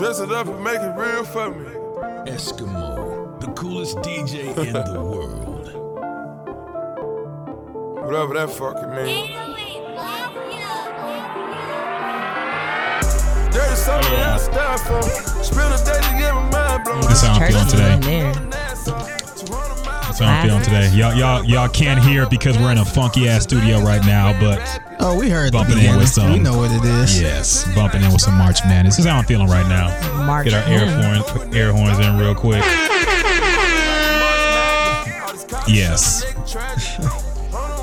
Dress it up and make it real for me. Eskimo, the coolest DJ in the world. Whatever that fucking means. There's something else down for. Spend a day to get my mind blown. This is how I'm feeling today. in. That's how I'm feeling today. Y'all, y'all, y'all can't hear it because we're in a funky ass studio right now, but Oh, we heard the Bumping in beginning. with some- We know what it is. yes, bumping in with some March Madness. This is how I'm feeling right now. March Get our air Madness. horns, air horns in real quick. Yes.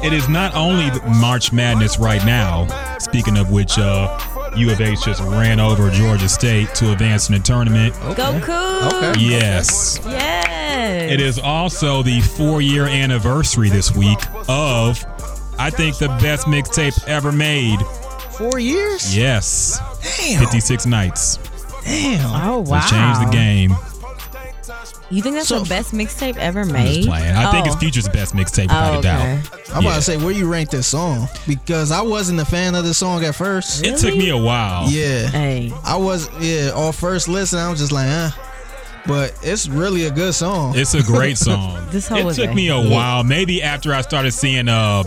It is not only March Madness right now. Speaking of which, uh, U of H just ran over Georgia State to advance in the tournament. Go cool. Okay. Yes. Yes. It is also the four year anniversary this week of, I think, the best mixtape ever made. Four years? Yes. Damn. 56 nights. Damn. Oh To wow. change the game. You think that's So- the best mixtape ever I'm made? just playing. I think Oh. it's Future's best mixtape without Oh, a doubt. I'm Yeah. about to say, where you rank this song? Because I wasn't a fan of the song at first. It took me a while. Yeah. Hey, I was, yeah, on first listen, I was just like, eh. But it's really a good song. It's a great song. This hoe it took a me a hit. while. Maybe after I started seeing uh,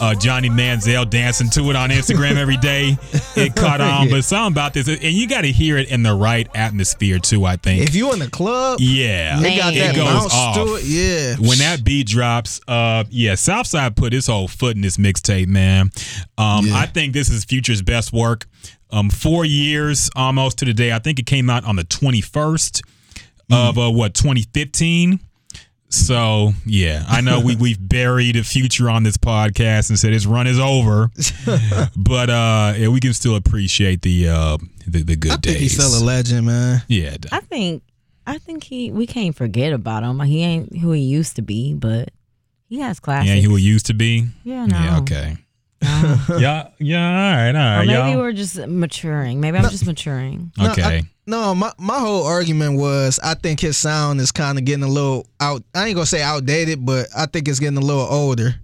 uh, Johnny Manziel dancing to it on Instagram every day, it caught on. Yeah. But something about this, and you got to hear it in the right atmosphere too. I think. if you in the club, yeah, they got that it goes off. to it. Yeah. when that beat drops, uh, yeah, Southside put his whole foot in this mixtape, man. Um, Yeah. I think this is Future's best work. Um, four years almost to the day. I think it came out on the twenty first of uh, what 2015. So yeah, I know we we've buried the future on this podcast and said his run is over, but uh, yeah, we can still appreciate the uh, the, the good I think days. he's still a legend, man. yeah, I think I think he we can't forget about him. He ain't who he used to be, but he has classics. yeah, he will used to be. Yeah, no. Yeah, okay. No. yeah, yeah, all right, all Or maybe y'all. we're just maturing. Maybe I'm just maturing. No, Okay. I- no, my, my whole argument was I think his sound is kind of getting a little out. I ain't gonna say outdated, but I think it's getting a little older.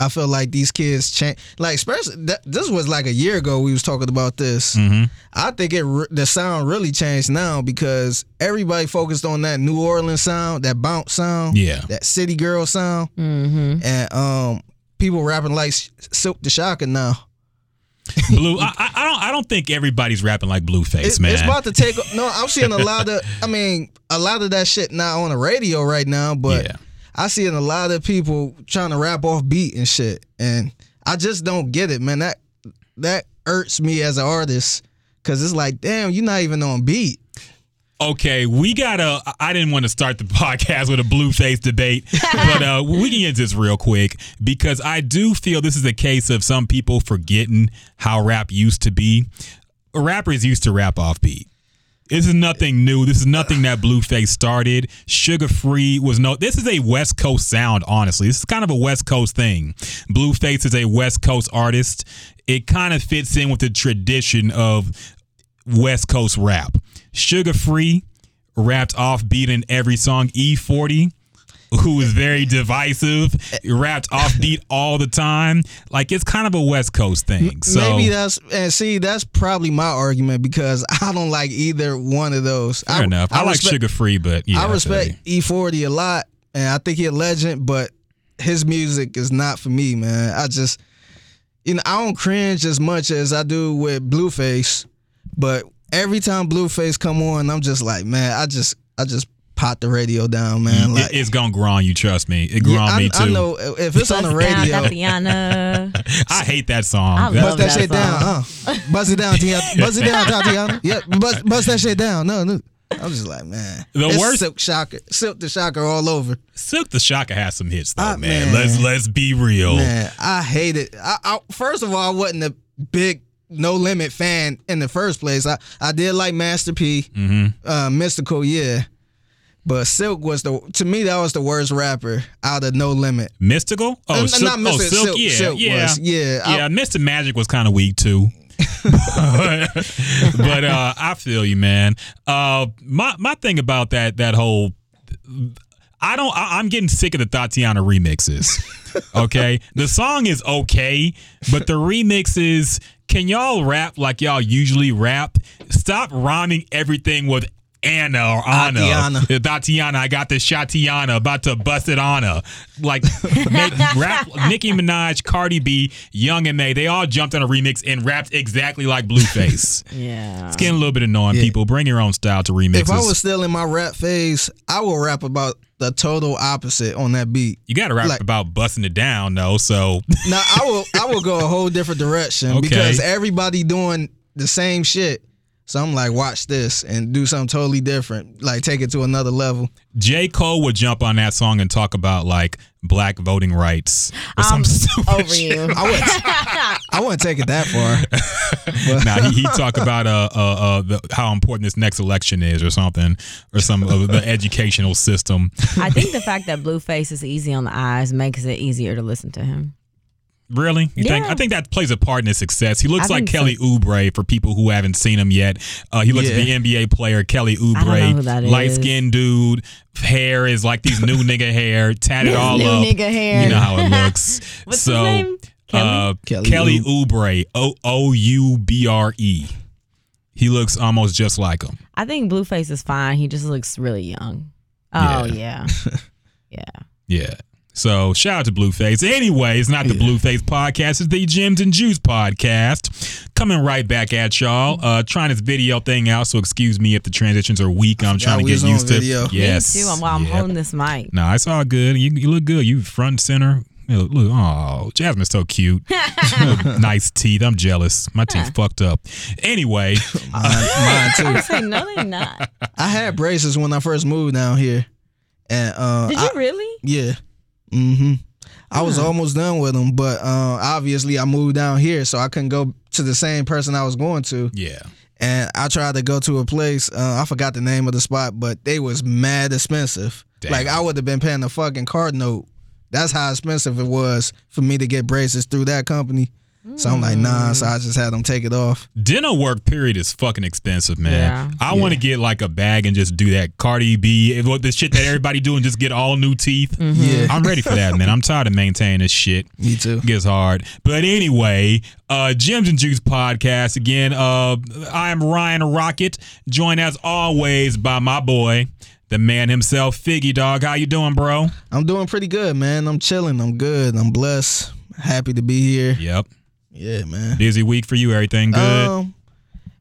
I feel like these kids change. Like, especially that, this was like a year ago we was talking about this. hmm I think it re- the sound really changed now because everybody focused on that New Orleans sound, that bounce sound, Yeah. that city girl sound, Mm-hmm. and um, people rapping like Silk the Shocker now. Blue. I, I don't. I don't think everybody's rapping like Blueface, It- man. It's about to take. No, I'm seeing a lot of. I mean, a lot of that shit not on the radio right now, but Yeah. I see a lot of people trying to rap off beat and shit, and I just don't get it, man. That that hurts me as an artist because it's like, damn, you're not even on beat. Okay, we gotta. I didn't want to start the podcast with a Blueface debate, but uh, we can get this real quick because I do feel this is a case of some people forgetting how rap used to be. Rappers used to rap off beat. This is nothing new. This is nothing that Blueface started. Sugar Free was no. This is a West Coast sound. Honestly, this is kind of a West Coast thing. Blueface is a West Coast artist. It kind of fits in with the tradition of West Coast rap. Sugar Free rapped off beat in every song. E40, who is very divisive, rapped off beat all the time. Like it's kind of a West Coast thing. So Maybe that's and see that's probably my argument because I don't like either one of those. fair I, enough. I, like respect- Sugar Free, but yeah, I respect you. E40 a lot, and I think he's a legend, but his music is not for me, man. I just, you know, I don't cringe as much as I do with Blueface, but every time Blueface come on, I'm just like, man, I just, I just pot the radio down, man. Like, It- it's gonna grow on you. Trust me, it grew yeah, on I, me too. I know if it's on the Bust down, radio. I hate that song. I Bust that, that shit down, uh. Bust it down, Tiana. Bust it down, Thotiana. Yeah, bust, bust that shit down. No, no. I'm just like, man. The it's worst- Silk Shocker, Silk the Shocker all over. Silk the Shocker has some hits though, Ah, man. man. Let's let's be real. Man, I hate it. I, I, first of all, I wasn't a big No Limit fan in the first place. I, I did like Master P, Mm-hmm. uh, Mystikal, yeah. But Silk was the to me that was the worst rapper out of No Limit. Mystikal? Oh, Uh, Silk, not oh, Mystikal, Silk, Silk- yeah, Silk yeah, was, yeah. I- yeah. Mr. Magic was kind of weak too. but uh, I feel you, man. Uh, my my thing about that that whole, I don't. I, I'm getting sick of the Thotiana remixes. Okay, the song is okay, but the remixes. Can y'all rap like y'all usually rap? Stop rhyming everything with Anna or Anna. Thotiana. Thotiana, I got the Shatiana, about to bust it her. Like make rap Nicki Minaj, Cardi B, Young M.A, they all jumped on a remix and rapped exactly like Blueface. Yeah. it's getting a little bit annoying. People, bring your own style to remixes. If I was still in my rap phase, I would rap about the total opposite on that beat. you got to rap like- about busting it down though. So Now I will I will go a whole different direction Okay. because everybody doing the same shit. So I'm like, watch this and do something totally different. Like take it to another level. J. Cole would jump on that song and talk about like black voting rights or some I'm stupid over shit. you. I wouldn't I wouldn't take it that far. Nah, he, he talk about uh, uh, uh, the, how important this next election is, or something, or some of the educational system. I think the fact that Blueface is easy on the eyes makes it easier to listen to him. Really? You think? Yeah. I think that plays a part in his success. He looks I like think so. Kelly Oubre for people who haven't seen him yet. Uh, he looks Yeah. like the NBA player Kelly don't Oubre, light is. skinned dude. Hair is like these new nigga hair, tatted all New up. nigga hair. You know how it looks. What's so, his name? Uh, Kelly Kelly, Oubre, O O U B R E. He looks almost just like him. I think Blueface is fine. He just looks really young. Oh Yeah. yeah. Yeah. Yeah. So shout out to Blueface. Anyway, it's not the Blueface podcast, it's the Gems and Juice podcast. Coming right back at y'all. Uh trying this video thing out, so excuse me if the transitions are weak. I'm trying to get used to video. it. Yes. Me too. I'm, while I'm Yep. holding this mic. No, it's all good. You, you look good. You front and center. Look, look, oh, Jasmine's so cute. nice teeth. I'm jealous. My teeth fucked up. Anyway, Mine, mine too. I no, they're not. I had braces when I first moved down here, and uh, Did I- you really? yeah, mm-hmm. I was almost done with them, but uh, obviously I moved down here, so I couldn't go to the same person I was going to. yeah. And I tried to go to a place. Uh, I forgot the name of the spot, but they was mad expensive. Damn. Like I would have been paying a fucking card note. That's how expensive it was for me to get braces through that company. So I'm like, nah. So I just had them take it off. Dental work period is fucking expensive, man. Yeah. I want to get like a bag and just do that Cardi B, what the shit that everybody do and just get all new teeth. Yeah, I'm ready for that, man. I'm tired of maintaining this shit. me too. Gets hard. But anyway, uh Gems and Juice podcast again. Uh I'm Ryan Rocket, joined as always by my boy, the man himself, Figgy Dog. How you doing, bro? I'm doing pretty good, man. I'm chilling. I'm good. I'm blessed. Happy to be here. Yep. Yeah, man. Busy week for you. Everything good? Um,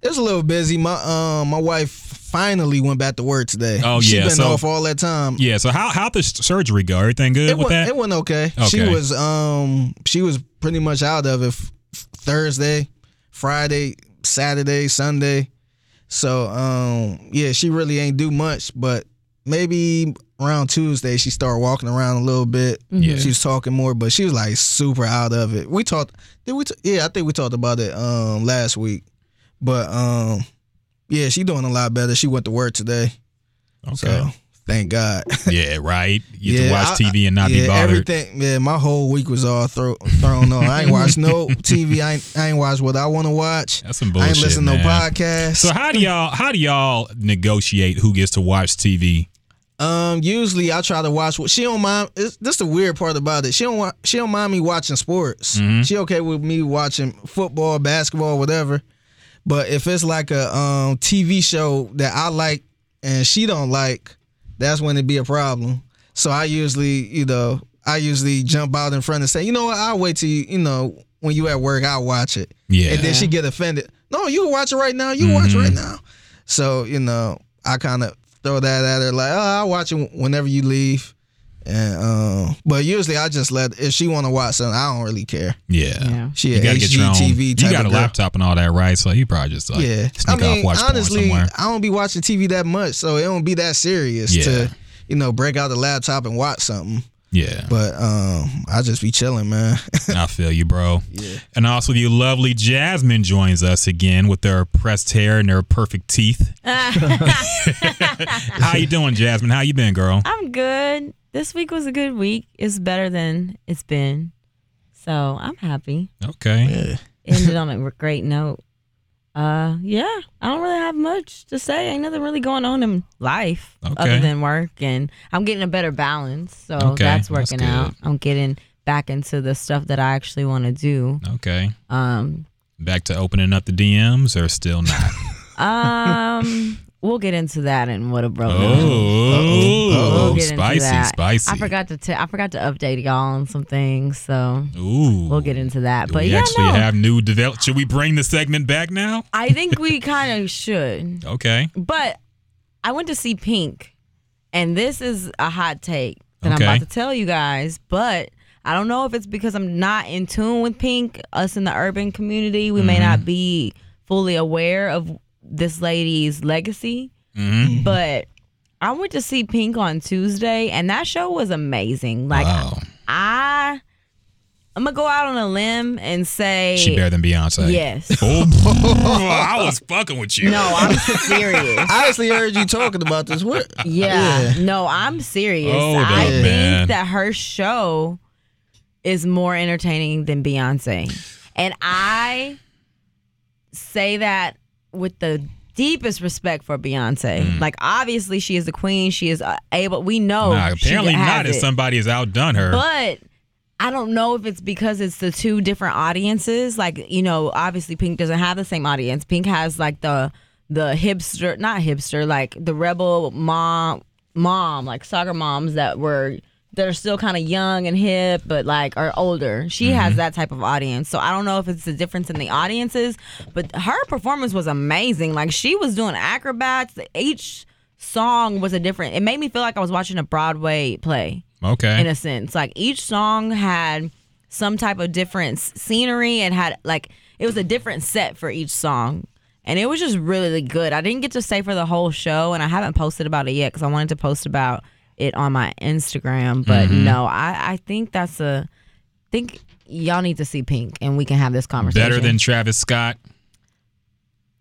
it was a little busy. My um, my wife finally went back to work today. Oh, she yeah, been so- off all that time. yeah. So how how the surgery go? Everything good it with went, that? it went okay. She Okay. was um, she was pretty much out of it f- Thursday, Friday, Saturday, Sunday. So um, yeah, she really ain't do much, but maybe around Tuesday she started walking around a little bit. Yeah. She was talking more, but she was like super out of it. We talked did we t- yeah, I think we talked about it um last week. But um yeah, she doing a lot better. She went to work today. okay. So thank God. yeah, right. You get to Yeah, watch I- TV and not yeah, be bothered. Yeah, everything, yeah, my whole week was all throw, thrown on. I ain't watched no TV. I ain't, I ain't watched what I want to watch. That's some bullshit. I ain't bullshit, listen to no man. podcasts. So how do y'all how do y'all negotiate who gets to watch TV? Um, usually I try to watch. what She don't mind. It's, this the weird part about it. She don't. She don't mind me watching sports. Mm-hmm. She okay with me watching football, basketball, whatever. But if it's like a um TV show that I like and she don't like, that's when it be a problem. So I usually, you know, I usually jump out in front and say, you know what, I'll wait till you, you know, when you at work, I'll watch it. Yeah. And then she get offended. No, you can watch it right now. You can watch it Mm-hmm. right now. So, you know, I kind of throw that at her like, oh, I'll watch it whenever you leave. And um, but usually I just let if she want to watch something, I don't really care. Yeah. Yeah. She You gotta get your own. HGTV You got a girl. laptop and all that, right? So you probably just like Yeah, sneak I mean, off watch honestly. I don't be watching TV that much, so it don't be that serious Yeah. to, you know, break out the laptop and watch something. Yeah. But um, I just be chilling, man. I feel you, bro. Yeah. And also, the lovely Jasmine joins us again with her pressed hair and her perfect teeth. How you doing, Jasmine? How you been, girl? I'm good. This week was a good week. It's better than it's been. So I'm happy. Okay. Ended on a great note. Uh, yeah, I don't really have much to say. Ain't nothing really going on in life Okay. other than work, and I'm getting a better balance, so Okay, that's that's working good. out. I'm getting back into the stuff that I actually want to do. Okay. Um, Back to opening up the DMs or still not? um, we'll get into that and what a bro. oh, We'll get into spicy, that. spicy. I forgot to t- I forgot to update y'all on some things, so Ooh. we'll get into that. Do But we yeah, actually no, have new develop. Should we bring the segment back now? I think we kind of should. Okay. But I went to see Pink, and this is a hot take that Okay. I'm about to tell you guys. But I don't know if it's because I'm not in tune with Pink. Us in the urban community, we Mm-hmm. may not be fully aware of this lady's legacy. Mm-hmm. But I went to see Pink on Tuesday, and that show was amazing. Like wow. I, I'm gonna go out on a limb and say She better than Beyonce. yes. Oh, I was fucking with you. No, I'm serious. I actually heard you talking about this. What? Yeah. No, I'm serious. Hold I up, think man. that her show is more entertaining than Beyonce. And I say that with the deepest respect for Beyonce. Like obviously she is the queen. She is uh, able we know Nah, apparently not. If it. somebody has outdone her. But I don't know if it's because it's the two different audiences. Like, you know, obviously Pink doesn't have the same audience. Pink has like the the hipster, not hipster, like the rebel mom mom, like soccer moms that were that are still kind of young and hip, but like are older. She has mm-hmm. that type of audience. So I don't know if it's the difference in the audiences, but her performance was amazing. Like she was doing acrobats. Each song was a different. It made me feel like I was watching a Broadway play okay. in a sense. Like each song had some type of different scenery and had like it was a different set for each song. And it was just really good. I didn't get to stay for the whole show and I haven't posted about it yet because I wanted to post about it on my Instagram. But Mm-hmm. no, I, I think that's a I think y'all need to see Pink and we can have this conversation. Better than Travis Scott.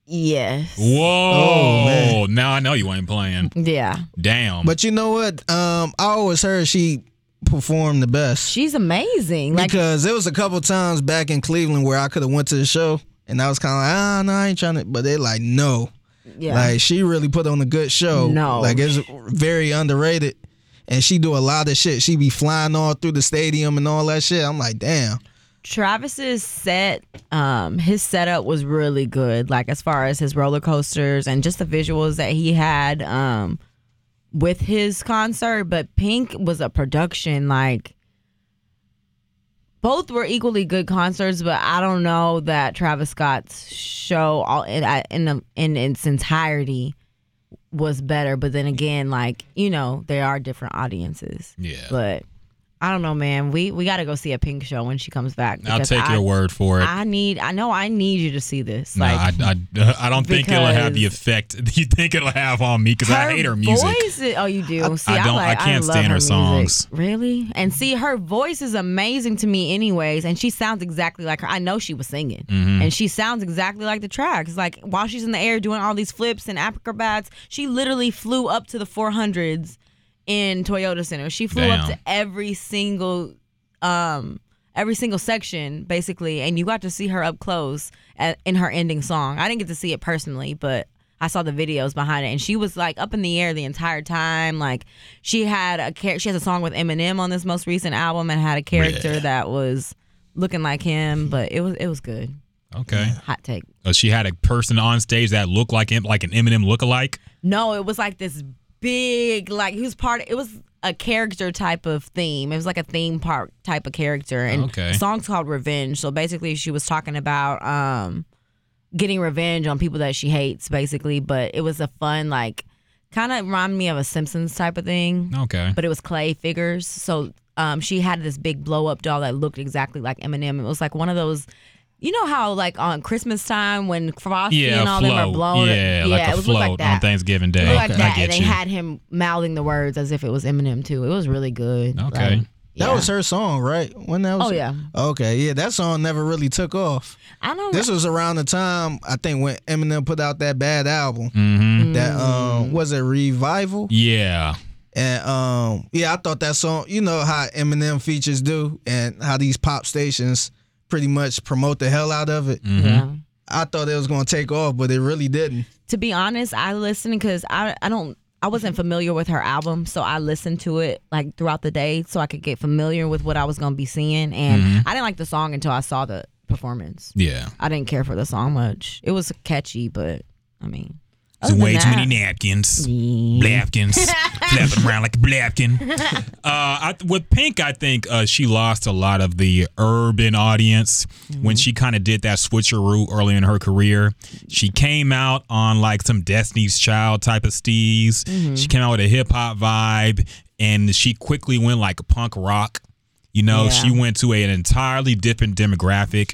Yes. Whoa. man. now I know you ain't playing. Yeah. Damn. But you know what? Um, I always heard she performed the best She's amazing. Like because there was a couple times back in Cleveland where I could have went to the show and I was kind of like, ah, no, I ain't trying to. But they like, no, yeah. like she really put on a good show. No. like it's very underrated, and she do a lot of shit. She be flying all through the stadium and all that shit. I'm like, damn. Travis's set, um, his setup was really good. Like as far as his roller coasters and just the visuals that he had, um, with his concert. But Pink was a production. Like both were equally good concerts, but I don't know that Travis Scott's show all in in, the, in its entirety was better. But then again, like you know, there are different audiences. yeah. But I don't know, man. We we got to go see a Pink show when she comes back. I'll take I, your word for it. I need. I know. I need you to see this. no, like I, I, I don't think it'll have the effect you think it'll have on me because I hate her music. Voice is, oh, you do. See, I don't- like, I can't stand her music. songs. Really? And see, her voice is amazing to me, anyways. And she sounds exactly like her. I know she was singing, Mm-hmm. and she sounds exactly like the tracks. Like while she's in the air doing all these flips and acrobats, she literally flew up to the 400s in Toyota Center. She flew up to every single um every single section basically and you got to see her up close at, in her ending song i didn't get to see it personally but i saw the videos behind it and she was like up in the air the entire time like she had a she has a song with eminem on this most recent album and had a character Yeah. that was looking like him but it was it was good Okay. hot take Uh, she had a person on stage that looked like him, like an Eminem lookalike. No, it was like this big, like he was part. It was a character type of theme. It was like a theme park type of character, and Okay. the song's called Revenge. So basically, she was talking about um getting revenge on people that she hates, basically. But it was a fun, like, kind of reminded me of a Simpsons type of thing. Okay. But it was clay figures. So um, she had this big blow up doll that looked exactly like Eminem. It was like one of those. You know how like on Christmas time when Frosty yeah, and all them are float. blown, Yeah, like it a was float like that on Thanksgiving Day. looked like I that, get and they you. had him mouthing the words as if it was Eminem too. It was really good. Okay. Like, That yeah. was her song, right? When that was Oh, yeah. Okay, yeah, that song never really took off. I don't. This was around the time I think when Eminem put out that bad album. Mm-hmm. That um was it revival? Yeah. And um yeah, I thought that song, you know how Eminem features do and how these pop stations pretty much promote the hell out of it. Mm-hmm. yeah. I thought it was gonna take off, but it really didn't. to be honest, I listened because I I don't I wasn't familiar with her album, so I listened to it like throughout the day so I could get familiar with what I was gonna be seeing. And Mm-hmm. I didn't like the song until I saw the performance. Yeah. I didn't care for the song much. It was catchy, but I mean, There's other way than too many napkins. Yeah. Blapkins. Flapping around like a blapkin. Uh, I, with Pink, I think uh, she lost a lot of the urban audience when she kind of did that switcheroo early in her career. She came out on like some Destiny's Child type of steez. She came out with a hip hop vibe and she quickly went like punk rock. You know, Yeah. she went to an entirely different demographic.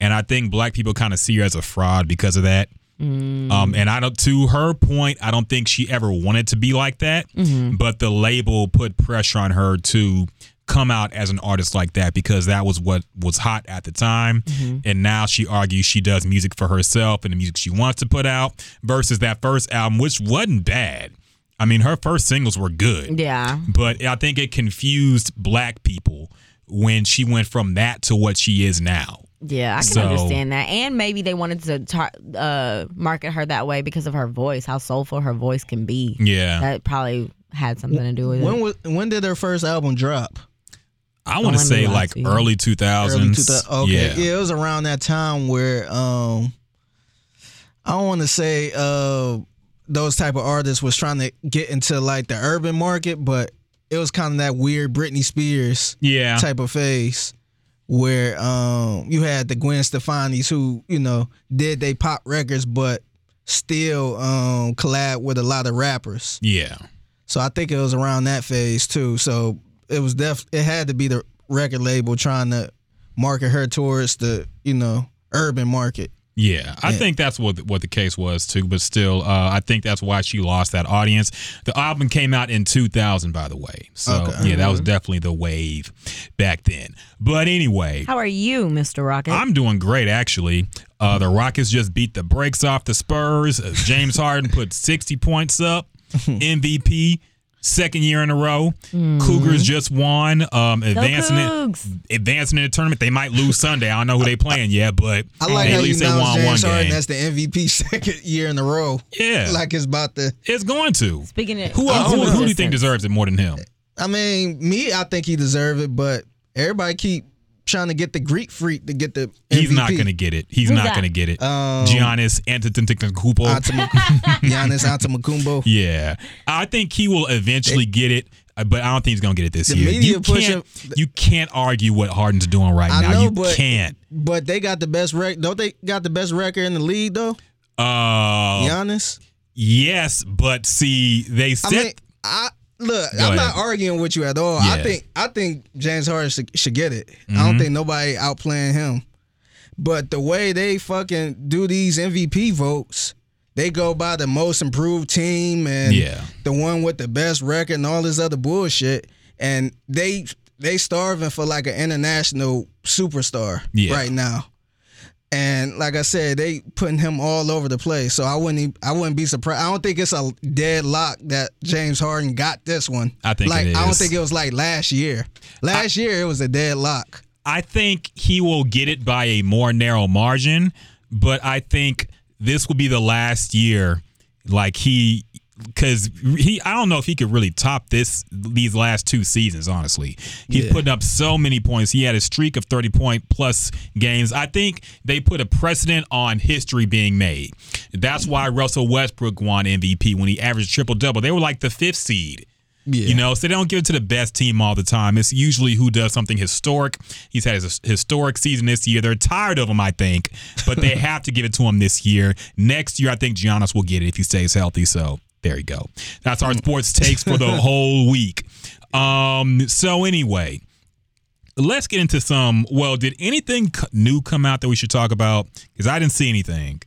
And I think black people kind of see her as a fraud because of that. Mm. Um, and I don't. To her point, I don't think she ever wanted to be like that. Mm-hmm. But the label put pressure on her to come out as an artist like that because that was what was hot at the time. Mm-hmm. And now she argues she does music for herself and the music she wants to put out versus that first album, which wasn't bad. I mean, her first singles were good Yeah. but I think it confused black people when she went from that to what she is now. Yeah, I can So- understand that. And maybe they wanted to tar- uh, market her that way because of her voice, how soulful her voice can be. Yeah, That probably had something to do with When it. was when did her first album drop? I want to say like last early 2000s. Early 2000. Okay, yeah. it was around that time where um, I don't want to say uh those type of artists was trying to get into like the urban market, but it was kind of that weird Britney Spears yeah, type of phase where um you had the Gwen Stefani's who you know did they pop records but still um collab with a lot of rappers. yeah, So I think it was around that phase too. So it was def it had to be the record label trying to market her towards the you know urban market. Yeah. I Yeah. think that's what what the case was too. But still, uh, I think that's why she lost that audience. The album came out in two thousand, by the way. So Okay. yeah, that was definitely the wave back then. But anyway, How are you, Mr. Rocket? I'm doing great, actually. Uh, the Rockets just beat the brakes off the Spurs. Uh, James Harden put 60 points up. MVP, second year in a row. Cougars just won. Um, advancing it, advancing in the tournament. They might lose Sunday. I don't know who they playing yet, but I like at how you least they announced won one James Harden game. as the MVP second year in a row. Yeah, Like it's about to. it's going to. Speaking of Who, uh, who, who do you think deserves it more than him? I mean, me, I think he deserve it, but everybody keep trying to get the Greek freak to get the. MVP. He's not going to get it. He's Who's not that? going to get it. Um, Giannis Antetokounmpo. Antetokounmpo- Giannis Antetokounmpo. Yeah, I think he will eventually get it, uh, but I don't think he's gonna get it this The year. media You push can't, him- you can't argue what Harden's doing right I now. know, you but- can't. But they got the best rec. Don't they got the best record in the league though? Uh, Giannis. yes, but see, they I set. mean, I look. Go I'm ahead. not arguing with you at all. Yeah. Mm-hmm. I think I think James Harden should, should get it. I don't think nobody outplaying him. But the way they fucking do these MVP votes, they go by the most improved team and Yeah. the one with the best record and all this other bullshit. And they they starving for like an international superstar Yeah. right now. And like I said, they putting him all over the place. So I wouldn't I wouldn't be surprised. I don't think it's a dead lock that James Harden got this one. I think like I don't think it was like last year. Last year it was a dead lock. I think he will get it by a more narrow margin, but I think this will be the last year. Like he, because he, I don't know if he could really top this these last two seasons. Honestly, he's Yeah. putting up so many points. He had a streak of thirty point plus games. I think they put a precedent on history being made. That's why Russell Westbrook won MVP when he averaged triple double. They were like the fifth seed. Yeah. You know, so they don't give it to the best team all the time. It's usually who does something historic. He's had his historic season this year. They're tired of him, I think, but they have to give it to him this year. Next year, I think Giannis will get it if he stays healthy. So there you go. That's our sports takes for the whole week. Um. So anyway, let's get into some. Well, did anything new come out that we should talk about? Because I didn't see anything.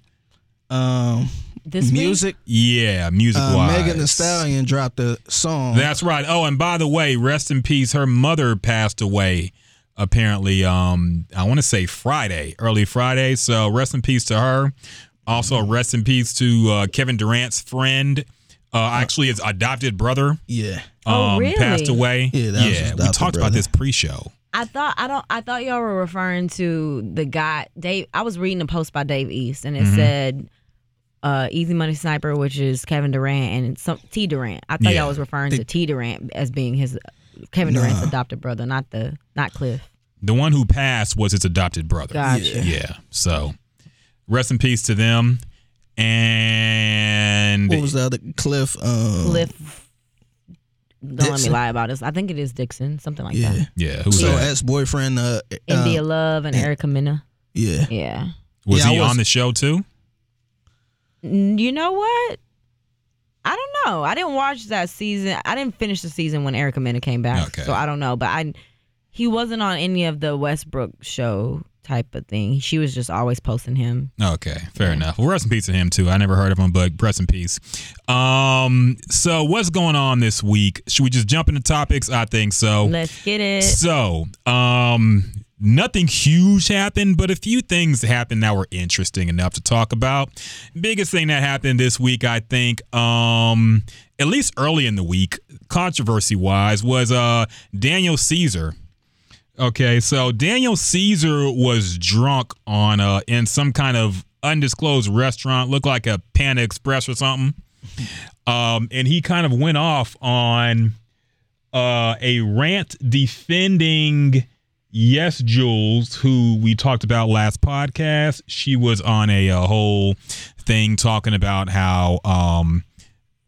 Um This week? music. Yeah, music Uh. Megan Thee Stallion dropped a song. That's right. Oh, and by the way, rest in peace. Her mother passed away. Apparently, um, I want to say Friday, early Friday. So rest in peace to her. Also, rest in peace to uh, Kevin Durant's friend. Uh, actually, his adopted brother yeah. Oh, um, really? passed away. Yeah, that was his we adopted talked about this pre-show. I thought I don't I thought y'all were referring to the guy Dave I was reading a post by Dave East and it Mm-hmm. said uh Easy Money Sniper, which is Kevin Durant and some T Durant. I thought Yeah. y'all was referring to T Durant as being his Kevin Durant's adopted brother, not the not Cliff. The one who passed was his adopted brother. Gotcha. Yeah. So rest in peace to them. And What was the other Cliff? Um, Cliff don't let me lie about this. I think it is Dixon, something like Yeah. that. yeah, who was So ex boyfriend. Uh, India uh, Love and Erica Mena. yeah. Yeah. Was Yeah, he was- on the show too? You know what? I don't know. I didn't watch that season. I didn't finish the season when Erica Mena came back, Okay. so I don't know. But I, he wasn't on any of the Westbrook show type of thing. She was just always posting him. Okay, fair enough. Well, rest in peace to him too. I never heard of him, but rest in peace. Um, so what's going on this week? Should we just jump into topics? I think so. Let's get it. So, um, nothing huge happened, but a few things happened that were interesting enough to talk about. Biggest thing that happened this week, I think, um, at least early in the week, controversy wise, was uh Daniel Caesar. Okay, so Daniel Caesar was drunk on uh in some kind of undisclosed restaurant, looked like a Panda Express or something. Um, and he kind of went off on uh, a rant defending Yes Julz, who we talked about last podcast. She was on a, a whole thing talking about how um,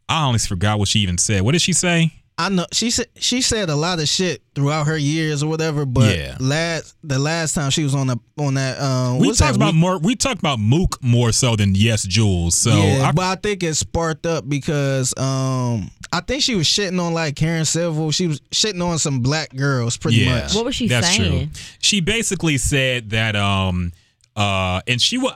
I honestly forgot what she even said. What did she say? I know she said she said a lot of shit throughout her years or whatever, but Yeah. last the last time she was on the on that um We talked that about week- more. We talked about Mook more so than Yes Julz. So yeah, I, but I think it sparked up because um I think she was shitting on like Karen Civil. She was shitting on some black girls pretty yeah, much. What was she that's saying? True. She basically said that um uh and she was.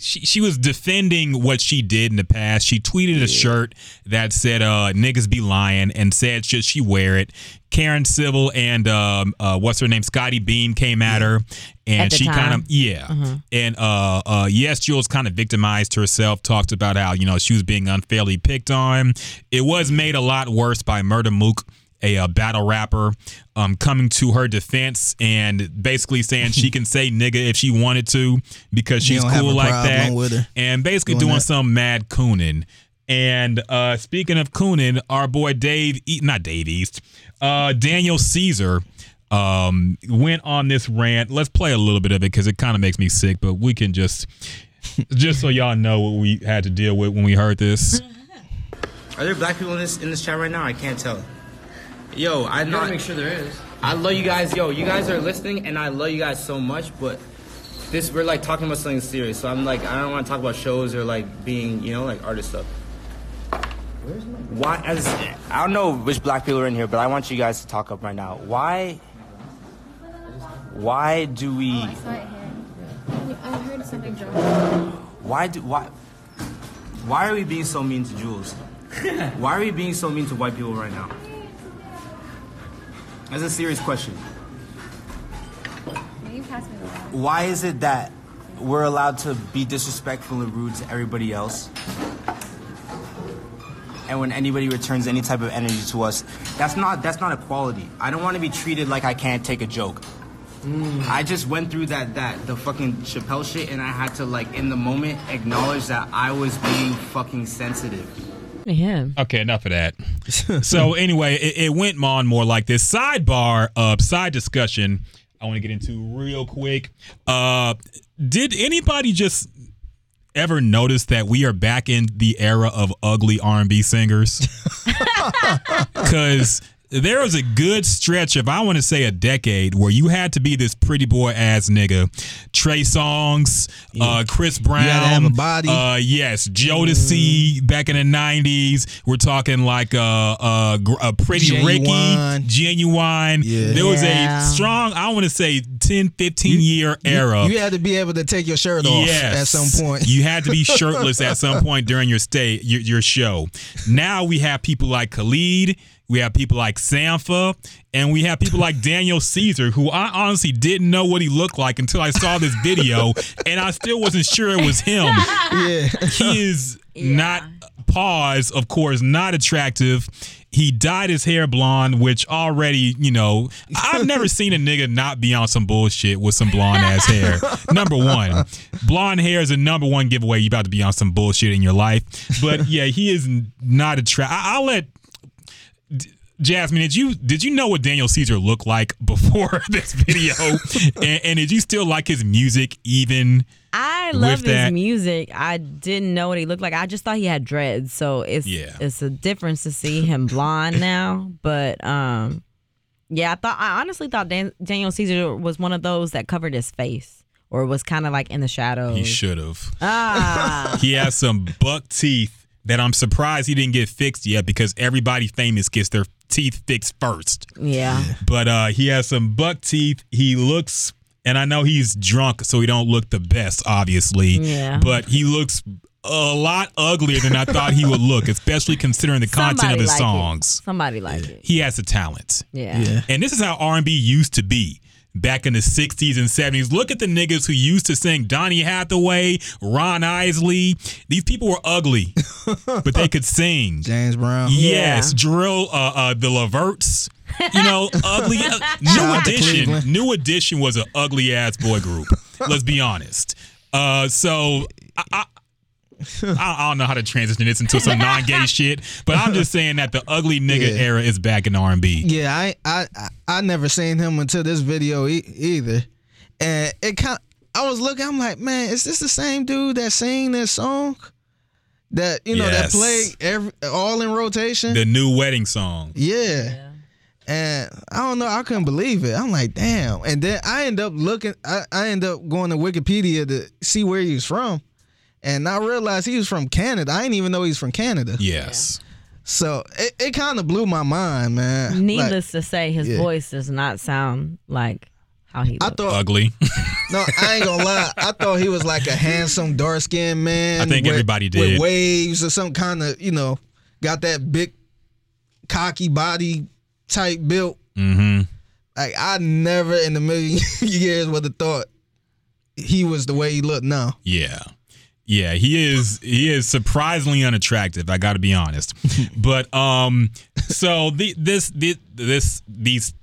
She, she was defending what she did in the past. She tweeted a shirt that said uh, "niggas be lying" and said should she wear it. Karen Civil and um, uh, what's her name, Scottie Beam came at her, and At the she kind of yeah, and uh, uh, yes, Julz kind of victimized herself. Talked about how you know she was being unfairly picked on. It was made a lot worse by Murder Mook a uh, battle rapper um, coming to her defense and basically saying she can say nigga if she wanted to because she's cool like that with her. and basically doing doing some mad cooning. And uh, speaking of cooning our boy dave e- not dave east uh, daniel caesar um, went on this rant. Let's play a little bit of it because it kind of makes me sick but we can just just so y'all know what we had to deal with when we heard this. Are there black people in this in this chat right now? I can't tell. Yo, I You gotta not. make sure there is. I love you guys. Yo, you guys are listening, and I love you guys so much. But this, we're like talking about something serious. So I'm like, I don't want to talk about shows or like being, you know, like artist stuff. Where's my? Why? As I don't know which black people are in here, but I want you guys to talk up right now. Why? Why do we? Oh, I saw it here. I heard something drop. Why do why? Why are we being so mean to Julz? Why are we being so mean to white people right now? That's a serious question. Can you pass me the water? Why is it that we're allowed to be disrespectful and rude to everybody else? And when anybody returns any type of energy to us, that's not that's not equality. I don't want to be treated like I can't take a joke. Hmm. I just went through that that the fucking Chappelle shit, and I had to like in the moment acknowledge that I was being fucking sensitive. Okay, enough of that. so anyway, it, it went on more like this sidebar of side discussion. I want to get into real quick. Uh, did anybody just ever notice that we are back in the era of ugly R&B singers? Because there was a good stretch of I want to say a decade where you had to be this pretty boy ass nigga. Trey Songz, uh, Chris Brown, had to have a body. Uh, yes, Jodeci back in the nineties. We're talking like uh, uh, gr- a pretty Ginuwine. Ricky, Ginuwine. Yeah. There was Yeah. a strong, I want to say 10, 15 year era. You had to be able to take your shirt off Yes. at some point. You had to be shirtless at some point during your stay, your, your show. Now we have people like Khalid, we have people like Sampha, and we have people like Daniel Caesar, who I honestly didn't know what he looked like until I saw this video, and I still wasn't sure it was him. yeah. He is not pause, of course, not attractive. He dyed his hair blonde, which already, you know, I've never seen a nigga not be on some bullshit with some blonde ass hair. Number one, blonde hair is a number one giveaway. You about to be on some bullshit in your life. But yeah, he is not attractive. I'll let Jasmine, did you did you know what Daniel Caesar looked like before this video? and, and did you still like his music even? I love his music. I didn't know what he looked like. I just thought he had dreads. So it's Yeah. it's a difference to see him blonde now. But um, yeah, I thought I honestly thought Dan, Daniel Caesar was one of those that covered his face or was kind of like in the shadows. He should have. ah, He has some buck teeth that I'm surprised he didn't get fixed yet because everybody famous gets their teeth fixed first. yeah. But uh, he has some buck teeth. He looks, and I know he's drunk, so he don't look the best, obviously. Yeah. But he looks a lot uglier than I thought he would look, especially considering the content Somebody of his like songs. It. Somebody like it. He has the talent. Yeah. Yeah. And this is how R&B used to be back in the 60s and 70s. Look at the niggas who used to sing Donny Hathaway, Ron Isley. These people were ugly, but they could sing. James Brown. Yes, drill uh, uh, the Leverts. You know, ugly. Uh, new out edition. New edition was an ugly ass boy group. Let's be honest. Uh, so I, I, I I don't know how to transition this into some non-gay shit, but I'm just saying that the ugly nigga Yeah. era is back in R&B. Yeah, I I I, I never seen him until this video e- either, and it kind. I was looking. I'm like, man, is this the same dude that sang this song? That you know Yes. that played every all in rotation. The new wedding song. yeah. And I don't know, I couldn't believe it. I'm like, damn. And then I end up looking, I, I end up going to Wikipedia to see where he was from. And I realized he was from Canada. I didn't even know he was from Canada. Yes. So it, it kind of blew my mind, man. Like, Needless to say, his yeah. voice does not sound like how he I thought Ugly. No, I ain't gonna lie. I thought he was like a handsome, dark skinned man. I think with- everybody did With waves or some kind of, you know, got that big, cocky body type built. mm-hmm. Like I never in a million years would have thought he was the way he looked now. Yeah. Yeah, he is he is surprisingly unattractive, I got to be honest. but um so the this this this these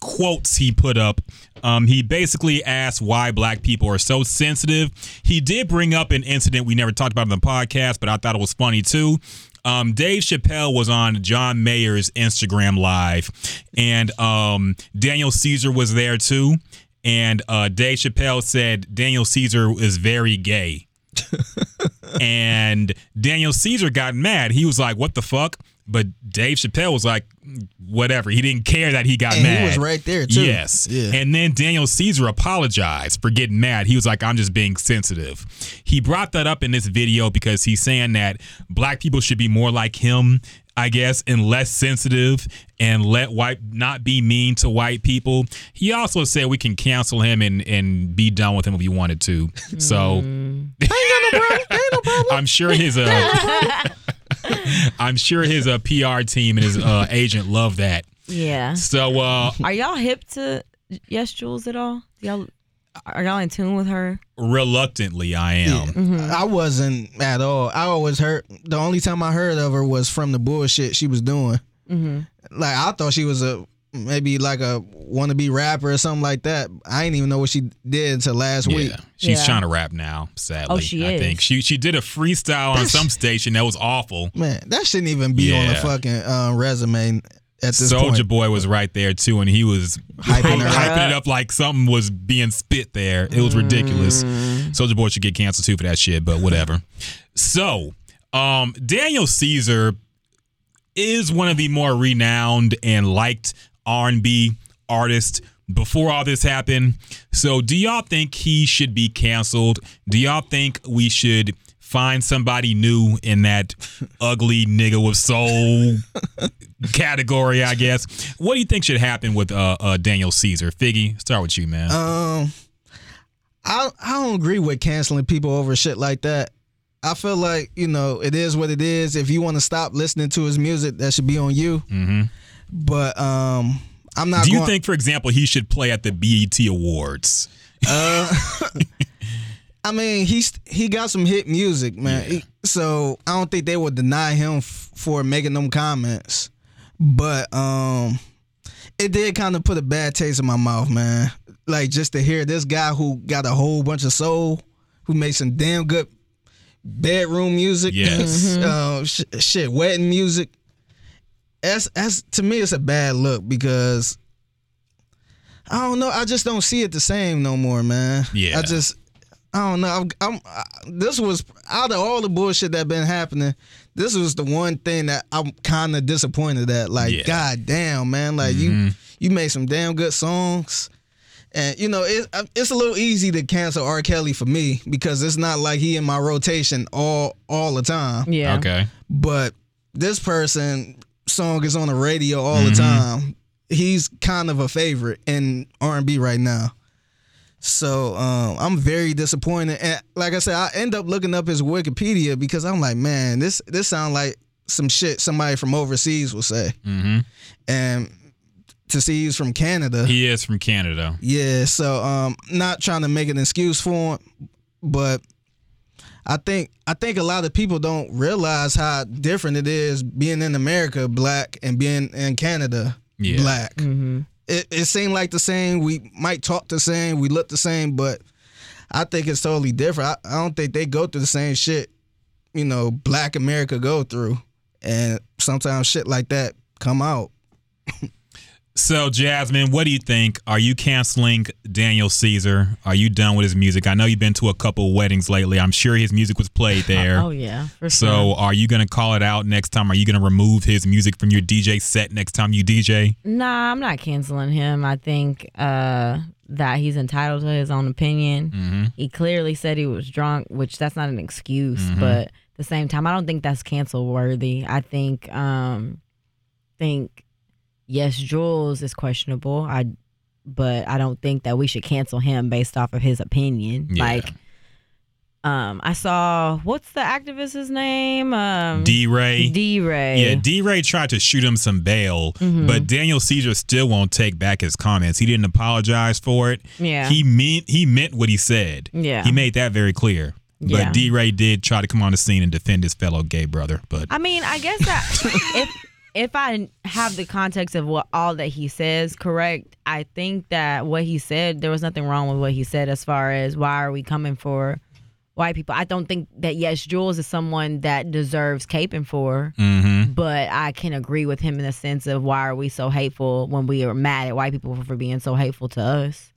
quotes he put up um he basically asked why black people are so sensitive. He did bring up an incident we never talked about on the podcast, but I thought it was funny too. Um, Dave Chappelle was on John Mayer's Instagram live, and um, Daniel Caesar was there too. And uh, Dave Chappelle said Daniel Caesar is very gay and Daniel Caesar got mad. He was like, "What the fuck?" But Dave Chappelle was like, "Whatever." He didn't care that he got And he was right there, too. Yes. Yeah. And then Daniel Caesar apologized for getting mad. He was like, "I'm just being sensitive." He brought that up in this video because he's saying that black people should be more like him. I guess, and less sensitive and let white not be mean to white people. He also said we can cancel him and, and be done with him if we wanted to. So I'm sure his uh, I'm sure his uh, PR team and his uh, agent love that. yeah. So uh, Are y'all hip to Yes Julz at all? Y'all are y'all in tune with her? reluctantly, I am. I wasn't at all. I always heard the only time I heard of her was from the bullshit she was doing. Like I thought she was a maybe like a wannabe rapper or something like that. I didn't even know what she did until last week. She's Yeah. trying to rap now. Sadly, Oh, she I is. think she she did a freestyle on That's- some station that was awful. Man, that shouldn't even be on a fucking uh, resume at this Soulja point. Boy was right there too, and he was Hyping her hyping up. it up like something was being spit there. It was ridiculous. Soulja Boy should get canceled too for that shit, but whatever. So, um, Daniel Caesar is one of the more renowned and liked R&B artists before all this happened. So, do y'all think he should be canceled? Do y'all think we should find somebody new in that ugly nigga with soul category, I guess? What do you think should happen with uh, uh Daniel Caesar? Figgy, start with you, man. Um, I I don't agree with canceling people over shit like that. I feel like you know it is what it is. If you want to stop listening to his music, that should be on you. Mhm. But um, I'm not. do you going, think, for example, he should play at the BET Awards? I mean, he's he got some hit music, man. He- so I don't think they would deny him f- for making them comments. But um, it did kind of put a bad taste in my mouth, man. Like just to hear this guy who got a whole bunch of soul, who made some damn good bedroom music, Yes. uh, sh- shit, wedding music. That's that's to me, it's a bad look because I don't know. I just don't see it the same no more, man. Yeah. I just I don't know. I'm, I'm I, this was out of all the bullshit that been happening. This was the one thing that I'm kind of disappointed at. Like, Yeah. god damn, man. Like you mm-hmm. you made some damn good songs. And you know it, it's a little easy to cancel R. Kelly for me because it's not like he in my rotation all all the time. Yeah. Okay. But this person song is on the radio all the mm-hmm. time. He's kind of a favorite in R and B right now. So um, I'm very disappointed. And like I said, I end up looking up his Wikipedia because I'm like, man, this this sounds like some shit somebody from overseas will say. hmm And to see he's from Canada. He is from Canada. Yeah, so um not trying to make an excuse for him, but I think I think a lot of people don't realize how different it is being in America black and being in Canada Yeah. black. It it seemed like the same. We might talk the same, we look the same, but I think it's totally different. I, I don't think they go through the same shit, you know, black America go through. And sometimes shit like that come out. So, Jasmine, what do you think? Are you canceling Daniel Caesar? Are you done with his music? I know you've been to a couple weddings lately. I'm sure his music was played there. Oh yeah, for So, sure. are you going to call it out next time? Are you going to remove his music from your DJ set next time you DJ? Nah, I'm not canceling him. I think uh, that he's entitled to his own opinion. Mm-hmm. He clearly said he was drunk, which that's not an excuse, but at the same time, I don't think that's cancel worthy. I think um think yes, Julz is questionable. I but I don't think that we should cancel him based off of his opinion. Yeah. Like um I saw what's the activist's name? Um DeRay. D Ray. Yeah, DeRay tried to shoot him some bail, Mm-hmm. but Daniel Caesar still won't take back his comments. He didn't apologize for it. Yeah. He meant he meant what he said. Yeah. He made that very clear. Yeah. But DeRay did try to come on the scene and defend his fellow gay brother. But I mean, I guess that if if I have the context of what all that he says correct, I think that what he said there was nothing wrong with what he said as far as why are we coming for white people. I don't think that yes, Julz is someone that deserves caping for, Mhm. but I can agree with him in the sense of why are we so hateful when we are mad at white people for being so hateful to us?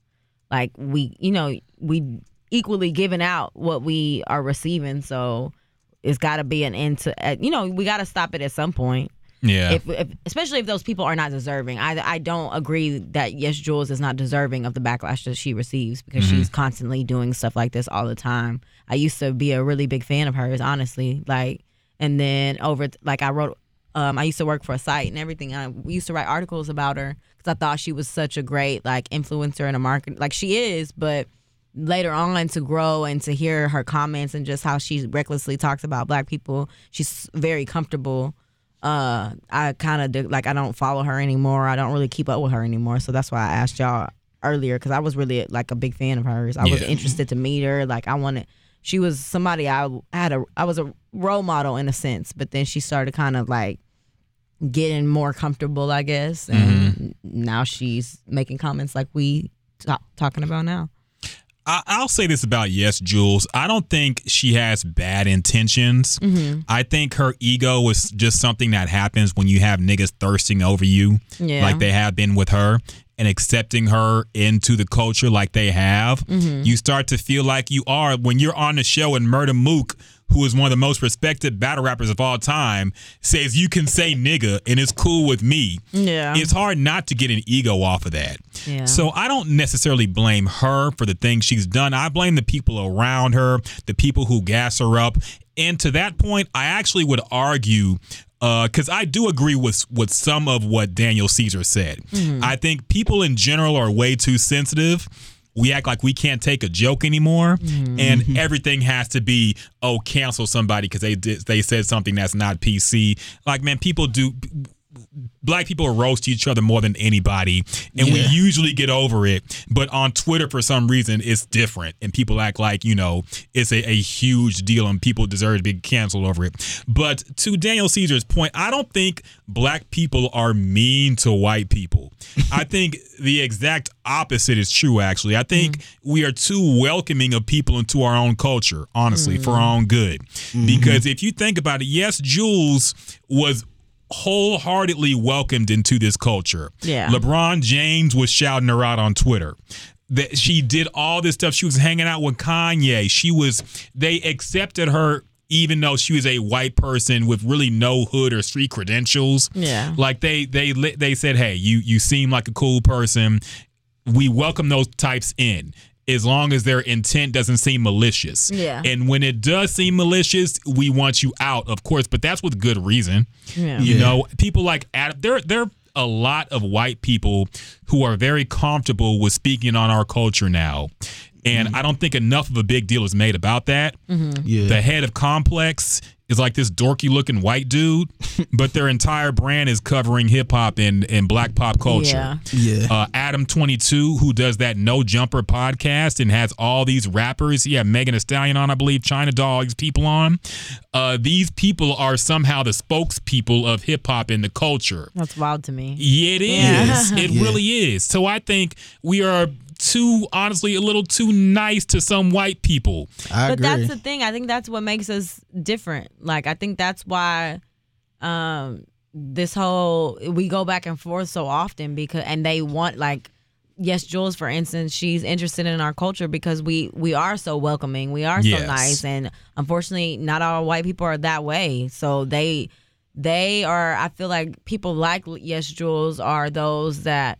Like we, you know, we equally giving out what we are receiving, so it's got to be an end to. uh, You know, we got to stop it at some point. Yeah. If, if, especially if those people are not deserving. I I don't agree that yes, Julz is not deserving of the backlash that she receives because she's constantly doing stuff like this all the time. I used to be a really big fan of hers, honestly. Like, and then over like I wrote. Um, I used to work for a site and everything. I used to write articles about her because I thought she was such a great like influencer and a market. Like she is, but later on to grow and to hear her comments and just how she recklessly talks about black people, she's very comfortable uh I kind of like I don't follow her anymore. I don't really keep up with her anymore. So that's why I asked y'all earlier because I was really like a big fan of hers. I was interested to meet her. Like I wanted. She was somebody I had a. I was a role model in a sense, but then she started kind of like getting more comfortable, I guess, and now she's making comments like we ta- talking about now. I, I'll say this about Yes Julz. I don't think she has bad intentions. Mm-hmm. I think her ego is just something that happens when you have niggas thirsting over you, Yeah. like they have been with her, and accepting her into the culture like they have. Mm-hmm. You start to feel like you are when you're on the show and Murda Mook. Who is one of the most respected battle rappers of all time says you can say nigga and it's cool with me. Yeah. It's hard not to get an ego off of that. Yeah. So I don't necessarily blame her for the things she's done. I blame the people around her, the people who gas her up. And to that point, I actually would argue uh, because I do agree with with some of what Daniel Caesar said. Mm-hmm. I think people in general are way too sensitive. We act like we can't take a joke anymore, mm-hmm. and everything has to be oh cancel somebody because they did they said something that's not PC. Like man, people do black people are roast each other more than anybody, and we usually get over it. But on Twitter, for some reason, it's different, and people act like you know it's a, a huge deal, and people deserve to be canceled over it. But to Daniel Caesar's point, I don't think black people are mean to white people. I think the exact opposite is true. Actually, I think mm. we are too welcoming of people into our own culture. Honestly, for mm. our own good, mm-hmm. because if you think about it, yes, Julz was wholeheartedly welcomed into this culture. Yeah. LeBron James was shouting her out on Twitter. That she did all this stuff. She was hanging out with Kanye. She was they accepted her even though she was a white person with really no hood or street credentials. Yeah. Like they they they said, "Hey, you you seem like a cool person. We welcome those types in." As long as their intent doesn't seem malicious. Yeah. And when it does seem malicious, we want you out, of course, but that's with good reason. Yeah. You Yeah. know, people like Adam, there there are a lot of white people who are very comfortable with speaking on our culture now. And mm-hmm. I don't think enough of a big deal is made about that. Mm-hmm. Yeah. The head of Complex is like this dorky looking white dude, but their entire brand is covering hip hop and, and black pop culture. Yeah. Yeah. Uh, Adam 22, who does that No Jumper podcast and has all these rappers. He had Megan Thee Stallion on, I believe, China Dogs people on. Uh, these people are somehow the spokespeople of hip hop and the culture. That's wild to me. Yeah, it Yeah. It Yeah. really is. So I think we are too, honestly, a little too nice to some white people. I but agree. that's the thing. I think that's what makes us different. Like I think that's why um this whole we go back and forth so often because and they want like yes, Julz for instance, she's interested in our culture because we we are so welcoming. We are Yes. so nice and unfortunately not all white people are that way. So they they are I feel like people like yes Julz are those that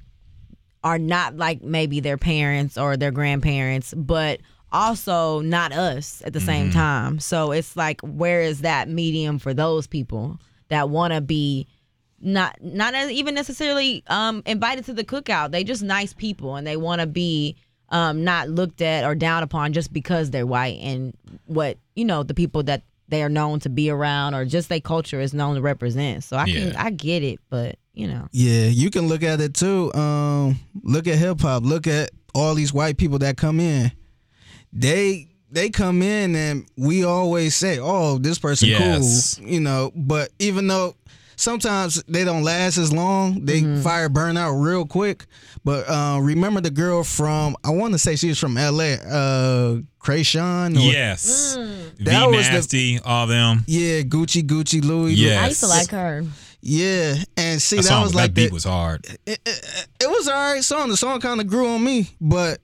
are not like maybe their parents or their grandparents, but also not us at the same time. So it's like, where is that medium for those people that want to be not not even necessarily um, invited to the cookout? They just nice people and they want to be um, not looked at or down upon just because they're white and what you know the people that they are known to be around or just their culture is known to represent. So I can I get it, but you know. Yeah, you can look at it too. Um, look at hip hop. Look at all these white people that come in. They they come in and we always say, "Oh, this person Yes. cool," you know. But even though sometimes they don't last as long, they fire burn out real quick. But uh, remember the girl from I want to say she was from L.A. Uh, Kreayshawn. Or, Yes. That V was the- all them. Yeah, Gucci, Gucci, Louis. Yeah. I used to like her. Yeah, and see That, that, song, was that like beat the, was hard. it, it, it was all right song. The song kind of grew on me, but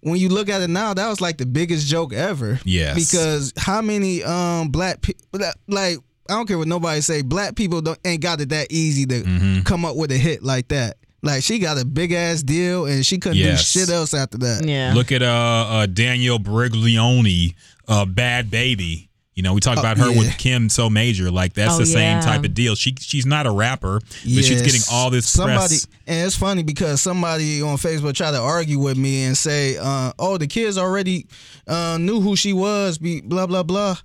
when you look at it now, that was like the biggest joke ever. Yes. Because how many um black people like I don't care what nobody say, black people don't ain't got it that easy to Mm-hmm. come up with a hit like that. Like she got a big ass deal and she couldn't Yes. do shit else after that. Yeah. Look at uh, uh Danielle Bregoli, uh, Bhad Bhabie. You know, we talked about her Oh, yeah. with Kim So Major. Like that's Oh, the same yeah. type of deal. She she's not a rapper, but she's getting all this somebody press. and it's funny because somebody on Facebook tried to argue with me and say, uh, "Oh, the kids already uh, knew who she was." Be blah blah blah.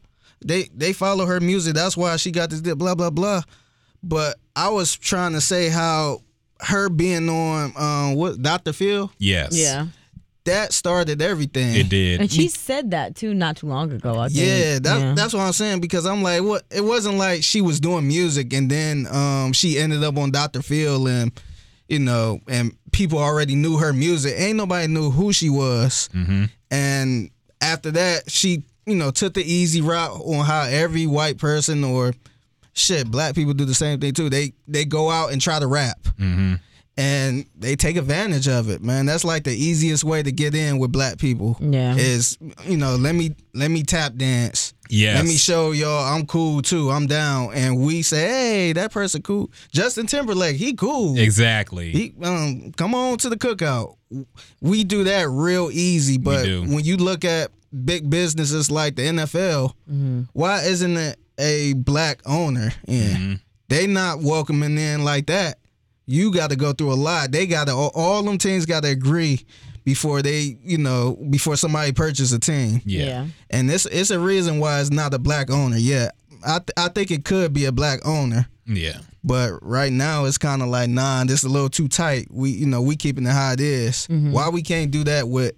They they follow her music. That's why she got this deal, blah blah blah. But I was trying to say how her being on um, what Dr. Phil Yes. Yeah. That started everything. It did. And she said that too not too long ago. I think. Yeah, that, Yeah. that's what I'm saying because I'm like, what? It wasn't like she was doing music and then um, she ended up on Dr. Phil and you know, and people already knew her music. Ain't nobody knew who she was. Mm-hmm. And after that, she you know took the easy route on how every white person or shit black people do the same thing too. They they go out and try to rap. Mm-hmm. And they take advantage of it, man. That's like the easiest way to get in with black people. Yeah. Is you know, let me let me tap dance. yeah Let me show y'all I'm cool too. I'm down. And we say, hey, that person cool. Justin Timberlake, he cool. Exactly. He um come on to the cookout. We do that real easy, but when you look at big businesses like the NFL, why isn't it a black owner? Yeah. Mm-hmm. They not welcoming in like that. You got to go through a lot. They got to all, all them teams got to agree before they, you know, before somebody purchase a team. yeah. And it's it's a reason why it's not a black owner. yet. I th- I think it could be a black owner. Yeah. But right now it's kind of like nah, this is a little too tight. We you know we keeping it how it is. Mm-hmm. Why we can't do that with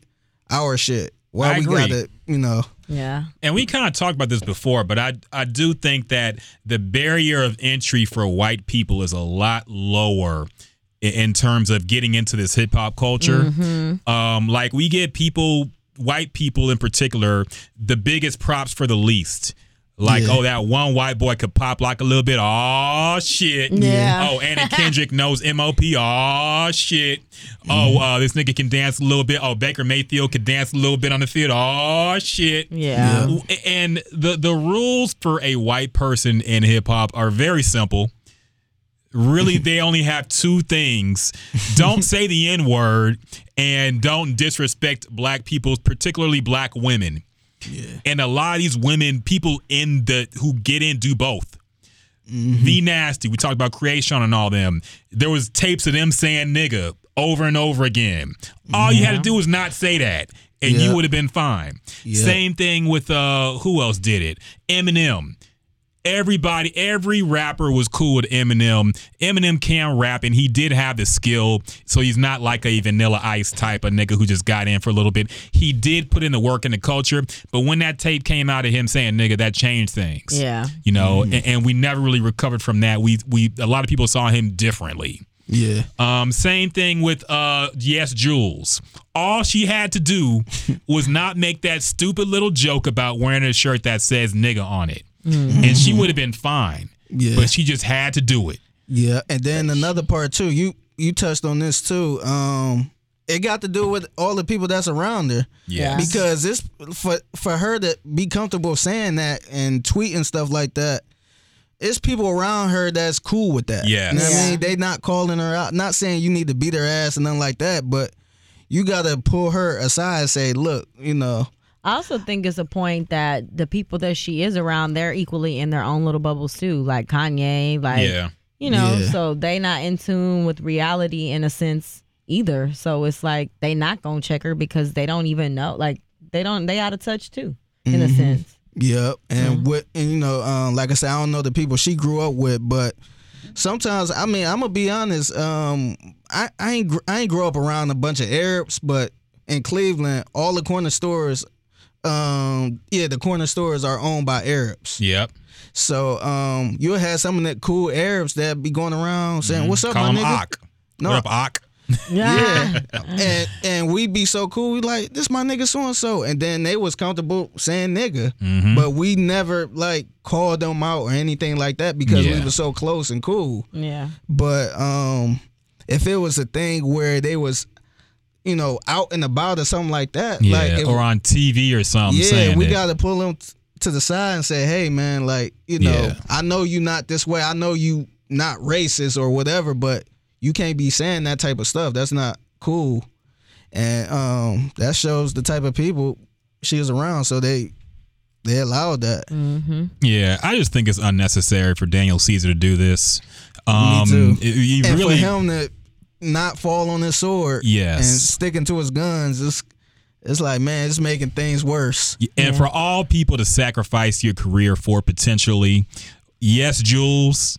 our shit? Why I we agree. gotta you know? Yeah. And we kind of talked about this before, but I I do think that the barrier of entry for white people is a lot lower i- in terms of getting into this hip hop culture. Um, like we get people, white people in particular, the biggest props for the least. Like, Yeah. oh, that one white boy could pop like a little bit. Oh shit. Yeah. Oh, Anna Kendrick knows MOP. Oh shit. Oh, uh, this nigga can dance a little bit. Oh, Baker Mayfield can dance a little bit on the field. Oh shit. Yeah. And the the rules for a white person in hip hop are very simple. Really, they only have two things: don't say the n word, and don't disrespect black people, particularly black women. Yeah. And a lot of these women, people in the who get in, do both. The nasty. We talked about Kreayshawn and all them. There was tapes of them saying nigga over and over again. All you had to do was not say that, and Yeah. you would have been fine. Yeah. Same thing with uh who else did it? Eminem. Everybody, every rapper was cool with Eminem. Eminem can rap, and he did have the skill, so he's not like a Vanilla Ice type of nigga who just got in for a little bit. He did put in the work in the culture, but when that tape came out of him saying "nigga," that changed things. Yeah. you know, and, and we never really recovered from that. We we a lot of people saw him differently. Yeah. Um, same thing with uh yes, Julz. All she had to do was not make that stupid little joke about wearing a shirt that says nigga on it. And she would have been fine. Yeah. But she just had to do it. Yeah, and then another part too. You you touched on this too. Um, it got to do with all the people that's around her. Yeah. because it's for for her to be comfortable saying that and tweeting stuff like that. It's people around her that's cool with that. Yes. you know what I mean. They not calling her out. Not saying you need to beat her ass and nothing like that, but you got to pull her aside and say, look, you know, I also think it's a point that the people that she is around, they're equally in their own little bubbles too, like Kanye, like yeah. you know, Yeah. so they not in tune with reality in a sense either. So it's like they not gonna check her because they don't even know, like they don't, they out of touch too, in a sense. Yep. And what and you know, um, like I said, I don't know the people she grew up with, but sometimes I mean I'm gonna be honest. Um, I, I ain't I ain't grow up around a bunch of Arabs, but in Cleveland, all the corner stores, um, yeah, the corner stores are owned by Arabs. Yep. So um, you'll have some of that cool Arabs that be going around saying, "What's up, Call my him nigga?" Ak. No. What up, Ak? Yeah, and and we be so cool. We like this my nigga so and so, and then they was comfortable saying nigga, Mm-hmm. but we never like called them out or anything like that because Yeah. we were so close and cool. Yeah. But um, if it was a thing where they was, you know, out and about or something like that, Yeah. like if, or on TV or something. yeah, saying we got to pull them t- to the side and say, hey man, like you know, Yeah. I know you not this way. I know you not racist or whatever, but you can't be saying that type of stuff. That's not cool. And um, that shows the type of people she was around. So they they allowed that. Yeah, I just think it's unnecessary for Daniel Caesar to do this. Um, too. it- you and really, for him to not fall on his sword, Yes. and sticking to his guns, it's it's like man, it's making things worse. and for all people to sacrifice your career for potentially, yes, Julz,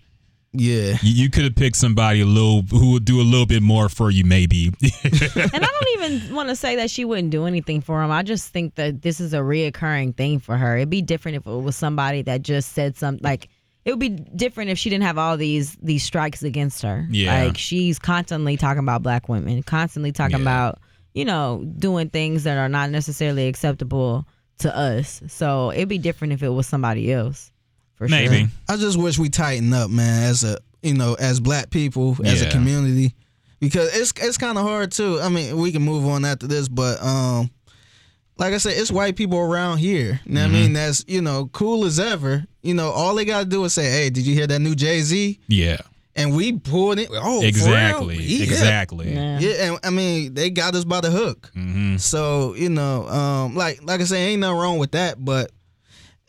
Yeah, you, you could have picked somebody a little who would do a little bit more for you, maybe. And I don't even want to say that she wouldn't do anything for him. I just think that this is a reoccurring thing for her. It'd be different if it was somebody that just said something like it would be different if she didn't have all these these strikes against her. Yeah. Like she's constantly talking about black women, constantly talking Yeah. about, you know, doing things that are not necessarily acceptable to us. So it'd be different if it was somebody else. For maybe. sure. I just wish we tighten up, man, as a you know, as black people, as Yeah. a community. Because it's it's kinda hard too. I mean, we can move on after this, but um like I said, it's white people around here. You know what I Mm-hmm. mean? That's, you know, cool as ever. You know, all they gotta do is say, Hey, did you hear that new Jay Z? Yeah, And we pulled it. Oh, for exactly, real? Yeah. exactly. Yeah. Yeah, and I mean they got us by the hook. hmm So you know, um, like like I say, ain't nothing wrong with that, but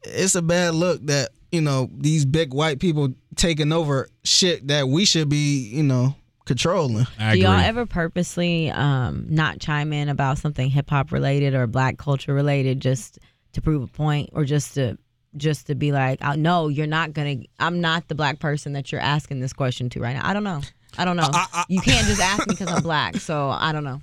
it's a bad look that you know these big white people taking over shit that we should be you know controlling. Do y'all ever purposely um, not chime in about something hip hop related or black culture related just to prove a point or just to just to be like, oh, no, you're not gonna. I'm not the black person that you're asking this question to right now. I don't know. I don't know. you can't just ask me because I'm black. So I don't know.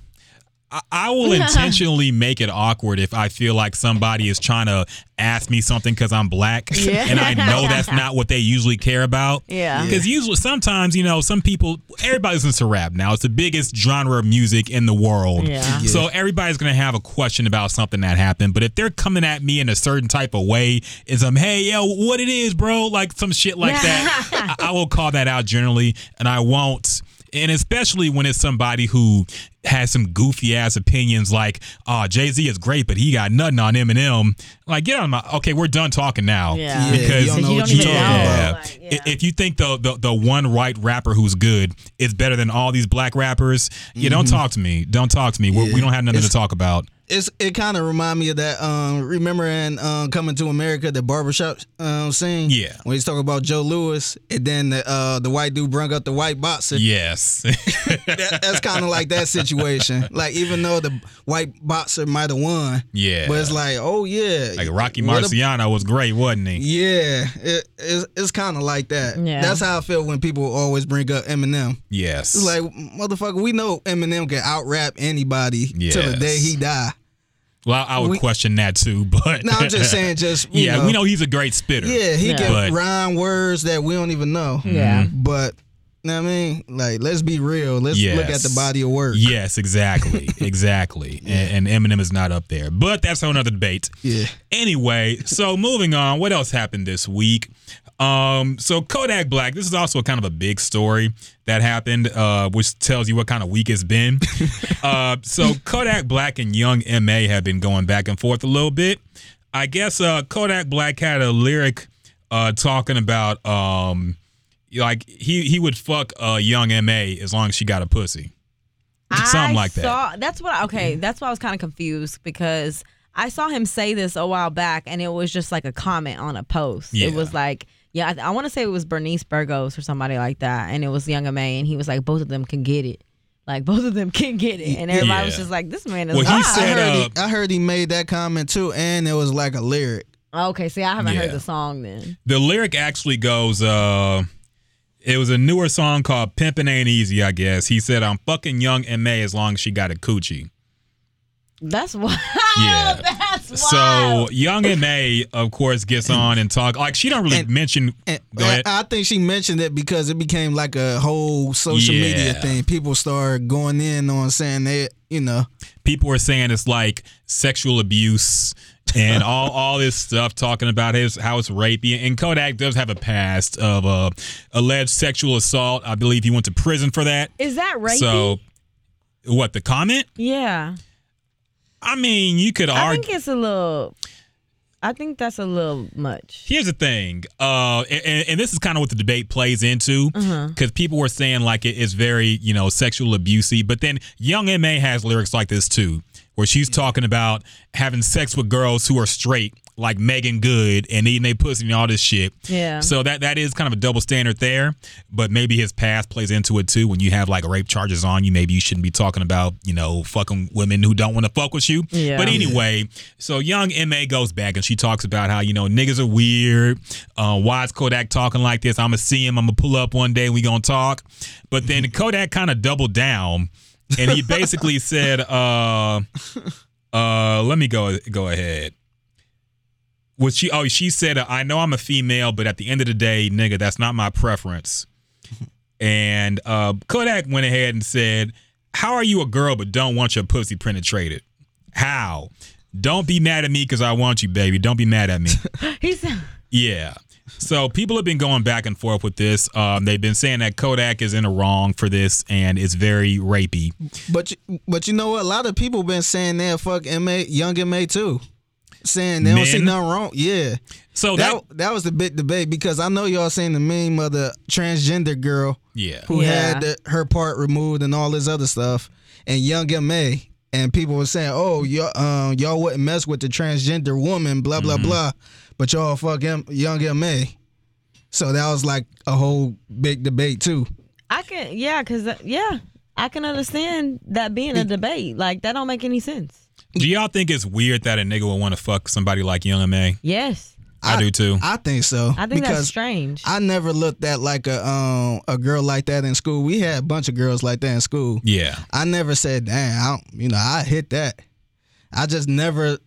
I, I will intentionally make it awkward if I feel like somebody is trying to ask me something because I'm black, Yeah. and I know that's not what they usually care about. Yeah. Because usually, sometimes you know, some people, everybody listens to rap now. It's the biggest genre of music in the world. Yeah. Yeah. So everybody's gonna have a question about something that happened. But if they're coming at me in a certain type of way, it's um, hey, yo, what it is, bro? Like some shit like that. I, I will call that out generally, and I won't. And especially when it's somebody who has some goofy ass opinions like, oh, Jay Z is great, but he got nothing on Eminem. Like, get on my okay, we're done talking now. Yeah. Yeah, Because you don't know You what you're talking know. about. Like, yeah. If you think the, the the one right rapper who's good is better than all these black rappers, yeah, don't talk to me. Don't talk to me. We're, we Mm-hmm. Don't have nothing It's- to talk about. It's it kind of remind me of that. Um, remember in um, Coming to America, the barbershop um, scene. Yeah. when he's talking about Joe Louis, and then the uh, the white dude brung up the white boxer. Yes. That, that's kind of like that situation. Like even though the white boxer might have won, Yeah. but it's like, oh yeah, like Rocky What a- Marciano was great, wasn't he? Yeah, it, it's, it's kind of like that. Yeah. That's how I feel when people always bring up Eminem. Yes. It's like, motherfucker, we know Eminem can out rap anybody till the day he die. Well, I would we- question that too, but No, I'm just saying, just you yeah, know, we know he's a great spitter. Yeah, he Yeah. can But- rhyme words that we don't even know. Yeah. Mm-hmm. But you know what I mean, like, let's be real. Let's look at the body of work. Yes, exactly, exactly. and, and Eminem is not up there, but that's another debate. Yeah. Anyway, so moving on, what else happened this week? Um, so Kodak Black, this is also kind of a big story that happened, uh, which tells you what kind of week it's been. uh, so Kodak Black and Young M.A have been going back and forth a little bit. I guess uh, Kodak Black had a lyric uh, talking about um, like he he would fuck uh, Young M.A as long as she got a pussy. Something I like that. Saw, that's what. Okay, that's why I was kind of confused because I saw him say this a while back, and it was just like a comment on a post. Yeah. It was like, yeah, I, I want to say it was Bernice Burgos or somebody like that, and it was Young M.A, and he was like, both of them can get it. Like both of them can get it, and everybody was just like, "This man is." Well, he wild. said- I heard, uh, he, I heard he made that comment too, and it was like a lyric. "Okay, see, I haven't Yeah. heard the song then." The lyric actually goes, uh, it was a newer song called Pimpin' Ain't Easy, I guess. He said, I'm fucking young and May as long as she got a coochie. That's wild. Yeah. That's So wild. Young M.A, of course, gets on and talk. Like, she don't really And- mention. And Go ahead. I, I think she mentioned it because it became like a whole social media thing. People started going in on saying they, you know, People are saying it's like sexual abuse and all, all this stuff talking about his how it's rapey. And Kodak does have a past of uh, alleged sexual assault. I believe he went to prison for that. is that rapey? So, what, the comment? yeah, I mean, you could argue. I think it's a little. I think that's a little much. Here's the thing, uh, and, and this is kind of what the debate plays into, because people were saying like it is very, you know, sexual abusey. But then Young M.A has lyrics like this too, where she's talking about having sex with girls who are straight, like Meagan Good, and eating their pussy and all this shit. Yeah. So that that is kind of a double standard there, but maybe his past plays into it too. When you have like rape charges on you, maybe you shouldn't be talking about you know fucking women who don't want to fuck with you. Yeah. But anyway, so Young M.A goes back and she talks about how you know niggas are weird. Uh, why is Kodak talking like this? I'm gonna see him. I'm gonna pull up one day and we gonna talk. But then Kodak kind of doubled down, and he basically said, uh, uh, "Let me go go ahead." Was she? Oh, she said, "I know I'm a female, but at the end of the day, nigga, that's not my preference." And uh, Kodak went ahead and said, "How are you a girl but don't want your pussy penetrated? How? Don't be mad at me because I want you, baby. Don't be mad at me." He's yeah. So people have been going back and forth with this. Um, they've been saying that Kodak is in the wrong for this and it's very rapey. but you, but you know what? A lot of people been saying they fuck Ma, Young M.A too, saying they don't see nothing wrong. Yeah, So that, that that was the big debate because I know y'all seen the meme of the transgender girl yeah. who Yeah. had the, her part removed and all this other stuff, and Young M.A. And people were saying, "Oh, y'all, um, y'all wouldn't mess with the transgender woman, blah blah Mm-hmm. blah," but y'all fuck him, Young M.A. So that was like a whole big debate too. I can yeah, cause uh, yeah, I can understand that being a debate. Like that don't make any sense. Do y'all think it's weird that a nigga would want to fuck somebody like Young M.A? Yes. I, do too. I think so. I think because that's strange. I never looked at like a um a girl like that in school. We had a bunch of girls like that in school. yeah. I never said, "Damn, I don't, you know, I hit that." I just never,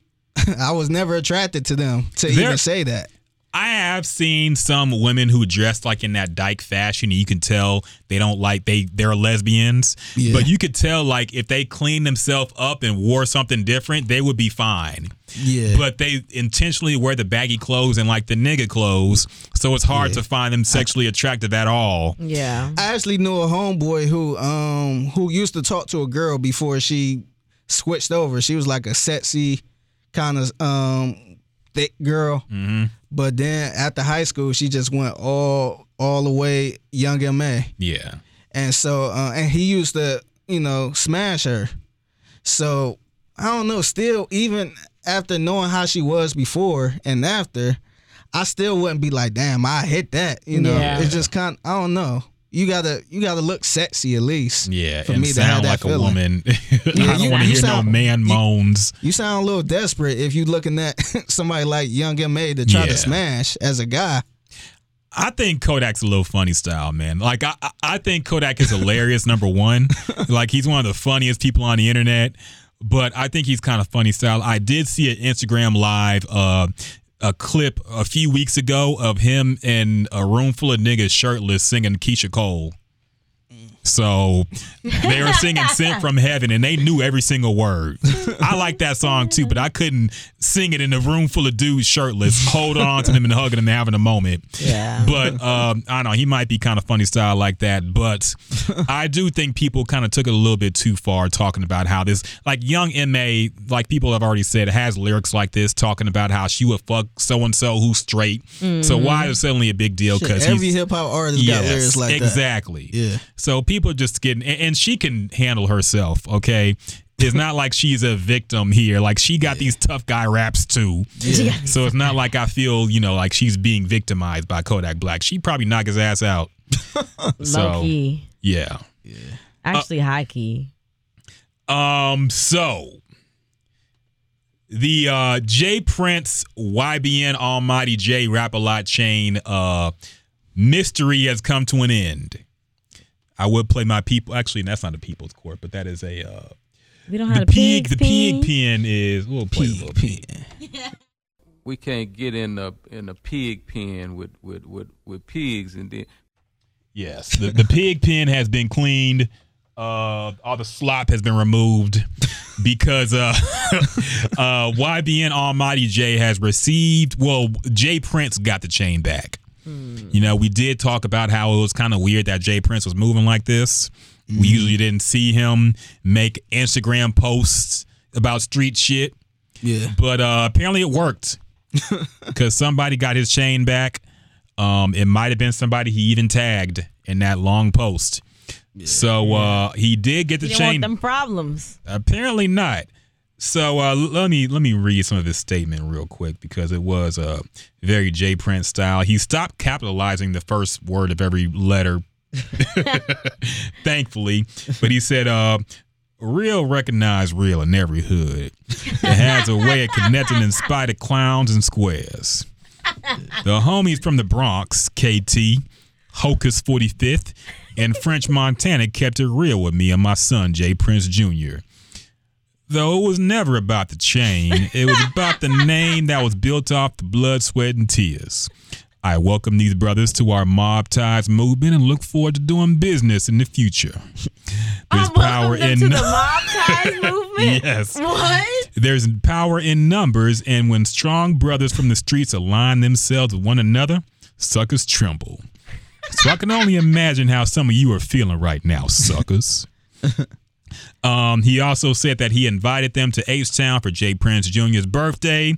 I was never attracted to them to There- even say that. I have seen some women who dress like in that dyke fashion. And you can tell they don't like they they're lesbians, Yeah. but you could tell like if they cleaned themselves up and wore something different, they would be fine. Yeah, But they intentionally wear the baggy clothes and like the nigga clothes, so it's hard to find them sexually attractive at all. yeah. I actually knew a homeboy who um who used to talk to a girl before she switched over. She was like a sexy kind of um thick girl. hmm But then after high school, she just went all all the way Young M.A. Yeah. And so uh, and he used to you know smash her. So I don't know. Still, even after knowing how she was before and after, I still wouldn't be like, damn, I hit that. You know, Yeah. it's just kind. I don't know. You gotta you gotta look sexy at least. Yeah, for and me to have sound like a feeling. woman. I don't you- want to you hear sound- no man moans. You sound a little desperate if you looking at somebody like Young M.A. to try Yeah. to smash as a guy. I think Kodak's a little funny style, man. Like I, I- I think Kodak is hilarious. number one, like he's one of the funniest people on the internet. But I think he's kind of funny style. I did see an Instagram live, uh, a clip a few weeks ago of him in a room full of niggas shirtless singing Keyshia Cole. So they were singing "Sent from Heaven" and they knew every single word. I like that song too, but I couldn't sing it in a room full of dudes shirtless, holding on to them and hugging them and having a moment. Yeah. But um, I don't know. He might be kind of funny style like that. But I do think people kind of took it a little bit too far, talking about how this, like young Ma, like people have already said, has lyrics like this, talking about how she would fuck so and so who's straight. So why is it suddenly a big deal? Because every hip hop artist got lyrics like that. exactly. Yeah. So people just getting, and, and she can handle herself. Okay. It's not like she's a victim here. Like she got these tough guy raps too. So it's not like I feel, you know, like she's being victimized by Kodak Black. She probably knock his ass out. Low so key. yeah. Actually, high key. Um. So the uh J Prince YBN Almighty J Rap a Lot chain uh mystery has come to an end. I would play my people. Actually, that's not a people's court, but that is a uh, We don't the have a pig. pig. The pig pen is. We'll play a little Pig pig. we can't get in the in the pig pen with with with, with pigs and then Yes, the, the pig pen has been cleaned. Uh, all the slop has been removed because uh, uh, YBN Almighty J has received. Well, Jay Prince got the chain back. You know, we did talk about how it was kind of weird that Jay Prince was moving like this. We usually didn't see him make Instagram posts about street shit, Yeah. but uh, apparently it worked because somebody got his chain back. Um, it might have been somebody he even tagged in that long post. So uh, he did get the You don't want chain. them problems. Apparently not. So uh, let me let me read some of his statement real quick because it was uh, very J Prince style. He stopped capitalizing the first word of every letter, thankfully. But he said, uh, "Real recognize real in every hood. It has a way of connecting in spite of clowns and squares." The homies from the Bronx, KT, Hocus 45th, and French Montana kept it real with me and my son, Jay Prince Jr. Though it was never about the chain, it was about the name that was built off the blood, sweat, and tears. I welcome these brothers to our mob ties movement and look forward to doing business in the future. There's Oh, power in to the mob ties movement. Yes. What? there's power in numbers, and when strong brothers from the streets align themselves with one another, suckers tremble. So I can only imagine how some of you are feeling right now, suckers. um, he also said that he invited them to H Town for Jay Prince Jr.'s birthday.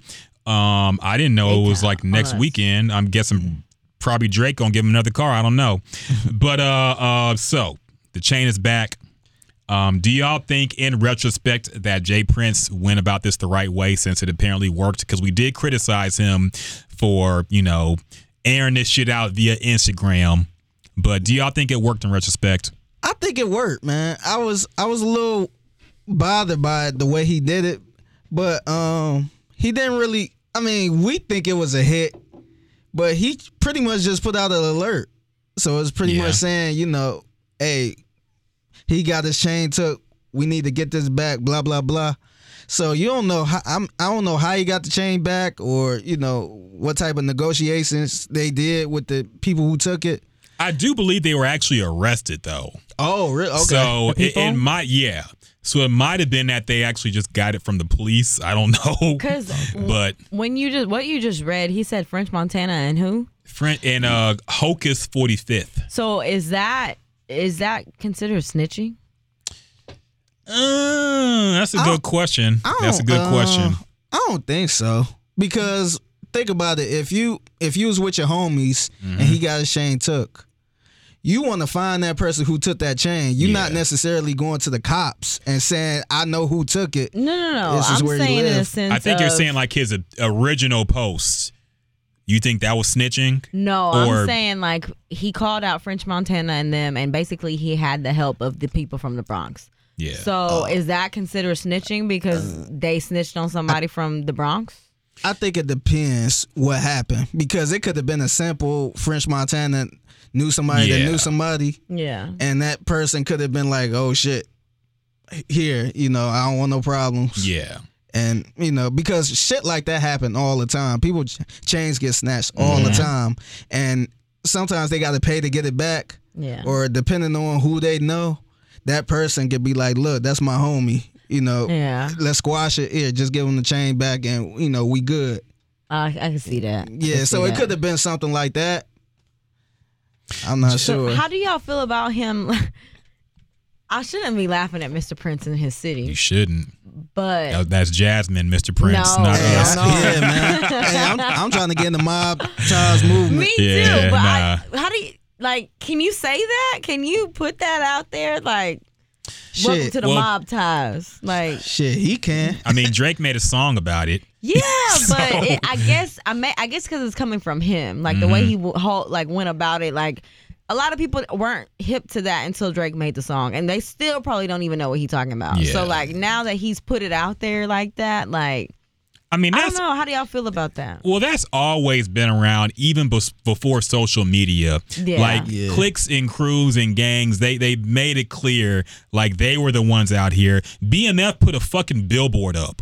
Um, I didn't know it was like next weekend. I'm guessing probably Drake gonna give him another car. I don't know, but uh, uh, so the chain is back. Um, do y'all think, in retrospect, that Jay Prince went about this the right way since it apparently worked? Because we did criticize him for, you know, airing this shit out via Instagram. But do y'all think it worked in retrospect? I think it worked, man. I was I was a little bothered by the way he did it, but um he didn't really I mean, we think it was a hit but he pretty much just put out an alert. So it's pretty Yeah. much saying, you know, hey, he got his chain took. We need to get this back. Blah blah blah. So you don't know how I'm, I don't know how he got the chain back, or you know what type of negotiations they did with the people who took it. I do believe they were actually arrested though. Oh, really? Okay. So The it, it might, yeah. So it might have been that they actually just got it from the police. I don't know. Because But when you just what you just read, he said French Montana and who? French and uh Hocus 45th. So is that is that considered snitching? Uh, that's a I good question. That's a good uh, question. I don't think so because think about it. If you if you was with your homies Mm-hmm. and he got his chain took, you want to find that person who took that chain. You're not necessarily going to the cops and saying, "I know who took it." No, no, no. This is I'm where you saying in a sense. I think you're saying like his uh, original post. You think that was snitching? No, or- I'm saying like he called out French Montana and them, and basically he had the help of the people from the Bronx. Yeah. So is that considered snitching because they snitched on somebody from the Bronx? I think it depends what happened because it could have been a simple French Montana knew somebody that knew somebody, Yeah. and that person could have been like, "Oh shit, here, you know, I don't want no problems." yeah. and you know because shit like that happen all the time people ch- chains get snatched all the mm-hmm. time and sometimes they got to pay to get it back Yeah. or depending on who they know that person could be like look that's my homie you know Yeah. let's squash it here just give him the chain back and you know we good I, I can see that. I yeah so it could have been something like that i'm not So sure how do y'all feel about him? I shouldn't be laughing at Mr. Prince in his city. You shouldn't. but That- That's Jasmine, Mr. Prince, No. not Hey, us. no. I- yeah man hey, I'm, I'm trying to get in the mob Charles movement me Yeah, too. But nah. I, how do you like? Can you say that? Can you put that out there? Like, welcome to the Well- mob ties. Like, shit he can I mean, Drake made a song about it. Yeah, So- but it, I guess I may, I guess because it's coming from him, like the Mm-hmm. way he w- like went about it, like. A lot of people weren't hip to that until Drake made the song, and they still probably don't even know what he's talking about. Yeah. So, like now that he's put it out there like that, like I mean, I don't know. How do y'all feel about that? Well, that's always been around, even bes- before social media. Yeah. Like Yeah. cliques and crews and gangs, they they made it clear like they were the ones out here. BMF put a fucking billboard up.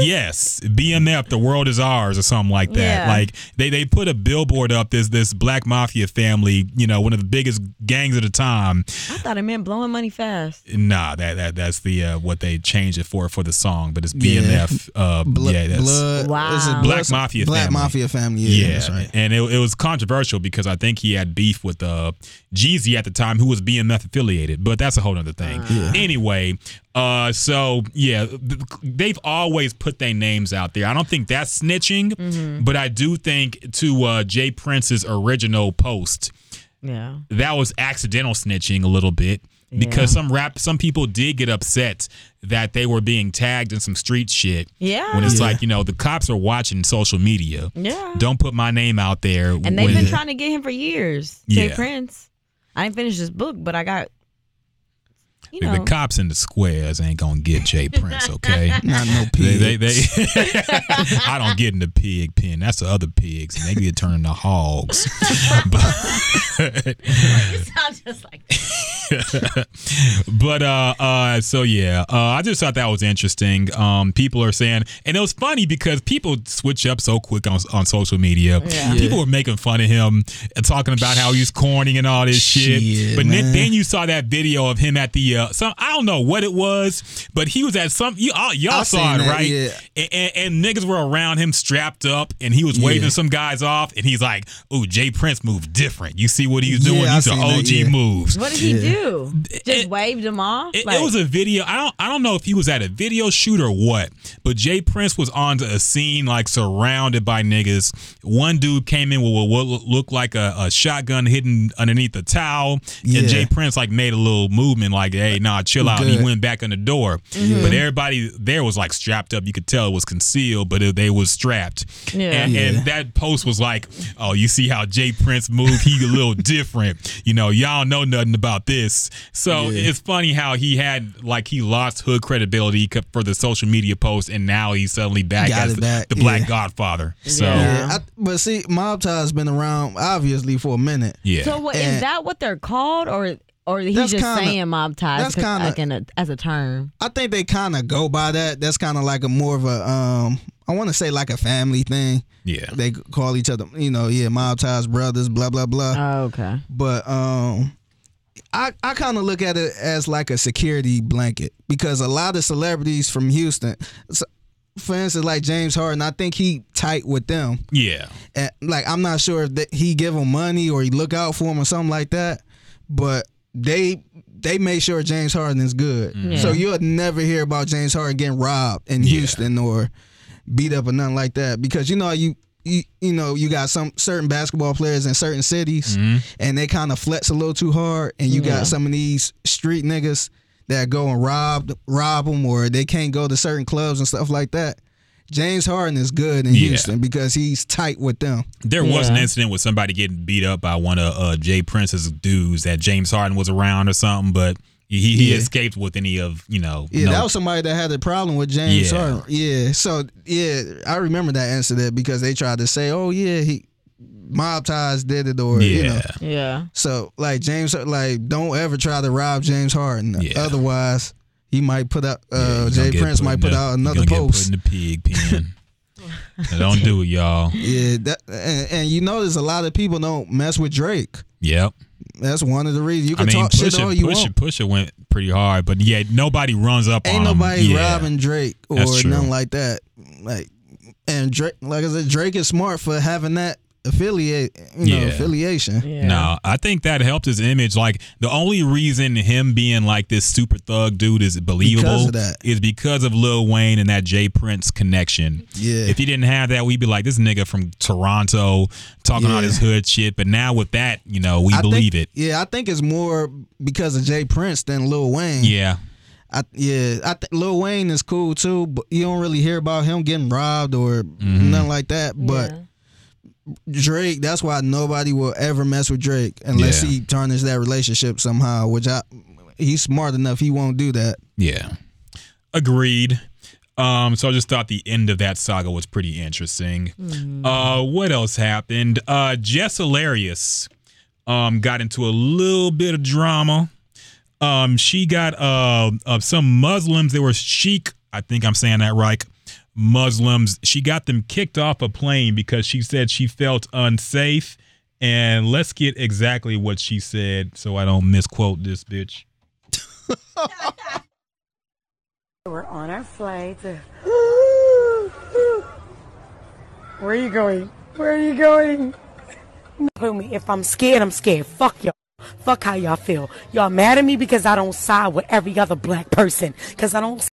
Yes, BMF, the world is ours, or something like that. Yeah. Like they they put a billboard up. This this black mafia family, you know, one of the biggest gangs at the time. I thought it meant blowing money fast. Nah, that that that's the uh, what they changed it for for the song, but it's Yeah. BMF. Uh, Blo- yeah, that's, blood. Wow. is it Black blood- Mafia Black family. Mafia family. Yeah, Yeah, that's right. and it, it was controversial because I think he had beef with uh, Jeezy at the time, who was BMF affiliated. But that's a whole other thing. Anyway, uh, so yeah, they've always put their names out there. I don't think that's snitching, but I do think to uh, Jay Prince's original post, Yeah. that was accidental snitching a little bit because some rap some people did get upset that they were being tagged in some street shit. Yeah. When it's Yeah. like, you know, the cops are watching social media. Yeah. Don't put my name out there. And they've when- been trying to get him for years. Jay Prince. I didn't finish this book, but I got, you the, know, the cops in the squares ain't gonna get Jay Prince, okay? Not no They, pigs. they, they I don't get in the pig pen. That's the other pigs, and they get turned into hogs. But, you sound just like but uh uh so yeah uh i just thought that was interesting um people are saying and it was funny because people switch up so quick on, on social media Yeah. people were making fun of him and talking about how he's corny and all this shit, Shit, but then, then you saw that video of him at the uh some i don't know what it was but he was at some you all y'all I saw it that, right yeah. and, and, and niggas were around him strapped up and he was waving Yeah. some guys off and he's like ooh jay prince moved different you see what he's doing Yeah, I these are seen that, og yeah. moves What did he do? Just It- waved him off? it, Like, it was a video. I don't. I don't know if he was at a video shoot or what. But Jay Prince was on a scene like surrounded by niggas. One dude came in with what looked like a, a shotgun hidden underneath a towel, Yeah. and Jay Prince like made a little movement like, "Hey, nah, chill out." And he went back in the door. Mm-hmm. But everybody there was like strapped up. You could tell it was concealed, but it, they was strapped. Yeah. And, Yeah. and that post was like, "Oh, you see how Jay Prince moved? He a little different. You know, y'all know nothing about this." This. So Yeah. it's funny how he had like he lost hood credibility for the social media post, and now he's suddenly back Got as the, back, the Black yeah. Godfather. So Yeah. yeah, Yeah, I, but see, Mob Tie's been around obviously for a minute. Yeah. So what is that? What they're called, or or he's just kinda- saying mob ties? that's kinda- like a, as a term. I think they kind of go by that. That's kind of like a more of a um. I want to say like a family thing. yeah, They call each other, you know, yeah, Mob Ties brothers, blah blah blah. Oh, okay. but um I, I kind of look at it as like a security blanket because a lot of celebrities from Houston, for instance, like James Harden, I think he tight with them. yeah, And like I'm not sure if that he give them money or he look out for them or something like that, but they they make sure James Harden is good. Mm-hmm. Yeah. So you'll never hear about James Harden getting robbed in Yeah. Houston or beat up or nothing like that because you know you. You, you know you got some certain basketball players in certain cities and they kind of flex a little too hard and you Yeah. got some of these street niggas that go and rob rob them or they can't go to certain clubs and stuff like that James Harden is good in Yeah. Houston because he's tight with them. There was an incident with somebody getting beat up by one of uh, Jay Prince's dudes that James Harden was around or something, but he, he Yeah. escaped with any of you know. Yeah, no- that was somebody that had a problem with James Yeah. Harden. Yeah, so yeah, I remember that incident because they tried to say, "Oh yeah, he mob ties did it," or yeah. you know. Yeah. So like James, like don't ever try to rob James Harden. Yeah. Otherwise, he might put out. Uh, you're J. Prince might put the- out another gonna Get post. put in the pig pen. Don't do it, y'all. Yeah, that and, and you notice a lot of people don't mess with Drake. Yep. That's one of the reasons. You I can mean, talk shit all you Pusha, want. Pusha went pretty hard, but yeah, nobody runs up Ain't on him. nobody Yeah. robbing Drake or nothing like that. Like and Drake, like I said, Drake is smart for having that affiliate, you know, Yeah. affiliation. Yeah. No, I think that helped his image. Like the only reason him being like this super thug dude is believable Because of that. is because of Lil Wayne and that J. Prince connection. Yeah. If he didn't have that, we'd be like this nigga from Toronto talking all Yeah. this hood shit. But now with that, you know, we I believe think, it. Yeah, I think it's more because of J. Prince than Lil Wayne. Yeah. I, yeah, I think Lil Wayne is cool too, but you don't really hear about him getting robbed or Mm-hmm. nothing like that. But Yeah. Drake, that's why nobody will ever mess with Drake unless Yeah. he tarnish that relationship somehow. Which I, he's smart enough, he won't do that. Yeah. Agreed. Um, so I just thought the end of that saga was pretty interesting. Uh, what else happened? Uh, Jess Hilarious um, got into a little bit of drama. Um, she got uh, uh some Muslims. They were Sheik. I think I'm saying that right. Muslims. She got them kicked off a plane because she said she felt unsafe. And let's get exactly what she said so I don't misquote this bitch. We're on our flight. Where are you going? Where are you going? Put me. If I'm scared, I'm scared. Fuck y'all. Fuck how y'all feel. Y'all mad at me because I don't side with every other black person. Because I don't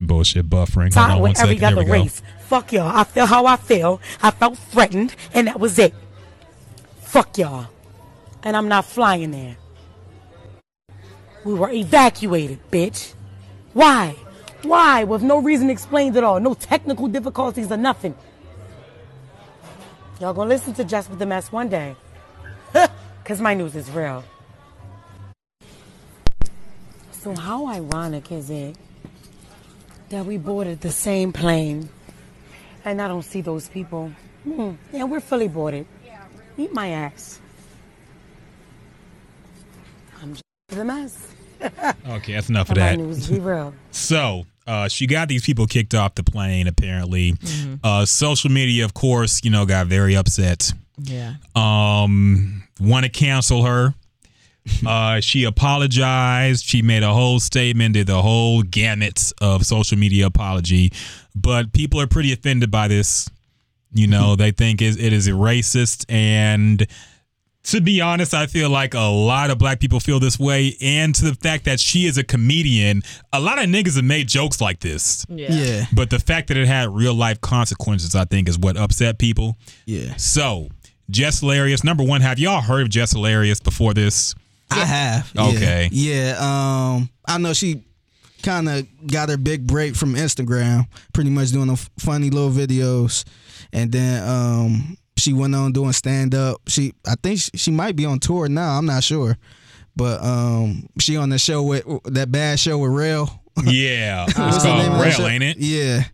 Bullshit buffering. Hold on one every second. Other race. Fuck y'all. I feel how I feel. I felt threatened, and that was it. Fuck y'all. And I'm not flying there. We were evacuated, bitch. Why? Why? With no reason explained at all. No technical difficulties or nothing. Y'all gonna listen to Jess with the Mess one day. Cause my news is real. So how ironic is it that we boarded the same plane and I don't see those people? Hmm. Yeah, we're fully boarded. Eat my ass. I'm just the mess. Okay, that's enough of And my that. news be real. So uh, she got these people kicked off the plane. Apparently, uh, social media, of course, you know, got very upset. Yeah. Um, want to cancel her. Uh, she apologized. She made a whole statement, did the whole gamut of social media apology. But people are pretty offended by this. You know, they think it it is racist. And to be honest, I feel like a lot of black people feel this way. And to the fact that she is a comedian, a lot of niggas have made jokes like this. Yeah. Yeah, But the fact that it had real life consequences, I think, is what upset people. yeah. So, Jess Hilarious, number one, have y'all heard of Jess Hilarious before this? I have. yeah. Okay. Yeah. Um, I know she kind of got her big break from Instagram, pretty much doing the funny little videos, and then um, she went on doing stand up. She I think she, she might be on tour now. I'm not sure, but um, she on the show with that bad show with Rel. Yeah, it's What's the name called of Rel, ain't it? Yeah,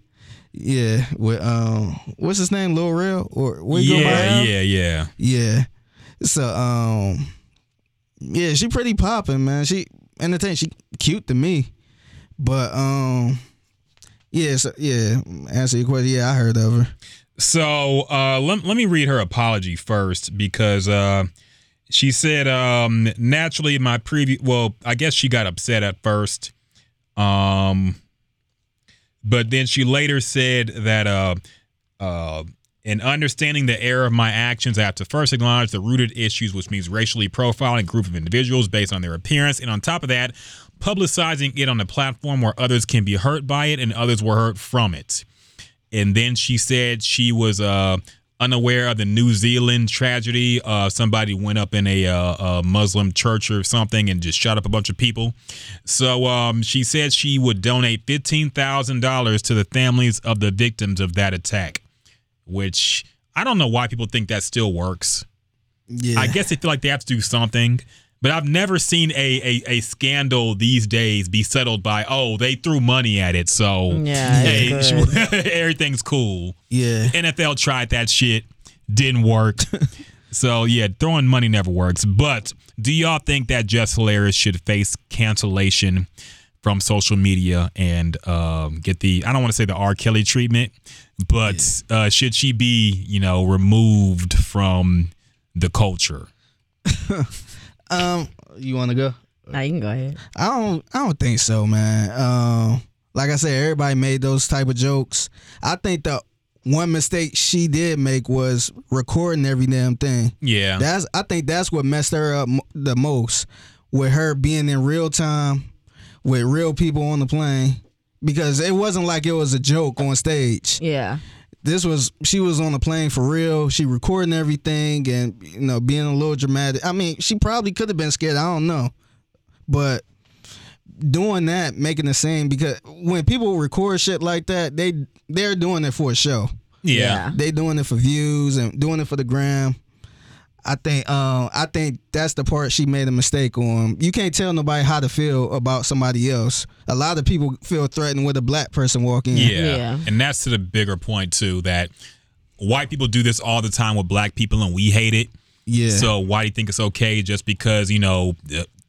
yeah. With um, what's his name? Lil Rel or what he? Yeah, yeah, yeah. Yeah. So um yeah, she pretty popping, man. She entertaining. She cute to me. But um yeah, so, yeah, answer your question. Yeah, I heard of her. So uh, let, let me read her apology first because uh, she said, um, naturally, my previous, well, I guess she got upset at first. Um, but then she later said that uh, uh, in understanding the error of my actions, I have to first acknowledge the rooted issues, which means racially profiling a group of individuals based on their appearance. And on top of that, publicizing it on a platform where others can be hurt by it and others were hurt from it. And then she said she was uh, unaware of the New Zealand tragedy. Uh, somebody went up in a, uh, a Muslim church or something and just shot up a bunch of people. So um, she said she would donate $15,000 to the families of the victims of that attack, which I don't know why people think that still works. Yeah. I guess they feel like they have to do something. But I've never seen a, a, a scandal these days be settled by oh they threw money at it so Yeah, hey, everything's cool. Yeah. NFL tried that shit, didn't work. so yeah, throwing money never works. But do y'all think that Jess Hilarious should face cancellation from social media and um, get the I don't want to say the R. Kelly treatment, but uh, should she be you know removed from the culture? Um you wanna go? Now you can go ahead. I don't I don't think so, man. Um like I said, everybody made those type of jokes. I think the one mistake she did make was recording every damn thing. Yeah. That's I think that's what messed her up the most with her being in real time with real people on the plane because it wasn't like it was a joke on stage. Yeah. This was she was on the plane for real. She recording everything and you know being a little dramatic. I mean, she probably could have been scared. I don't know, but doing that, making the same because when people record shit like that, they they're doing it for a show. Yeah. They doing it for views and doing it for the gram. I think um I think that's the part she made a mistake on. You can't tell nobody how to feel about somebody else. A lot of people feel threatened with a black person walking in. Yeah. Yeah. And that's to the bigger point too that white people do this all the time with black people and we hate it. Yeah. So why do you think it's okay just because, you know,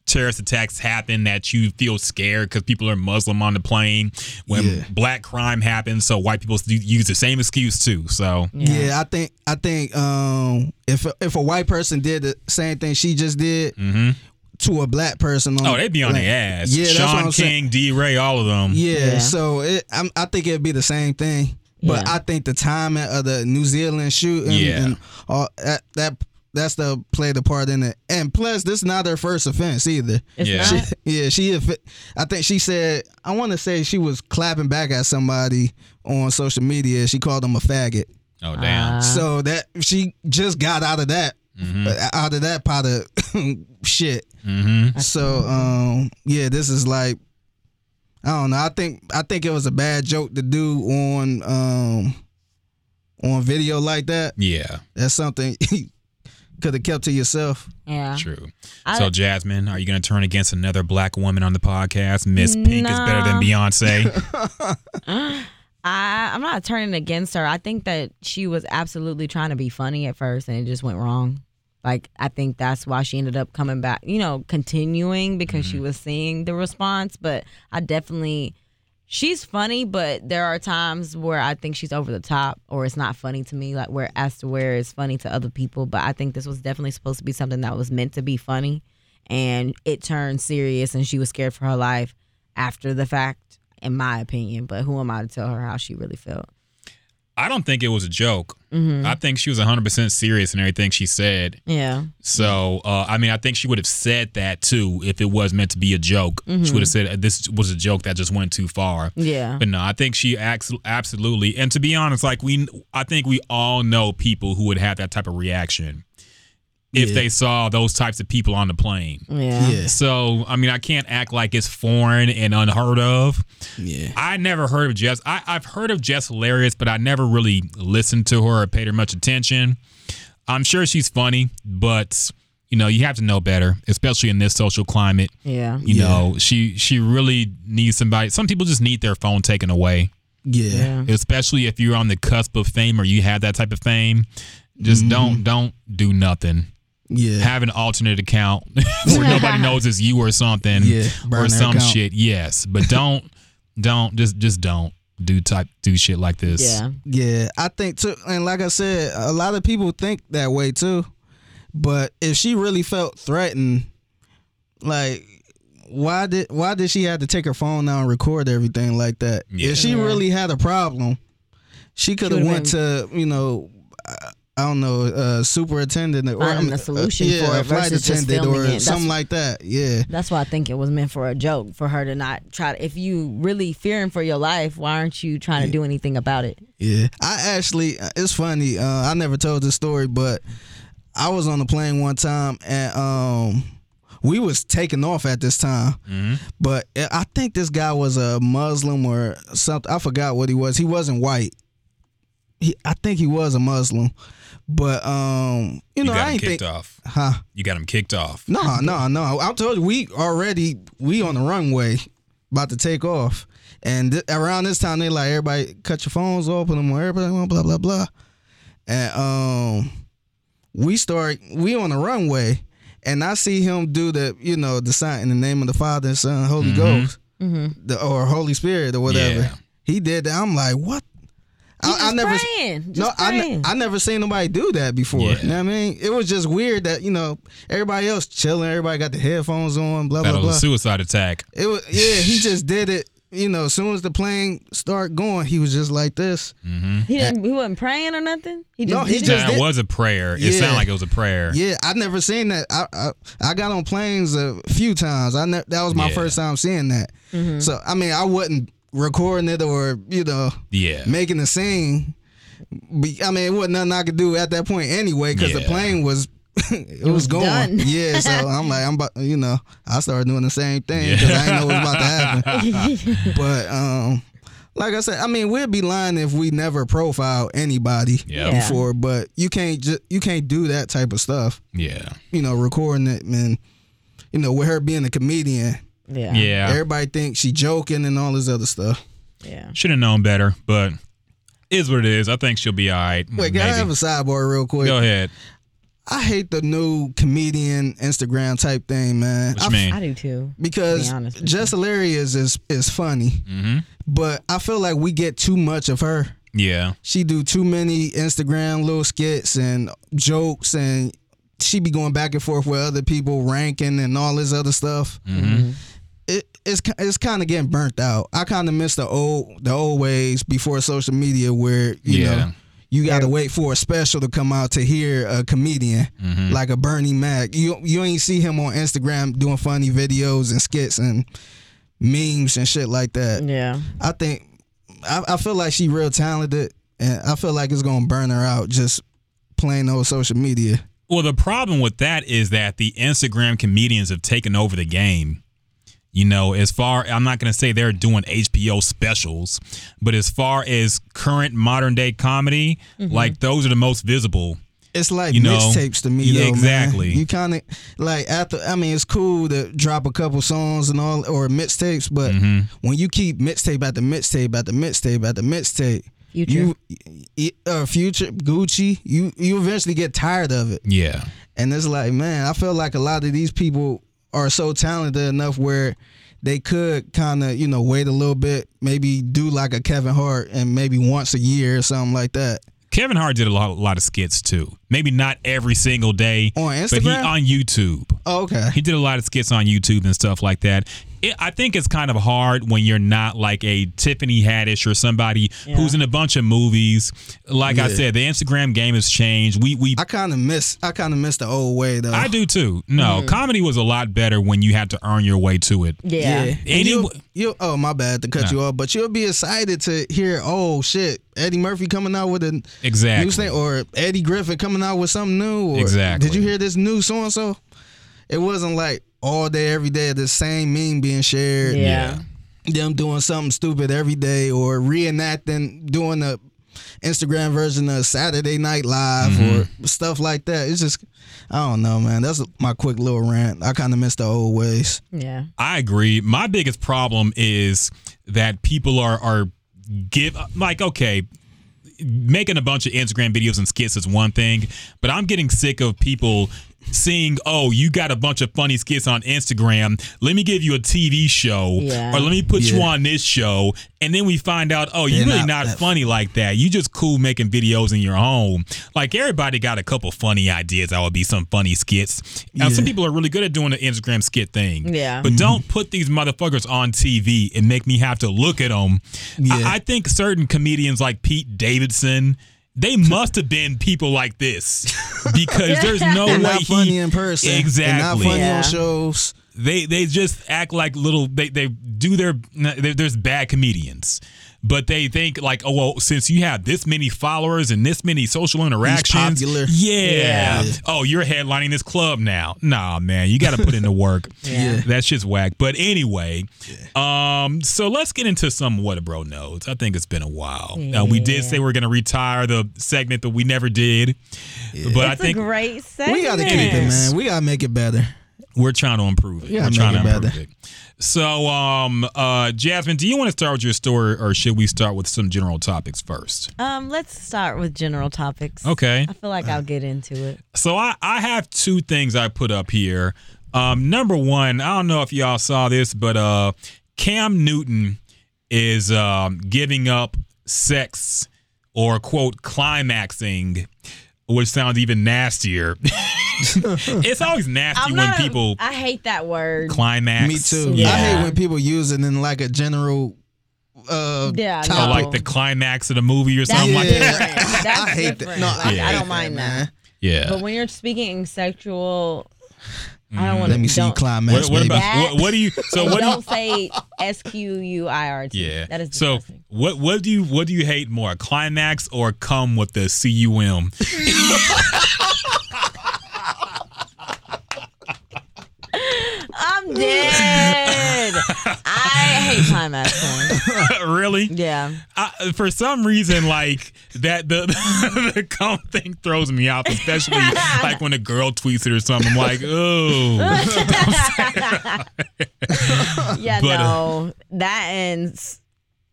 terrorist attacks happen that you feel scared because people are Muslim on the plane when Yeah. black crime happens so white people use the same excuse too. So Yeah, I think I think um, if if a white person did the same thing she just did to a black person, on, Mm-hmm. Oh, they'd be on like- their ass. Yeah, that's Shaun I'm saying. King, DeRay, all of them. Yeah, Yeah. so it, I'm, I think it'd be the same thing, but Yeah. I think the timing of the New Zealand shooting, Yeah. and all that that that's the play the part in it. And plus, this is not her first offense either. It's Yeah. She, yeah, she. I think she said. I want to say she was clapping back at somebody on social media. She called him a faggot. Oh damn. So that she just got out of that, uh, out of that pot of shit. mm-hmm. So um, yeah, this is like I don't know. I think I think it was a bad joke to do on um on video like that. Yeah, That's something you could have kept to yourself. Yeah. true. I- so Jasmine, are you going to turn against another black woman on the podcast? Miss Pink is better than Beyonce. I I'm not turning against her. I think that she was absolutely trying to be funny at first and it just went wrong. Like I think that's why she ended up coming back, you know, continuing because she mm-hmm. was seeing the response, but I definitely she's funny, but there are times where I think she's over the top or it's not funny to me like where as to where it's funny to other people, but I think this was definitely supposed to be something that was meant to be funny and it turned serious and she was scared for her life after the fact in my opinion, but who am I to tell her how she really felt? I don't think it was a joke. Mm-hmm. I think she was 100% serious in everything she said. Yeah. So, uh, I mean, I think she would have said that too if it was meant to be a joke. She would have said uh, this was a joke that just went too far. Mm-hmm. Yeah. But no, I think she acts absolutely. And to be honest, like we, I think we all know people who would have that type of reaction. If Yeah. they saw those types of people on the plane. Yeah. Yeah. So, I mean, I can't act like it's foreign and unheard of. Yeah. I never heard of Jess. I, I've heard of Jess Hilarious, but I never really listened to her or paid her much attention. I'm sure she's funny, but you know, you have to know better, especially in this social climate. Yeah. You Yeah. know, she she really needs somebody. Some people just need their phone taken away, Yeah. Yeah. especially if you're on the cusp of fame or you have that type of fame. Just Mm-hmm. don't don't do nothing. Yeah. Have an alternate account where nobody knows it's you or something, Yeah, or some account. shit. Yes, but don't don't just just don't do type do shit like this. Yeah. Yeah, I think too, and like I said, a lot of people think that way too. But if she really felt threatened, like why did why did she have to take her phone now and record everything like that? Yeah. If she Yeah. really had a problem, she could have would've went to you know. Uh, I don't know, uh, superintendent or Finding uh, a solution yeah, for it flight versus just attendant filming or it. Something like that. Yeah, That's why I think it was meant for a joke for her to not try. To, if you really fearing for your life, why aren't you trying to do anything about it? Yeah, I actually, it's funny. Uh, I never told this story, but I was on the plane one time and um, we was taking off at this time. But I think this guy was a Muslim or something. I forgot what he was. He wasn't white. He, I think he was a Muslim, but um, you You know, got I him ain't kicked think, off. huh? You got him kicked off. No, no, no. I told you we already we on the runway about to take off, and th- around this time they like everybody cut your phones off, put them on airplane, blah blah blah, and um, we start we on the runway, and I see him do the you know the sign in the name of the Father, and Son, Holy Ghost, the, or Holy Spirit or whatever. Yeah. He did that. I'm like, what? He just praying, no, just I, praying. I never seen nobody do that before. Yeah. You know what I mean? It was just weird that, you know, everybody else chilling, everybody got the headphones on, blah, That blah, was blah. a suicide attack. It was yeah, he just did it, you know, as soon as the plane start going, he was just like this. He didn't. He wasn't praying or nothing. He just No, he did just it. Did- was a prayer. It sounded like it was a prayer. Yeah, I've never seen that. I I, I got on planes a few times. I ne- that was my Yeah. first time seeing that. Mm-hmm. So I mean, I wasn't recording it or you know Yeah. making a scene. I mean, it wasn't nothing I could do at that point anyway because the plane was. it, was, was going, done. yeah. So I'm like, I'm about, you know, I started doing the same thing because I didn't know what was about to happen. but um, like I said, I mean, we'd be lying if we never profiled anybody Yeah. Yeah. before. But you can't just you can't do that type of stuff. Yeah. You know, recording it, man. You know, with her being a comedian, Yeah. Yeah. everybody thinks she joking and all this other stuff. Yeah. Should have known better, but is what it is. I think she'll be all right. Wait, can I have a sidebar real quick? Go ahead. I hate the new comedian Instagram type thing, man. What I mean? I do too. because To be honest with Jess Hilarious is is funny, Mm-hmm. but I feel like we get too much of her. Yeah. She do too many Instagram little skits and jokes, and she be going back and forth with other people ranking and all this other stuff. Mm-hmm. It, it's it's kind of getting burnt out. I kind of miss the old the old ways before social media, where you Yeah. know you got to wait for a special to come out to hear a comedian Mm-hmm. like a Bernie Mac. You you ain't see him on Instagram doing funny videos and skits and memes and shit like that. Yeah. I think I, I feel like she real talented, and I feel like it's gonna burn her out just playing on social media. Well, the problem with that is that the Instagram comedians have taken over the game. You know, as far I'm not going to say they're doing HBO specials, but as far as current modern day comedy, like those are the most visible. It's like You know, mixtapes to me, yeah, though. man. exactly. You kind of like after. I mean, it's cool to drop a couple songs and all, or mixtapes, but Mm-hmm. when you keep mixtape at the mixtape at the mixtape at the mixtape, Future. you, y- uh, future Gucci, you you eventually get tired of it. Yeah. And it's like, man, I feel like a lot of these people are so talented enough where they could kind of, you know, wait a little bit, maybe do like a Kevin Hart and maybe once a year or something like that. Kevin Hart did a lot, a lot of skits too. Maybe not every single day On but he on YouTube. Oh, okay. He did a lot of skits on YouTube and stuff like that. It, I think it's kind of hard when you're not like a Tiffany Haddish or somebody Yeah. who's in a bunch of movies. Like I said, the Instagram game has changed. We we I kind of miss. I kind of miss the old way though. I do too. No, Mm. comedy was a lot better when you had to earn your way to it. Yeah. And Any- you, you, oh my bad to cut Nah. you off, but you'll be excited to hear, oh shit, Eddie Murphy coming out with a Exactly. new thing, or Eddie Griffin coming out with something new. Or, Exactly. Did you hear this new so and so? It wasn't like all day, every day, the same meme being shared. Yeah. Them doing something stupid every day, or reenacting, doing a Instagram version of Saturday Night Live Mm-hmm. or stuff like that. It's just, I don't know, man. That's my quick little rant. I kind of miss the old ways. Yeah. I agree. My biggest problem is that people are are give like okay, making a bunch of Instagram videos and skits is one thing, but I'm getting sick of people seeing, oh, you got a bunch of funny skits on Instagram. Let me give you a TV show, Yeah. or let me put you on this show, and then we find out, oh, you're really not not, funny like that. You just cool making videos in your home. Like everybody got a couple funny ideas. That would be some funny skits. Now, some people are really good at doing the Instagram skit thing. Yeah. But mm-hmm. don't put these motherfuckers on TV and make me have to look at them. Yeah. I, I think certain comedians like Pete Davidson, they must have been people like this because there's no They're way not he funny in person. They're not funny Yeah. on shows. They they just act like little. They they do their. There's bad comedians. But they think like, oh well, since you have this many followers and this many social interactions, popular. yeah. Yeah. Oh, you're headlining this club now. Nah, man, you got to put in the work. Yeah. That shit's whack. But anyway, um, so let's get into some what a bro knows. I think it's been a while. Uh, we did say we are gonna retire the segment, that we never did. But I think a great segment. We got to keep it, man. We got to make it better. we're trying to improve it. Yeah, we're trying to it improve better. it. So, um, uh, Jasmine, do you want to start with your story, or should we start with some general topics first? Um, let's start with general topics. Okay. I feel like I'll get into it. So I, I have two things I put up here. Um, number one, I don't know if y'all saw this, but uh, Cam Newton is um, giving up sex or quote climaxing, which sounds even nastier. it's always nasty I'm when not a- people I hate that word. climax. Me too. Yeah. I hate when people use it in like a general. Uh, Yeah, Or no. like the climax of the movie or That's something like Yeah. that. That's I hate that. No, Like, I I don't mind man. that. Yeah. But when you're speaking sexual, I don't want to. Let me see you don't, climax, What, what about what, what do you? So what do you? don't say S Q U I R T. Yeah. That is so what what do you what do you hate more, climax or come with the C U M? I'm dead. I hate really? Yeah. I, for some reason, like that the the come thing throws me off, especially like when a girl tweets it or something. I'm like, oh, Yeah, But, uh, no. that ends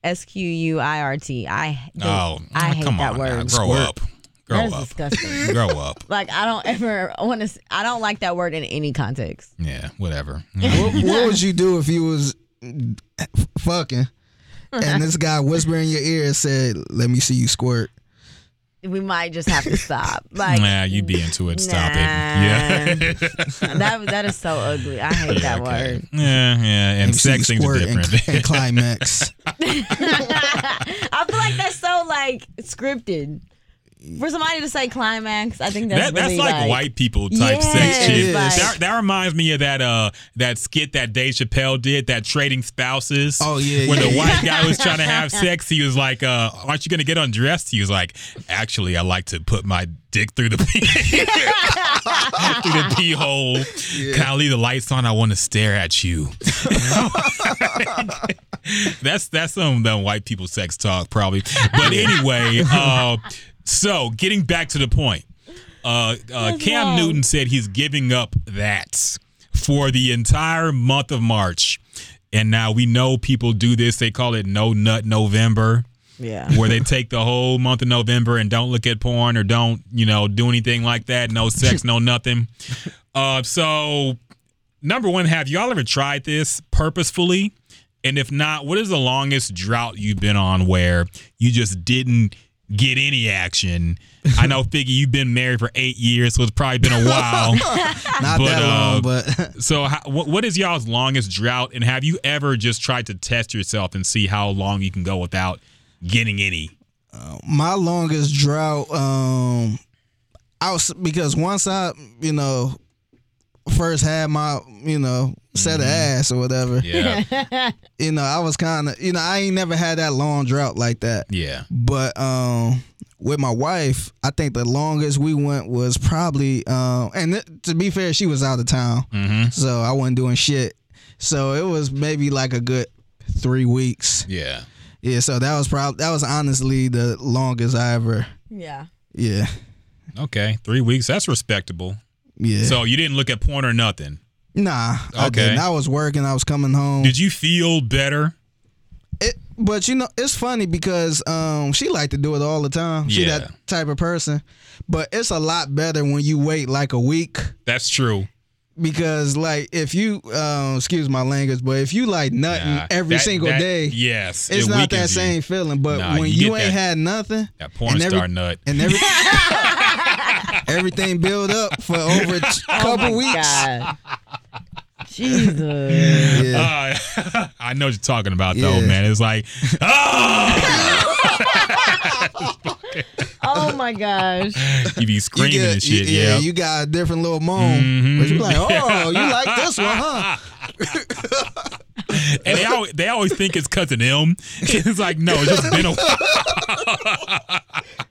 S Q U I R T. I oh, I hate come that word. now. grow Squirt. up, grow That is up, disgusting. grow up. like I don't ever want to. I don't like that word in any context. Yeah, whatever. what, what would you do if you was fucking and this guy whisper in your ear and said, "Let me see you squirt"? We might just have to stop. Like nah, you'd be into it. Stop it. Yeah. that. That is so ugly. I hate that okay. word. Yeah, yeah, and me see you sex things are squirt and, different. and climax. I feel like that's so like scripted. For somebody to say climax, I think that's That, that's really, like, white people type Yes, sex shit. like- that, that reminds me of that uh that skit that Dave Chappelle did, that trading spouses. Oh, yeah, When yeah. the white guy was trying to have sex, he was like, uh, aren't you gonna get undressed? He was like, Actually, I like to put my dick through the pee through the pee hole. Can I leave the lights on? I want to stare at you. that's that's some of the white people sex talk, probably. But anyway, uh, so getting back to the point, uh, uh, Cam? Newton said he's giving up that for the entire month of March. And now we know people do this. They call it No Nut November, Yeah. where they take the whole month of November and don't look at porn or don't, you know, do anything like that. No sex, no nothing. Uh, so, number one, have y'all ever tried this purposefully? And if not, what is the longest drought you've been on where you just didn't get any action. I know, Figgy, you've been married for eight years, so it's probably been a while. Not But, that long, uh, but so, how, what, what is y'all's longest drought, and have you ever just tried to test yourself and see how long you can go without getting any? my longest drought, um, I was because once I, you know, first had my, you know, set of ass or whatever, Yeah, you know, I was kind of, you know, I ain't never had that long drought like that. yeah. But um, with my wife, I think the longest we went was probably, um, and th- to be fair, she was out of town, Mm-hmm. so I wasn't doing shit. So it was maybe like a good three weeks. Yeah. Yeah, so that was probably that was honestly the longest I ever. Yeah. Yeah, Okay, three weeks. That's respectable. yeah. So you didn't look at porn or nothing. Nah, I Okay. didn't. I was working. I was coming home. Did you feel better? It, but you know, it's funny because um, she like to do it all the time. She Yeah. that type of person. But it's a lot better when you wait like a week That's true. Because, like, if you um, excuse my language, but if you like nothing Nah, every that- single that- day, Yes, it's it not that weakens you. same feeling. But Nah, when you you, ain't that- had nothing, That porn and every- star nut. and every, everything build up for over a couple oh my weeks. God. Jesus. Yeah. Uh, I know what you're talking about though, man. It's like, oh, Oh my gosh. you be You screaming get- and shit. you- Yeah. you got a different little moan. Mhm. But you're like, oh, you like this one, huh? and they always, they always think it's cousin M. It's like, no, it's just been a while.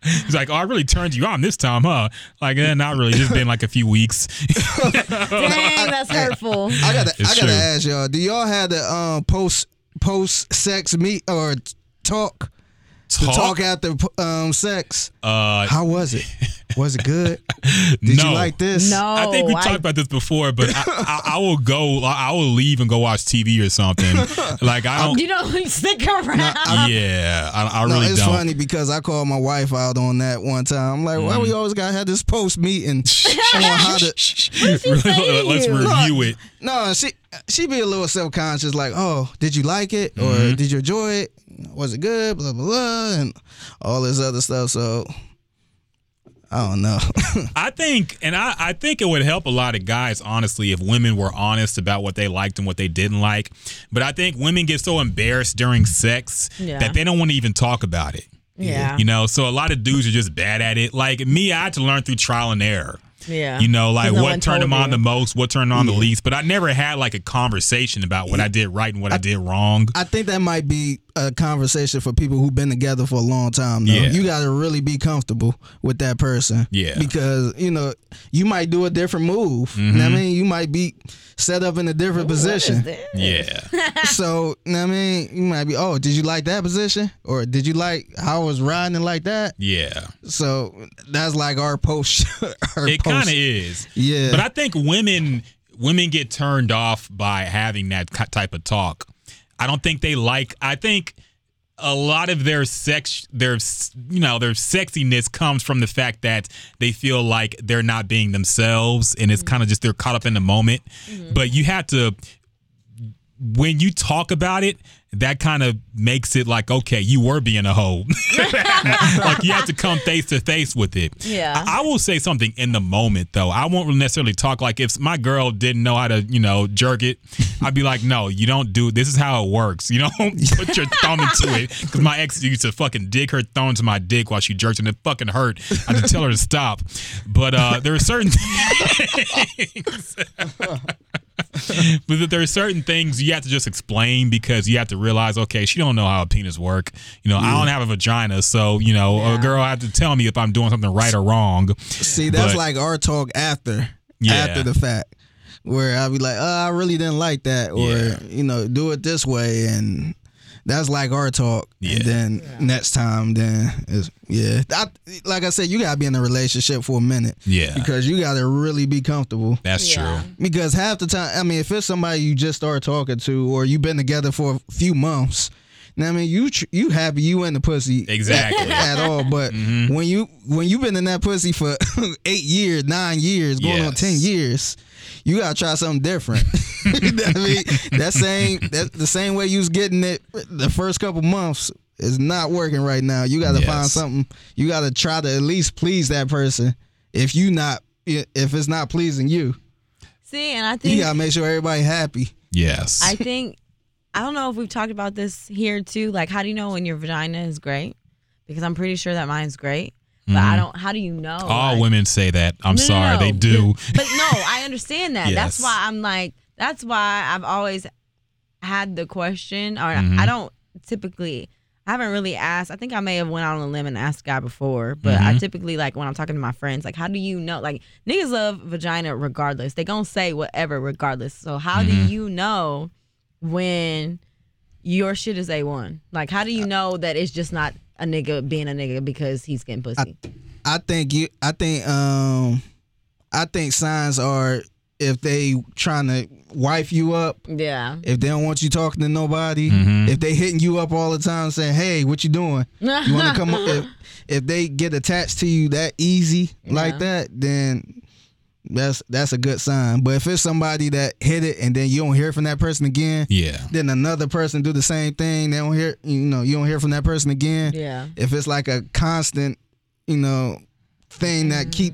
He's like, oh, I really turned you on this time, huh? Like, eh, not really. Just been like a few weeks. Dang, that's hurtful. I gotta, It's I gotta true. ask y'all. Do y'all have the um, post post sex meet or t- talk? The talk after um, sex. Uh, How was it? Was it good? Did no. you like this? No. I think we I- talked about this before, but I, I, I will go. I will leave and go watch TV or something. Like I don't. You don't stick around. yeah, I, I No, really it's don't. funny because I called my wife out on that one time. I'm like, why Mm. we always gotta have this post meeting on how to? say to Let's you? review it. No, she she be a little self conscious, like, oh, did you like it or Mm-hmm. did you enjoy it? Was it good? Blah blah blah, and all this other stuff. So I don't know. I think, and I, I think it would help a lot of guys, honestly, if women were honest about what they liked and what they didn't like. But I think women get so embarrassed during sex Yeah. that they don't want to even talk about it. Yeah. You know, so a lot of dudes are just bad at it. Like me, I had to learn through trial and error. Yeah. You know, like no what turned told them on you. the most, what turned them on the least. But I never had like a conversation about what I did right and what I, did wrong. I think that might be a conversation for people who've been together for a long time. Though. Yeah. You got to really be comfortable with that person. Yeah. Because, you know, you might do a different move. You know I mm-hmm. mean? You might be set up in a different position. Yeah. so, you know I mean? You might be, oh, did you like that position? Or did you like how I was riding like that? Yeah. So that's like our post. our It post. Kind of is. Yeah. But I think women women get turned off by having that type of talk. I don't think they like. I think a lot of their sex, their you know, their sexiness comes from the fact that they feel like they're not being themselves, and it's kind of just they're caught up in the moment. Mm-hmm. But you have to when you talk about it, that kind of makes it like, okay, you were being a hoe. like you have to come face to face with it. Yeah. I, I will say something in the moment though. I won't necessarily talk like if my girl didn't know how to, you know, jerk it, I'd be like, no, you don't do this is how it works. You don't put your thumb into it. Cause my ex used to fucking dig her thumb into my dick while she jerked and it fucking hurt. I had to tell her to stop. But uh there are certain things but that there are certain things you have to just explain because you have to realize, okay, she don't know how a penis work. You know, I don't have a vagina, so you know, a girl have to tell me if I'm doing something right or wrong. See, that's But- like our talk after, Yeah. after the fact, where I'll be like, oh, I really didn't like that, or Yeah. you know, do it this way, and that's like our talk. Yeah. And then next time, then is yeah, I, like I said, you gotta be in a relationship for a minute, Yeah. because you gotta really be comfortable. That's Yeah. true. Because half the time, I mean, if it's somebody you just started talking to, or you've been together for a few months. Now, I mean, you tr- you happy you in the pussy Exactly. Mm-hmm. at all, but when you when you've been in that pussy for eight years, nine years, going on ten years, you gotta try something different. You know I mean, that same that the same way you was getting it the first couple months is not working right now. You got to find something. You got to try to at least please that person. If you not, if it's not pleasing you, See, and I think you think got to make sure everybody happy. Yes. I think I don't know if we've talked about this here too. Like, how do you know when your vagina is great? Because I'm pretty sure that mine's great, but I don't. How do you know? Mm-hmm. All Like- women say that. I'm No, sorry, no. they do. But no, I understand that. Yes. That's why I'm like. That's why I've always had the question, or Mm-hmm. I don't typically. I haven't really asked. I think I may have went out on a limb and asked a guy before, but Mm-hmm. I typically like when I'm talking to my friends, like, how do you know? Like niggas love vagina regardless. They gonna say whatever regardless. So how Mm-hmm. do you know when your shit is a one? Like how do you know that it's just not a nigga being a nigga because he's getting pussy? I think you. I think. Um, I think signs are if they trying to wife you up. yeah. If they don't want you talking to nobody, Mm-hmm. if they hitting you up all the time saying, "Hey, what you doing? You want to come?" up? If, if they get attached to you that easy like that, then that's that's a good sign. But if it's somebody that hit it and then you don't hear from that person again, Yeah. then another person do the same thing, they don't hear, you know, you don't hear from that person again. Yeah. If it's like a constant, you know, thing that keep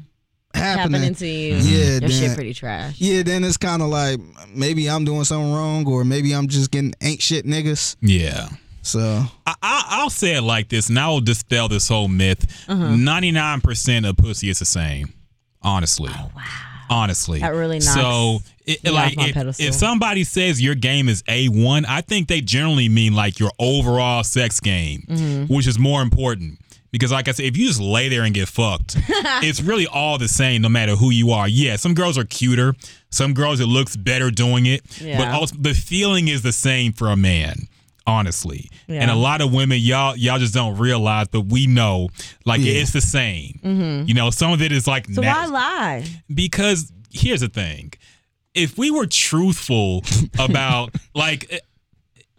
happening, happening to you. Yeah, your shit pretty trash. yeah, then it's kind of like maybe I'm doing something wrong, or maybe I'm just getting ain't shit niggas. Yeah. So I, I, I'll say it like this, and I will dispel this whole myth. Uh-huh. 99 percent of pussy is the same. Honestly. Oh, wow. Honestly. That really knocks So, it, like, if, if somebody says your game is A1, I think they generally mean like your overall sex game, Mm-hmm. which is more important. Because, like I said, if you just lay there and get fucked, it's really all the same no matter who you are. Yeah, some girls are cuter. Some girls, it looks better doing it. But also, the feeling is the same for a man, honestly. And a lot of women, y'all, y'all just don't realize, but we know, like, Yeah. it's the same. You know, some of it is like Mm-hmm. So nat- why lie? because here's the thing if we were truthful about like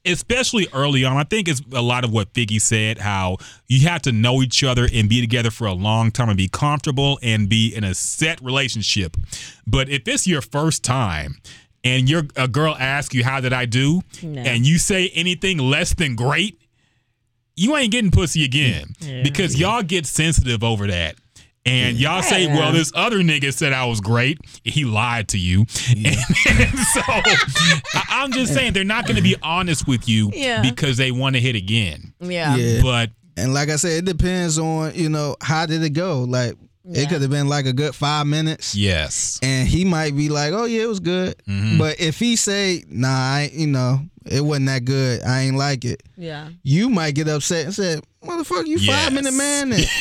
especially early on i think it's a lot of what figgy said how you have to know each other and be together for a long time and be comfortable and be in a set relationship but if it's your first time and your a girl asks you how did i do No. and you say anything less than great you ain't getting pussy again because y'all get sensitive over that. And y'all say, Yeah. well, this other nigga said I was great. He lied to you. And, and so I- I'm just saying they're not going to be honest with you Yeah. because they want to hit again. Yeah. yeah, But and like I said, it depends on you know how did it go. Like Yeah. it could have been like a good five minutes. yes. And he might be like, "Oh yeah, it was good," Mm-hmm. but if he say, "Nah, I, you know, it wasn't that good. I ain't like it," Yeah. you might get upset and say, "Motherfucker, you Yes. five minute man." And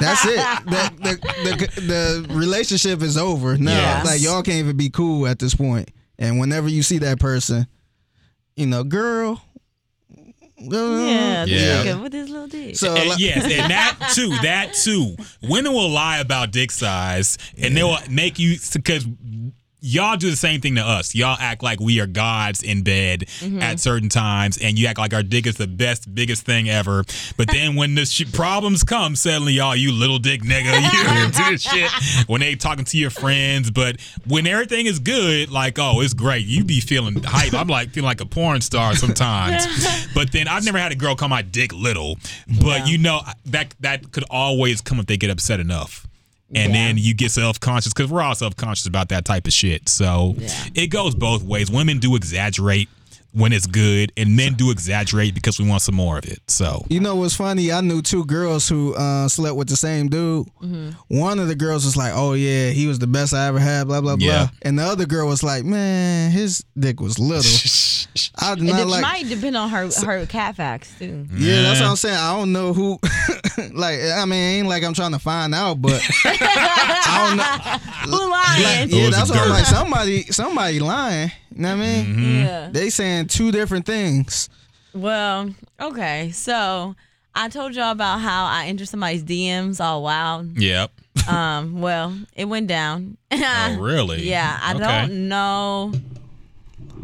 that's it. The, the, the, the relationship is over. No, Yes. like y'all can't even be cool at this point. And whenever you see that person, you know, girl. Girl, Yeah. Yeah. nigga with his little dick. So And like- yes, and that too, that too. Women will lie about dick size, and they will make you because y'all do the same thing to us. Y'all act like we are gods in bed Mm-hmm. at certain times, and you act like our dick is the best, biggest thing ever. But then when the sh- problems come, suddenly y'all, you little dick nigga, you do this shit when they talking to your friends. But when everything is good, like oh, it's great, you be feeling hype. I'm like feeling like a porn star sometimes. but then I've never had a girl call my dick little. But you know that that could always come if they get upset enough. And Yeah. then you get self conscious because we're all self conscious about that type of shit. So it goes both ways. Women do exaggerate when it's good, and men do exaggerate because we want some more of it. So You know what's funny? I knew two girls who uh, slept with the same dude. Mm-hmm. One of the girls was like, "Oh yeah, he was the best I ever had." Blah blah Yeah. blah. And the other girl was like, "Man, his dick was little." I did And not it like. might depend on her her cat facts too. yeah, that's what I'm saying. I don't know who. like, I mean, it ain't like I'm trying to find out, but I don't know. Who lying? Yeah, that's are what I'm like. Somebody, somebody lying. You know what I mean? Mm-hmm. Yeah. They saying two different things. Well, okay. So I told y'all about how I entered somebody's DMs all wild. yep. Um, well, it went down. Oh really? Yeah, I Okay. don't know.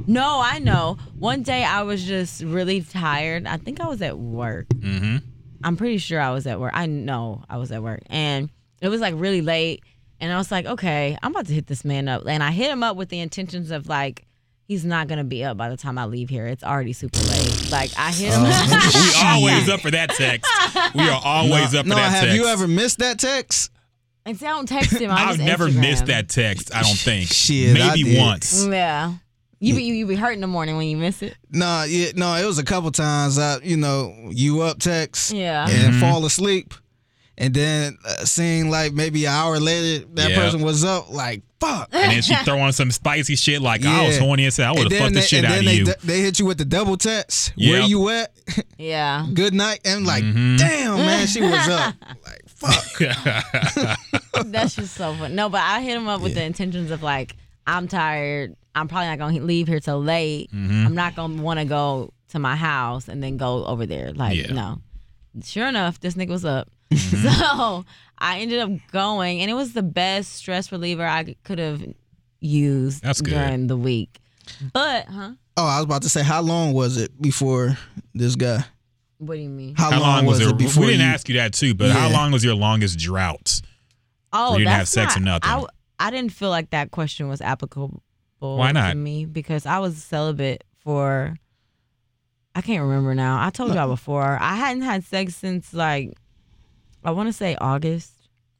No, I know. One day I was just really tired. I think I was at work. Mm-hmm. I'm pretty sure I was at work. I know I was at work. And it was like really late. And I was like, okay, I'm about to hit this man up. And I hit him up with the intentions of like, he's not gonna be up by the time I leave here. It's already super late. Like I hit him. we always up for that text. We are always no, up for no, that have text. you ever missed that text? and see, I don't text him. I I've just never Instagram. missed that text. I don't think. Shit, I maybe did. once. Yeah. You be you be hurt in the morning when you miss it. No, yeah, no, it was a couple times. I, you know, you up text, Yeah. and Mm-hmm. fall asleep, and then uh, seeing like maybe an hour later that Yeah. person was up. Like fuck. And then she throw on some spicy shit like I was horny and said I would have fucked the shit and out then of they, you. They hit you with the double text. Where you at? Yeah. Good night. And like, Mm-hmm. damn, man, she was up. Like, fuck. That's just so fun. No, but I hit him up with the intentions of like, I'm tired. I'm probably not gonna leave here till late. Mm-hmm. I'm not gonna want to go to my house and then go over there. Like, Yeah. no. Sure enough, this nigga was up. Mm-hmm. So I ended up going, and it was the best stress reliever I could have used That's good. during the week. But, huh? Oh, I was about to say, how long was it before this guy? What do you mean? How, How long was, it it? before We didn't you? ask you that too, but how long was your longest drought? Oh, you didn't have that's sex or not- nothing. I, I didn't feel like that question was applicable. Why not? To me because I was celibate for. I can't remember now. I told y'all before. I hadn't had sex since like, I want to say August.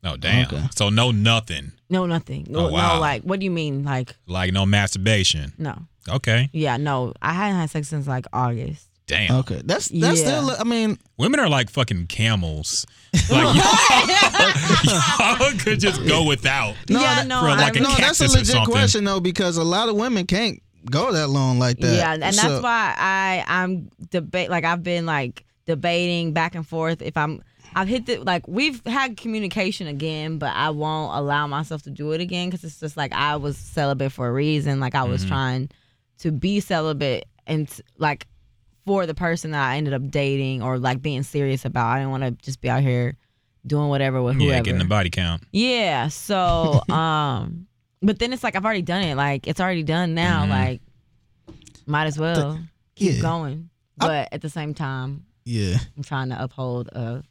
Oh damn! Okay. So no nothing, No, nothing. Oh, No, wow. no, like, what do you mean? Like, like no masturbation. no. Okay, Yeah, no. I hadn't had sex since like August. damn. Okay, that's that's Yeah. still. I mean, Women are like fucking camels. Like y'all, y'all could just go without. no, yeah, that- no. for, like, a no, that's a cactus or legit something. question though, because a lot of women can't go that long like that. Yeah, and that's So- why I I'm debate like I've been like debating back and forth if I'm I've hit the like we've had communication again, but I won't allow myself to do it again because it's just like I was celibate for a reason. Like I was trying to be celibate and like for the person that I ended up dating or like being serious about. I didn't want to just be out here doing whatever with whoever. Yeah, getting the body count. Yeah. So, um, but then it's like I've already done it. Like it's already done now. Like, might as well keep yeah. going. But at the same time, Yeah. I'm trying to uphold a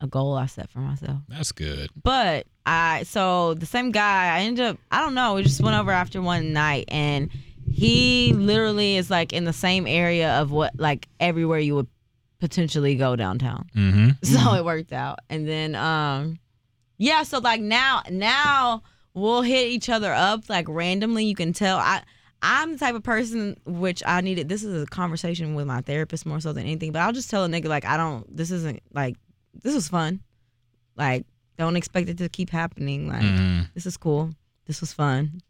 a goal I set for myself. That's good. But I so the same guy I ended up I don't know we just went over after one night and he literally is like in the same area of what like everywhere you would potentially go downtown. Mm-hmm. So it worked out. And then um yeah, so like now now we'll hit each other up like randomly. You can tell I I'm the type of person which I needed this is a conversation with my therapist more so than anything, but I'll just tell a nigga like I don't this isn't like this was fun. Like don't expect it to keep happening. Like Mm-hmm. this is cool. This was fun.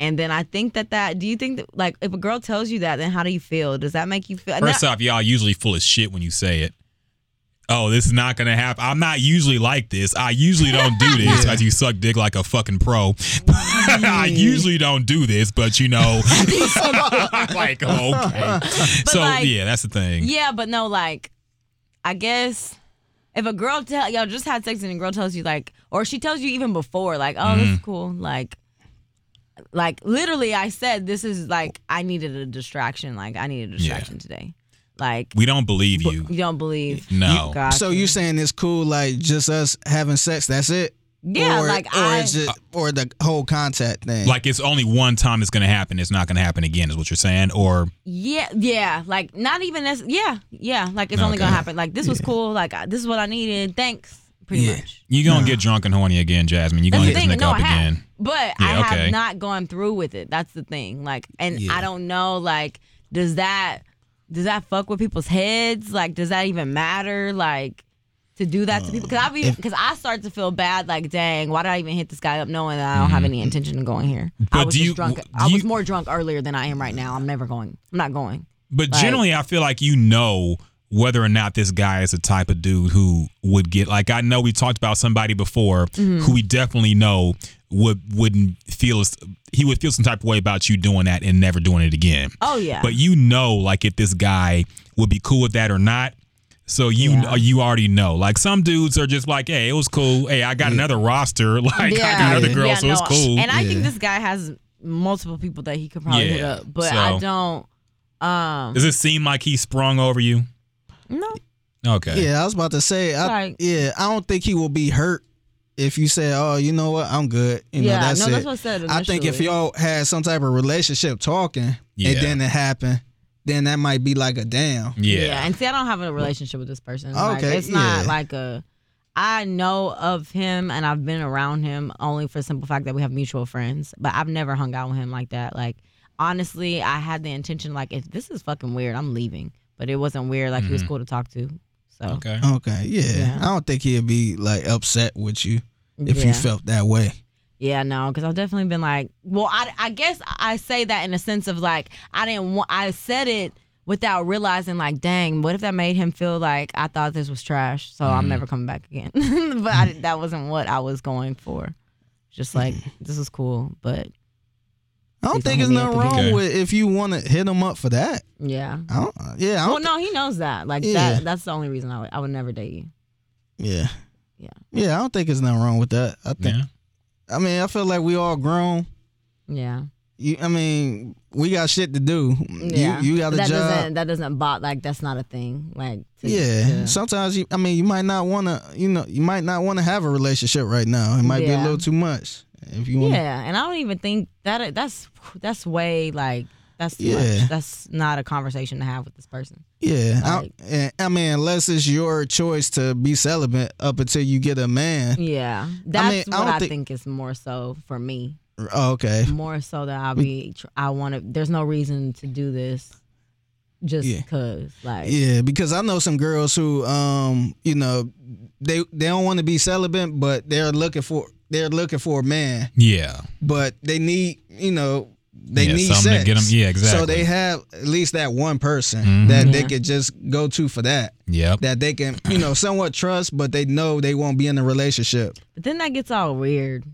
And then I think that that do you think that like if a girl tells you that then how do you feel? Does that make you feel First off, y'all usually full of shit when you say it. Oh, this is not gonna happen. I'm not usually like this. I usually don't do this as you suck dick like a fucking pro. I usually don't do this, but you know, like okay. so like- yeah, that's the thing. Yeah, but no, like, I guess if a girl tell y'all just had sex and a girl tells you like, or she tells you even before, like, oh, this Mm-hmm. is cool, like, like literally, I said this is like I needed a distraction, like I needed a distraction today, like We don't believe you. you don't believe, No. Gotcha. So you saying it's cool, like just us having sex? That's it? Yeah, or, like, or I- is it, or the whole contact thing? Like it's only one time it's gonna happen. It's not gonna happen again, is what you're saying. Or Yeah, yeah, like not even as yeah, yeah, like it's only gonna happen. Like this was cool. Like I- this is what I needed. Thanks, pretty Yeah. much. you gonna get drunk and horny again, Jasmine. You gonna the hit this thing. nigga No, up I have, again. but I Yeah, okay. have not gone through with it. That's the thing. Like, and Yeah. I don't know. Like, does that does that fuck with people's heads? Like, does that even matter? Like. To do that to people, because I be, because I start to feel bad. Like, dang, why did I even hit this guy up knowing that I don't have any intention of going here? I Mm-hmm. Was do just you- drunk. do I was you- more drunk earlier than I am right now. I'm never going. I'm not going. But Like- generally, I feel like you know whether or not this guy is the type of dude who would get like I know we talked about somebody before Mm-hmm. who we definitely know would wouldn't feel he would feel some type of way about you doing that and never doing it again. Oh yeah. But you know, like if this guy would be cool with that or not. So you Yeah. you already know. Like some dudes are just like, hey, it was cool. Hey, I got another roster. Like I got another girl, Yeah, so it's no, cool. And I think this guy has multiple people that he could probably hit up, but I don't. Um, Does it seem like he sprung over you? no, Okay. yeah, I was about to say, I, Like- yeah, I don't think he will be hurt if you say, "Oh, you know what, I'm good," you know Yeah, that's no, it. that's what I said I think if y'all had some type of relationship talking, Yeah. and then it happened, then that might be like a damn. Yeah. Yeah. And see, I don't have a relationship with this person. Like, Okay, it's not yeah. like a. I know of him and I've been around him only for the simple fact that we have mutual friends, but I've never hung out with him like that. Like, honestly, I had the intention, like, if this is fucking weird, I'm leaving. But it wasn't weird. Like, he was cool to talk to. So, Mm-hmm. Okay. Okay, yeah. Yeah. I don't think he'd be like upset with you if Yeah. you felt that way. Yeah, no, because I've definitely been like, well, I, I guess I say that in a sense of like, I didn't want, I said it without realizing, like, dang, what if that made him feel like I thought this was trash, so I'm mm-hmm. never coming back again. but I, that wasn't what I was going for. Just like, this is cool, but I don't think don't there's nothing wrong again. with if you want to hit him up for that. yeah. I don't, uh, yeah, I Well, don't, no, he knows that. Like, Yeah. that that's the only reason I would, I would never date you. yeah, Yeah. yeah. I don't think there's nothing wrong with that. I think. Yeah. I mean, I feel like we all grown. Yeah. You, I mean, we got shit to do. Yeah. You, you got a that job. Doesn't, that doesn't bot, like, that's not a thing. Like, to- Yeah. to- Sometimes you. I mean, you might not want to. You know, you might not want to have a relationship right now. It might be a little too much. If you want. Yeah, and I don't even think that that's that's way like that's too Yeah. much. That's not a conversation to have with this person. Yeah, Like- I, I mean, unless it's your choice to be celibate up until you get a man. Yeah, that's mean, I what don't I think- think is more so for me. Oh, okay. More so that I'll be. I want to. There's no reason to do this, just Yeah. because. Like, Yeah, because I know some girls who, um, you know, they they don't want to be celibate, but they're looking for they're looking for a man, Yeah. but they need, you know, they Yeah, need something to sex. get 'em- yeah, exactly. So they have at least that one person Mhm. that they Yeah. could just go to for that. Yep. That they can, you know, somewhat trust, but they know they won't be in a relationship. but then that gets all weird.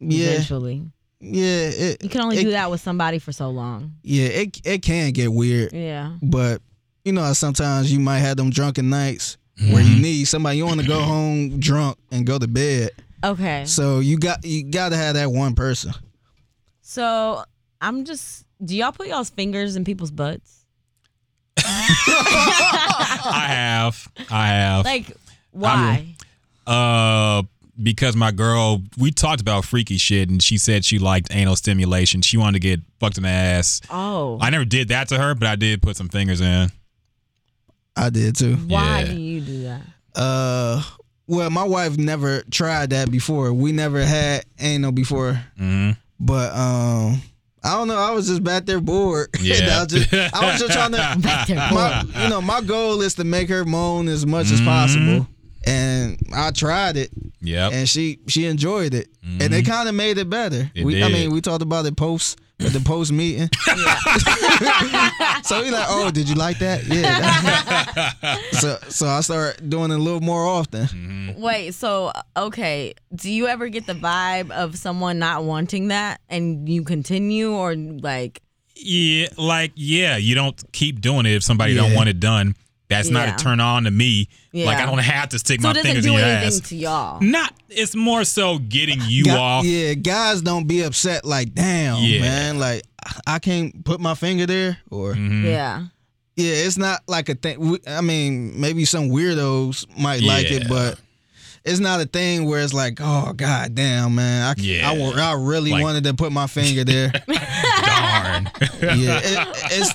Yeah, Eventually, yeah, it, you can only it- do that with somebody for so long. Yeah, it it can get weird. Yeah. But you know, sometimes you might have them drunken nights where Mm-hmm. you need somebody. You want to go home drunk and go to bed. Okay. So you got you got to have that one person. So I'm just. Do y'all put y'all's fingers in people's butts? I have. I have. Like, why? Uh, because my girl, we talked about freaky shit, and she said she liked anal stimulation. She wanted to get fucked in the ass. Oh, I never did that to her, but I did put some fingers in. I did too. why yeah. do you do that? Uh, well, my wife never tried that before. We never had anal before, hmm but um. I don't know. I was just back there bored. Yeah. I, was just, I was just trying to. My, you know, my goal is to make her moan as much as possible, and I tried it. Yeah. and she she enjoyed it, and it kind of made it better. It we, I mean, we talked about it post at the post meeting. so he's like, oh, did you like that? Yeah. so so I started doing it a little more often. Mm-hmm. Wait, so okay, do you ever get the vibe of someone not wanting that and you continue or like Yeah, like yeah, you don't keep doing it if somebody don't want it done. That's not a turn on to me. Like I don't have to stick so my fingers do in your anything ass. to y'all? Not. It's more so getting you Gu- off. Yeah, guys don't be upset like, damn, Yeah. man, like I can't put my finger there, or Mhm. Yeah. yeah, it's not like a thing. I mean, maybe some weirdos might like it, but. It's not a thing where it's like, oh god damn, man, I, Yeah. I, I really Like- wanted to put my finger there. Darn. yeah, it, it's.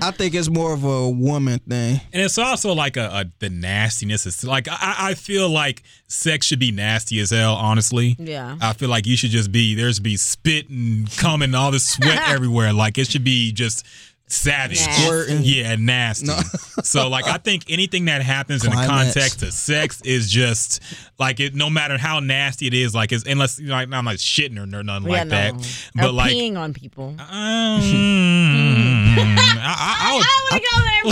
I think it's more of a woman thing. And it's also like a, a the nastiness. Is like I, I feel like sex should be nasty as hell. Honestly, Yeah. I feel like you should just be there's be spit and cum and all this sweat everywhere. Like it should be just savage. Nasty. Squirting. Yeah, nasty. so like I think anything that happens in the context of sex is just like it. No matter how nasty it is, like it's unless you know, like, I'm like shitting or, or nothing yeah, like no. that. Or But like. peeing on people. um, I, I, I would, I want to go there,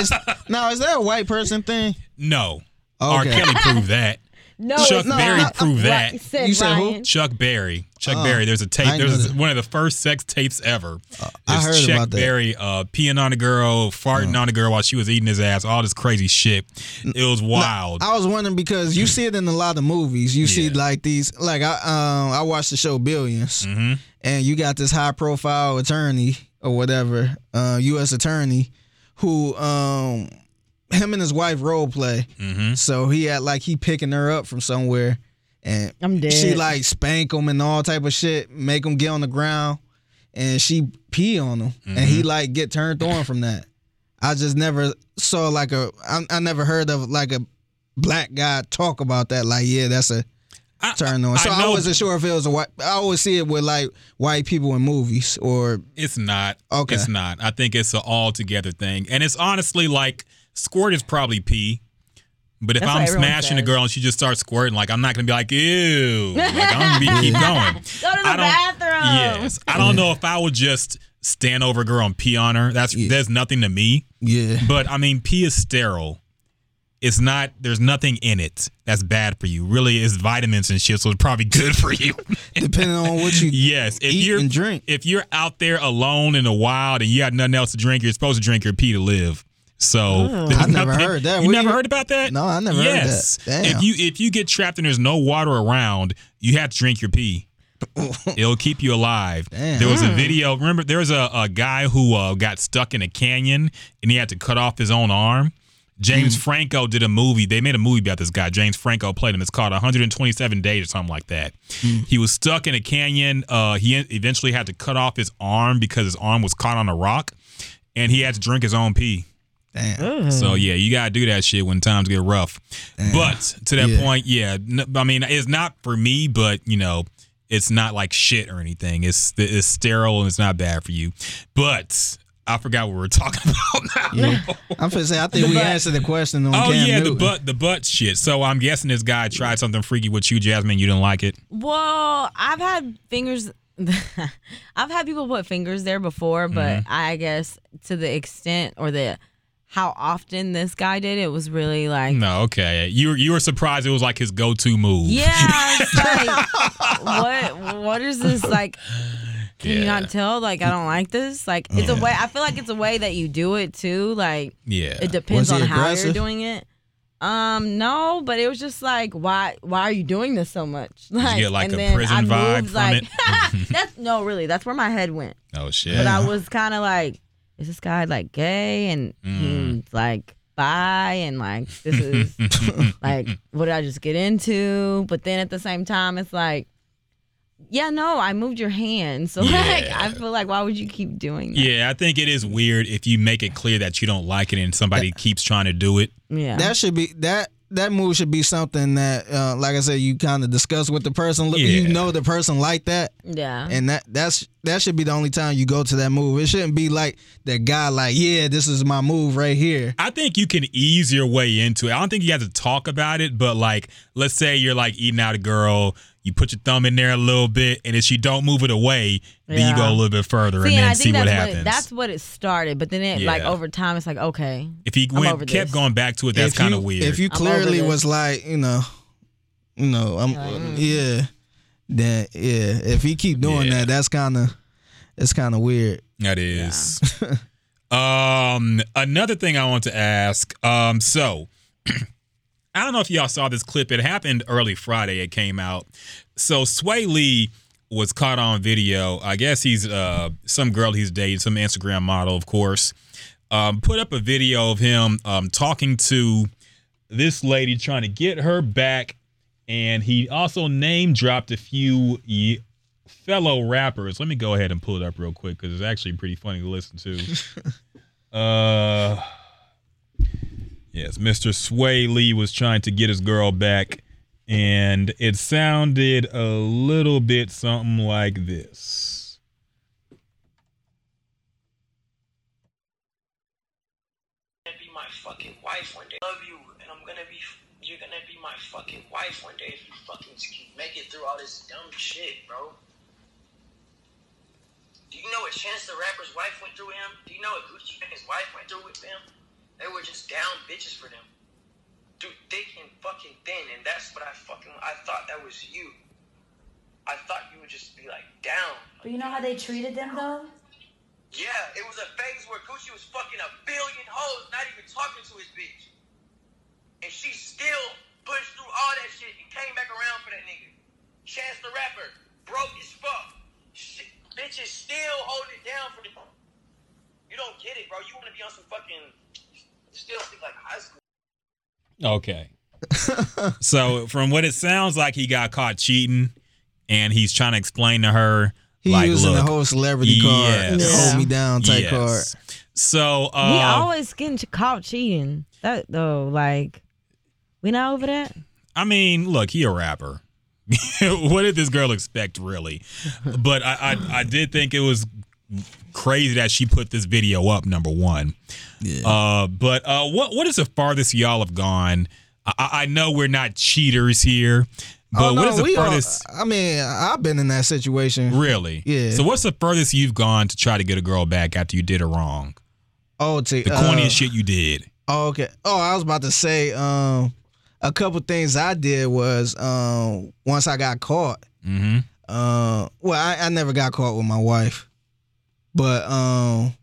please. It's, now, is that a white person thing? no. R. Okay. Kelly proved that. No, Chuck it's Berry not. proved that. Right, said You said who? Chuck Berry. Chuck Oh, Berry. There's a tape. There's that. one of the first sex tapes ever. I heard Chuck about that. Berry uh, peeing on a girl, farting on a girl while she was eating his ass. All this crazy shit. It was wild. I was wondering because you see it in a lot of movies. You see like these, like I um I watched the show Billions Mhm. and you got this high profile attorney or whatever, uh, U.S. attorney, who um him and his wife role play. Mhm. So he had like he picking her up from somewhere, and I'm dead. she like spank him and all type of shit, make him get on the ground, and she pee on him, and Mm-hmm. he like get turned on from that. I just never saw like a, I, I never heard of like a black guy talk about that. Like, yeah, that's a I- turn on. So I, know wasn't sure if it was a white. I always see it with like white people in movies or It's not. Okay. It's not. I think it's an all together thing. And it's honestly like squirt is probably pee. But if That's I'm everyone smashing a girl and she just starts squirting, like I'm not gonna be like, ew. Like I'm gonna be, keep going. Go to the I don't- bathroom. Yes. I don't know if I would just stand over a girl and pee on her. That's there's nothing to me. yeah. But I mean, pee is sterile. It's not. There's nothing in it that's bad for you. Really, it's vitamins and shit, so it's probably good for you. Depending on what you yes, if eat you're and drink. if you're out there alone in the wild and you got nothing else to drink, you're supposed to drink your pee to live. So there's I never nothing- heard that. You What never you- heard about that? No, I never heard that. Damn. If you if you get trapped and there's no water around, you have to drink your pee. It'll keep you alive. Damn. There was a video. Remember, there was a, a guy who uh, got stuck in a canyon and he had to cut off his own arm. James Hmm. Franco did a movie. They made a movie about this guy. James Franco played him. It's called 127 Days or something like that. Hmm. He was stuck in a canyon. Uh, he eventually had to cut off his arm because his arm was caught on a rock, and he had to drink his own pee. Damn. So yeah, you gotta do that shit when times get rough. But to that Yeah. point, yeah, I mean, it's not for me, but you know, it's not like shit or anything. It's it's sterile and it's not bad for you. But I forgot what we were talking about now. Yeah. I'm finna say I think we answered the question on Oh Cam yeah, the butt the butt shit. So I'm guessing this guy tried something freaky with you, Jasmine. You didn't like it. Well, I've had fingers. I've had people put fingers there before, but Mm-hmm. I guess to the extent or the how often this guy did it was really like. No, okay. You were you were surprised it was like his go to move. Yeah, it's like what? What is this like? Can you not tell? Like I don't like this. Like it's a way. I feel like it's a way that you do it too. Like Yeah. it depends Was he on how you're doing it. Um, no, but it was just like, why? Why are you doing this so much? Like, you get, like, and a then prison I vibe moved, from like, it? that's no, really. That's where my head went. Oh shit. But I was kind of like, is this guy like gay and Mm. he's like bi and like this is like what did I just get into? But then at the same time, it's like, yeah, no, I moved your hand, so like I feel like why would you keep doing that? Yeah, I think it is weird if you make it clear that you don't like it and somebody keeps trying to do it. Yeah. That should be that that move should be something that, uh, like I said, you kind of discuss with the person. Look, Yeah. You know the person like that, yeah. and that that's that should be the only time you go to that move. It shouldn't be like that guy, like, yeah, this is my move right here. I think you can ease your way into it. I don't think you have to talk about it, but like, let's say you're like eating out a girl, you put your thumb in there a little bit, and if she don't move it away, then you go a little bit further See, and and then I see think what that's happens. It, that's what it started, but then it like over time, it's like okay, if he I'm went over kept this. going back to it, that's kind of weird. If you clearly was like, you know, you know, I'm, mm. yeah, then yeah. If he keep doing Yeah. that, that's kind of it's kind of weird. That is. um, another thing I want to ask. Um, so I don't know if y'all saw this clip. It happened early Friday. It came out. So Swae Lee was caught on video. I guess he's uh some girl he's dating, some Instagram model, of course. Um, put up a video of him um talking to this lady trying to get her back, and he also name dropped a few ye- fellow rappers. Let me go ahead and pull it up real quick because it's actually pretty funny to listen to. uh, yes, Mr. Swae Lee was trying to get his girl back, and it sounded a little bit something like this. be my fucking wife one day. Love you, and I'm gonna be. You're gonna be my fucking wife one day if you fucking make it through all this dumb shit, bro. Do you know what Chance the Rapper's wife went through him? Do you know what Gucci and his wife went through with him? They were just down bitches for them. Dude, thick and fucking thin, and that's what I fucking. I thought that was you. I thought you would just be like down. But you know how they treated them though? Yeah, it was a phase where Gucci was fucking a billion hoes, not even talking to his bitch. And she still pushed through all that shit and came back around for that nigga. Chance the Rapper, broke as fuck. Shit, bitches still holding it down for the. You don't get it, bro. You want to be on some fucking. Still think like high school. Okay. so from what it sounds like, he got caught cheating, and he's trying to explain to her, He like, using the whole celebrity card, yes. hold me down type Yes. card. So we uh, always getting caught cheating. That though, like, we not over that. I mean, look, he a rapper. what did this girl expect, really? But I, I, I did think it was crazy that she put this video up. Number one, yeah. Uh, but uh, what what is the farthest y'all have gone? I, I know we're not cheaters here, but oh, no, what is the all- I mean, I've been in that situation. Really? Yeah. So what's the furthest you've gone to try to get a girl back after you did her wrong? Oh, to, The uh, corniest shit you did. Oh, okay. Oh, I was about to say, um, a couple things I did was um, once I got caught. Mm-hmm. Uh, well, I, I never got caught with my wife, but um,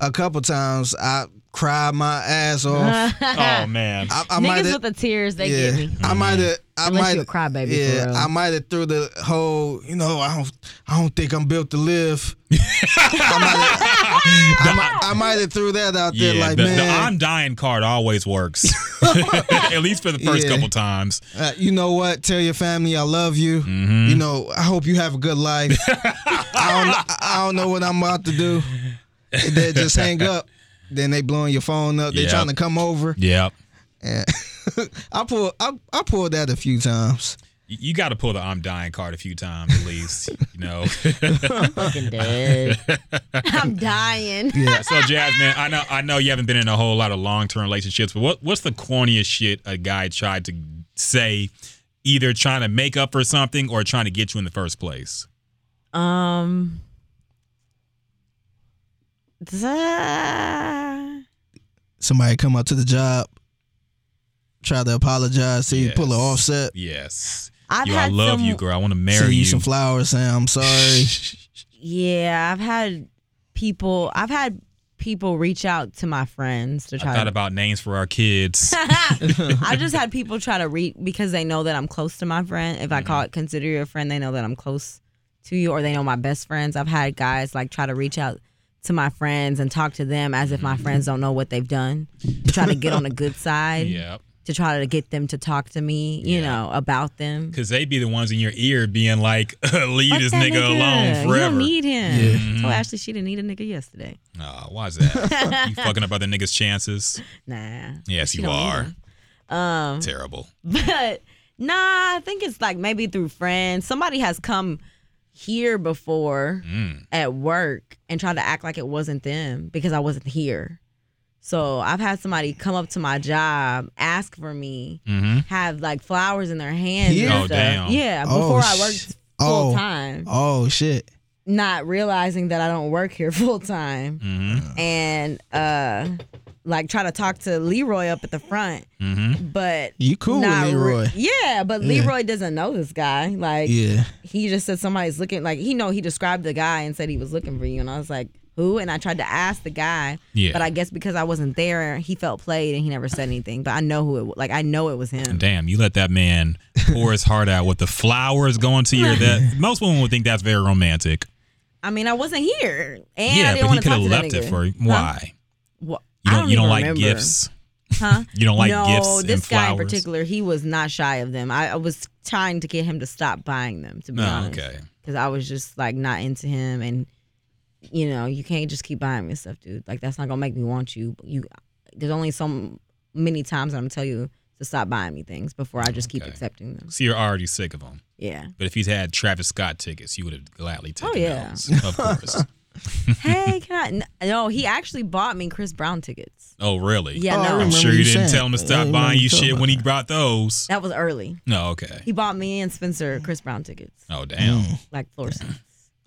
a couple times I cried my ass off. oh man. I, I might Niggas have. with the tears, they yeah, get me. I might have. I Unless might you a crybaby for Yeah, real. I might have threw the whole. You know, I don't. I don't think I'm built to live. I might have. I might, I might have threw that out there. Yeah, like the, man, the I'm dying card always works. At least for the first Yeah. couple times. Uh, you know what? Tell your family I love you. Mm-hmm. You know, I hope you have a good life. I don't. I don't know what I'm about to do. And then just hang up. Then they blowing your phone up. They Yep. trying to come over. Yep. And I pulled. I, I pulled that a few times. You, you got to pull the I'm dying card a few times at least. You know. fucking dead. I'm dying. Yeah. So Jasmine, I know I know you haven't been in a whole lot of long term relationships, but what what's the corniest shit a guy tried to say, either trying to make up for something or trying to get you in the first place? Um. Za- Somebody come up to the job, try to apologize, say you pull an offset, Yes. I've Yo, I love some- you, girl. I want to send marry you you. some flowers, saying I'm sorry. Yeah, I've had people. I've had people reach out to my friends to I try. thought to, about names for our kids. I just had people try to reach because they know that I'm close to my friend. If I Mm-hmm. call it consider you a friend, they know that I'm close to you, or they know my best friends. I've had guys like try to reach out to my friends and talk to them as if my Mm-hmm. friends don't know what they've done to try to get on the good side. Yep. To try to get them to talk to me, you know, about them. Because they'd be the ones in your ear being like, leave Fuck this that nigga, alone You forever. don't need him. Yeah. So Ashley, she didn't need a nigga yesterday. Oh, why is that? you fucking up other niggas' chances? Nah. Yes, you are. Um, Terrible. But nah, I think it's like maybe through friends. Somebody has come here before Mm. at work and tried to act like it wasn't them because I wasn't here. So I've had somebody come up to my job, ask for me, Mm-hmm. have like flowers in their hands. Here? and Oh, damn. Yeah, Oh, before I sh- worked oh. full time, Oh shit. not realizing that I don't work here full time, Mm-hmm. and uh, like try to talk to Leroy up at the front Mm-hmm. but You cool with not re- Leroy. yeah, but Yeah. Leroy doesn't know this guy. Like, Yeah. he just said somebody's looking. Like, he know he described the guy and said he was looking for you, and I was like, who? And I tried to ask the guy, Yeah. but I guess because I wasn't there, he felt played and he never said anything. But I know who it. wa- Like, I know it was him. Damn, you let that man pour his heart out with the flowers going to your that most women would think that's very romantic. I mean, I wasn't here, and I yeah, didn't but he could have left it for Huh? why? Wha- You I don't, you don't like remember. gifts. Huh? You don't like no, gifts No, this guy in particular, he was not shy of them. I, I was trying to get him to stop buying them. To be Oh, honest, okay. Because I was just like not into him, and you know, you can't just keep buying me stuff, dude. Like that's not gonna make me want you. You, there's only so many times I'm gonna tell you to stop buying me things before I just keep accepting them. So you're already sick of him. Yeah. But if he's had Travis Scott tickets, you would have gladly taken Oh, yeah. those. Of course. hey, can I? n- No, he actually bought me Chris Brown tickets. oh, really? Yeah, no. I I'm sure you you didn't saying. tell him to stop remember buying you you shit when he brought those. That was early. No, okay. He bought me and Spencer Chris Brown tickets. Oh, damn. like floor seats.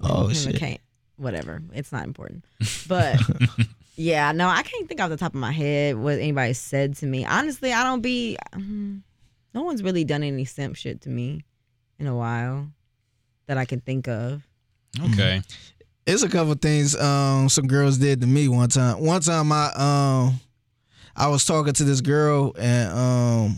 Oh, Him and shit. Kate- Whatever. It's not important. But yeah, no, I can't think off the top of my head what anybody said to me. Honestly, I don't be. mm, No one's really done any simp shit to me in a while that I can think of. Okay. It's a couple things um some girls did to me one time. One time I um I was talking to this girl and um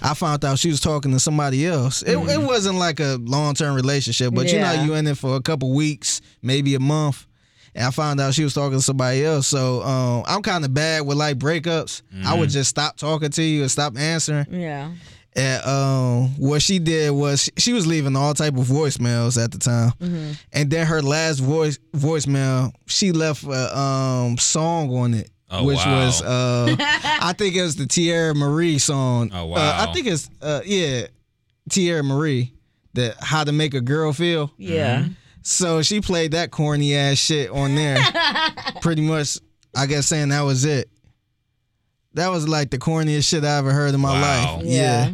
I found out she was talking to somebody else. It, it wasn't like a long term relationship, but you know you in it for a couple weeks, maybe a month, and I found out she was talking to somebody else. So um, I'm kind of bad with like breakups. I would just stop talking to you and stop answering. Yeah. And um, what she did was she, she was leaving all type of voicemails at the time, Mm-hmm. and then her last voice voicemail, she left a um, song on it, Oh, which wow. was uh, I think it was the Teairra Mari song. Oh, Uh, wow. I think it's uh, yeah, Teairra Mari, that How to Make a Girl Feel. Yeah. So she played that corny ass shit on there. Pretty much, I guess saying that was it. That was like the corniest shit I ever heard in my Wow. life. Yeah.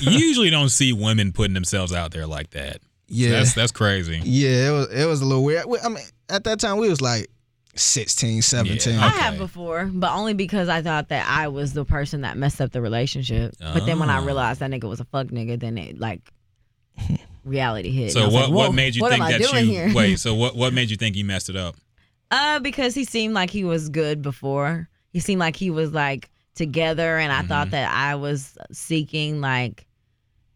You usually don't see women putting themselves out there like that. Yeah. That's that's crazy. Yeah, it was it was a little weird. I mean, at that time we was like 16, 17. Yeah. I Okay. have before, but only because I thought that I was the person that messed up the relationship. But then when I Oh. realized that nigga was a fuck nigga, then it like reality hit. So what like, what made you what think am I that doing you here? wait? So what what made you think you messed it up? Uh, because he seemed like he was good before. He seemed like he was like together, and I Mm-hmm. thought that I was seeking like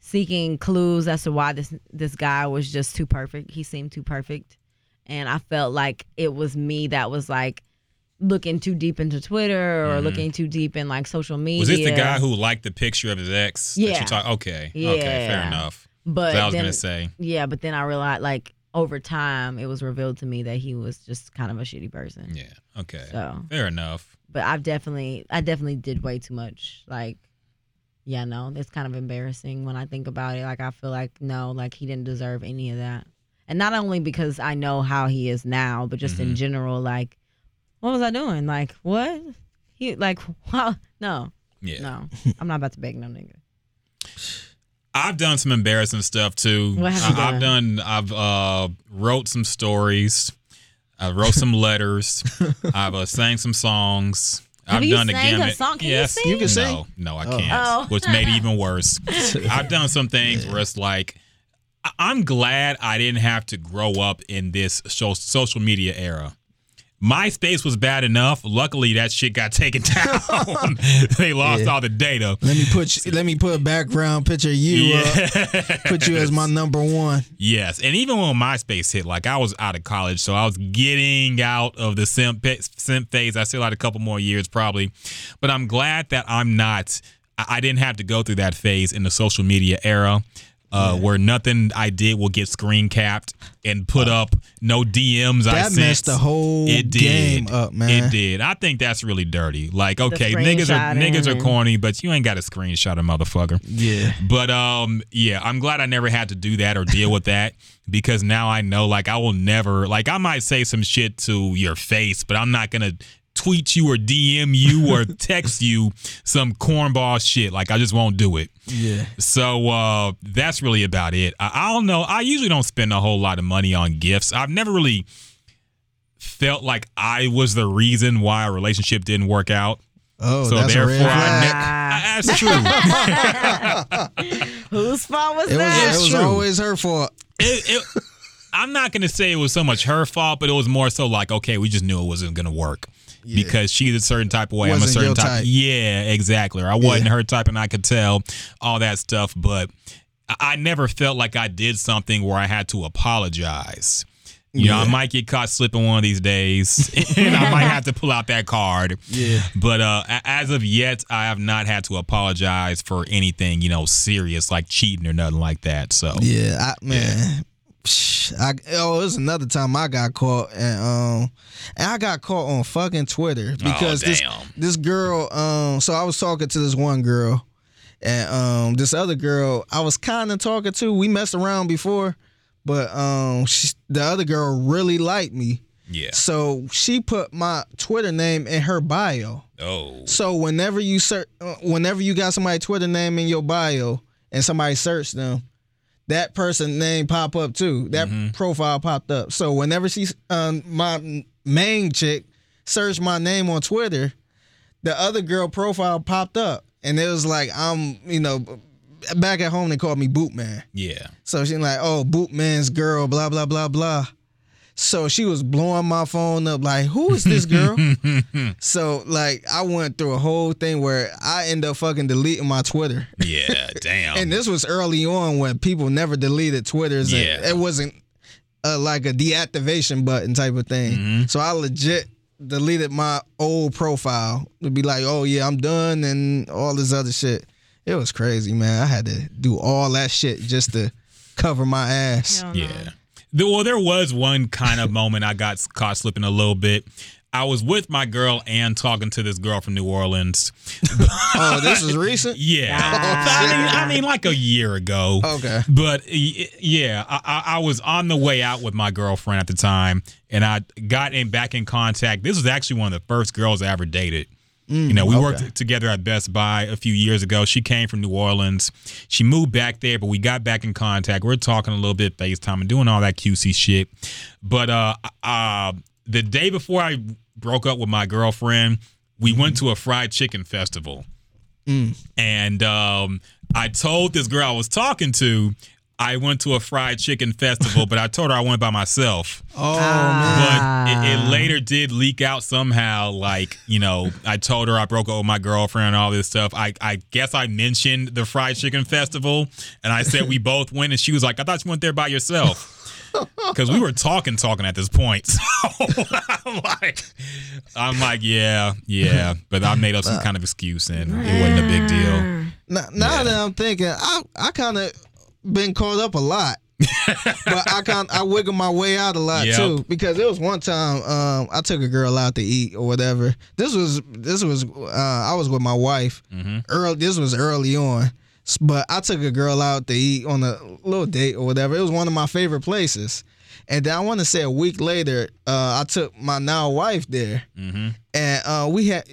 seeking clues as to why this this guy was just too perfect. He seemed too perfect, and I felt like it was me that was like looking too deep into Twitter or looking too deep in like social media. Mm-hmm. Was this the guy who liked the picture of his ex? that Yeah. you talk, okay. Okay. Fair enough. But I was then- gonna say. Yeah, but then I realized like over time it was revealed to me that he was just kind of a shitty person. Yeah. Okay. So Fair enough. But I've definitely I definitely did way too much. Like, yeah, no, it's kind of embarrassing when I think about it. Like I feel like no, like he didn't deserve any of that. And not only because I know how he is now, but just in general, like, what was I doing? Like, what? He like, wow, no, Yeah. no, I'm not about to beg no nigga. I've done some embarrassing stuff too. What have you I- I've done. I've uh, wrote some stories. I wrote some letters. I've uh, sang some songs. Have I've you done the sang a gamut. song? Can you yes, sing? You can sing? No, no, I can't. Oh. Which made it even worse. I've done some things where it's like, I- I'm glad I didn't have to grow up in this so- social media era. MySpace was bad enough. Luckily, that shit got taken down. they lost Yeah. all the data. Let me put you, let me put a background picture of you up. Put you as my number one. Yes, and even when MySpace hit, like I was out of college, so I was getting out of the simp, simp phase. I still had a couple more years probably, but I'm glad that I'm not. I didn't have to go through that phase in the social media era. Uh, Where nothing I did will get screen capped and put up no DMs I That sent. messed the whole it did. game up, man. It did. I think that's really dirty. Like, okay, niggas are niggas are corny, but you ain't got to screenshot a motherfucker. Yeah. But um, yeah, I'm glad I never had to do that or deal with that because now I know like I will never like I might say some shit to your face, but I'm not gonna tweet you or DM you or text you some cornball shit. Like I just won't do it. Yeah. So uh, that's really about it. I, I don't know. I usually don't spend a whole lot of money on gifts. I've never really felt like I was the reason why a relationship didn't work out. Oh, so that's a therefore, red I flag. ne- that's true. Whose fault was It was, that? it was true. always her fault. it, it, I'm not gonna say it was so much her fault, but it was more so like, okay, we just knew it wasn't gonna work because she's a certain type of way. I'm a certain type. type. Yeah, exactly. Or I wasn't Yeah. her type, and I could tell all that stuff. But I, never felt like I did something where I had to apologize. You know, I might get caught slipping one of these days, and I might have to pull out that card. Yeah. But uh, as of yet, I have not had to apologize for anything, you know, serious like cheating or nothing like that. So Yeah, I, man. I, oh, it was another time I got caught and um and I got caught on fucking Twitter because this this girl um so I was talking to this one girl and um this other girl I was kind of talking to we messed around before but um she, the other girl really liked me yeah. so she put my Twitter name in her bio Oh. so whenever you search, uh, whenever you got somebody Twitter name in your bio and somebody searched them, that person name pop up too. That profile popped up. So whenever she, um, my main chick, searched my name on Twitter, the other girl profile popped up, and it was like I'm, you know, back at home they called me Bootman. Yeah. So she's like, oh, Bootman's girl, blah blah blah blah. So she was blowing my phone up like, who is this girl? so like I went through a whole thing where I end up fucking deleting my Twitter. Yeah, damn. And this was early on when people never deleted Twitters. Yeah. It wasn't a like a deactivation button type of thing. Mm-hmm. So I legit deleted my old profile to be like, oh yeah, I'm done and all this other shit. It was crazy, man. I had to do all that shit just to cover my ass. Yeah. The- well, there was one kind of moment I got caught slipping a little bit. I was with my girl and talking to this girl from New Orleans. oh, this is recent. Yeah, oh, I mean, I mean, like a year ago. Okay, but yeah, I, I, I was on the way out with my girlfriend at the time, and I got in back in contact. This was actually one of the first girls I ever dated. You know, we okay. worked together at Best Buy a few years ago. She came from New Orleans. She moved back there, but we got back in contact. We're talking a little bit FaceTime and doing all that QC shit. But uh, uh, the day before I broke up with my girlfriend, we went to a fried chicken festival. And um, I told this girl I was talking to, I went to a fried chicken festival, but I told her I went by myself. Oh But it, it later did leak out somehow. Like, you know, I told her I broke up with my girlfriend and all this stuff. I, I guess I mentioned the fried chicken festival and I said we both went, and she was like, I thought you went there by yourself. Because we were talking, talking at this point. So I'm like, I'm like, yeah, yeah. But I made up some kind of excuse and it wasn't a big deal. Now, now that I'm thinking, I I kind of been caught up a lot, but I kind I wiggle my way out a lot Yep. too. Because it was one time um, I took a girl out to eat or whatever. This was this was uh, I was with my wife. Early this was early on, but I took a girl out to eat on a little date or whatever. It was one of my favorite places. And then I want to say a week later, uh, I took my now wife there, and uh, we had,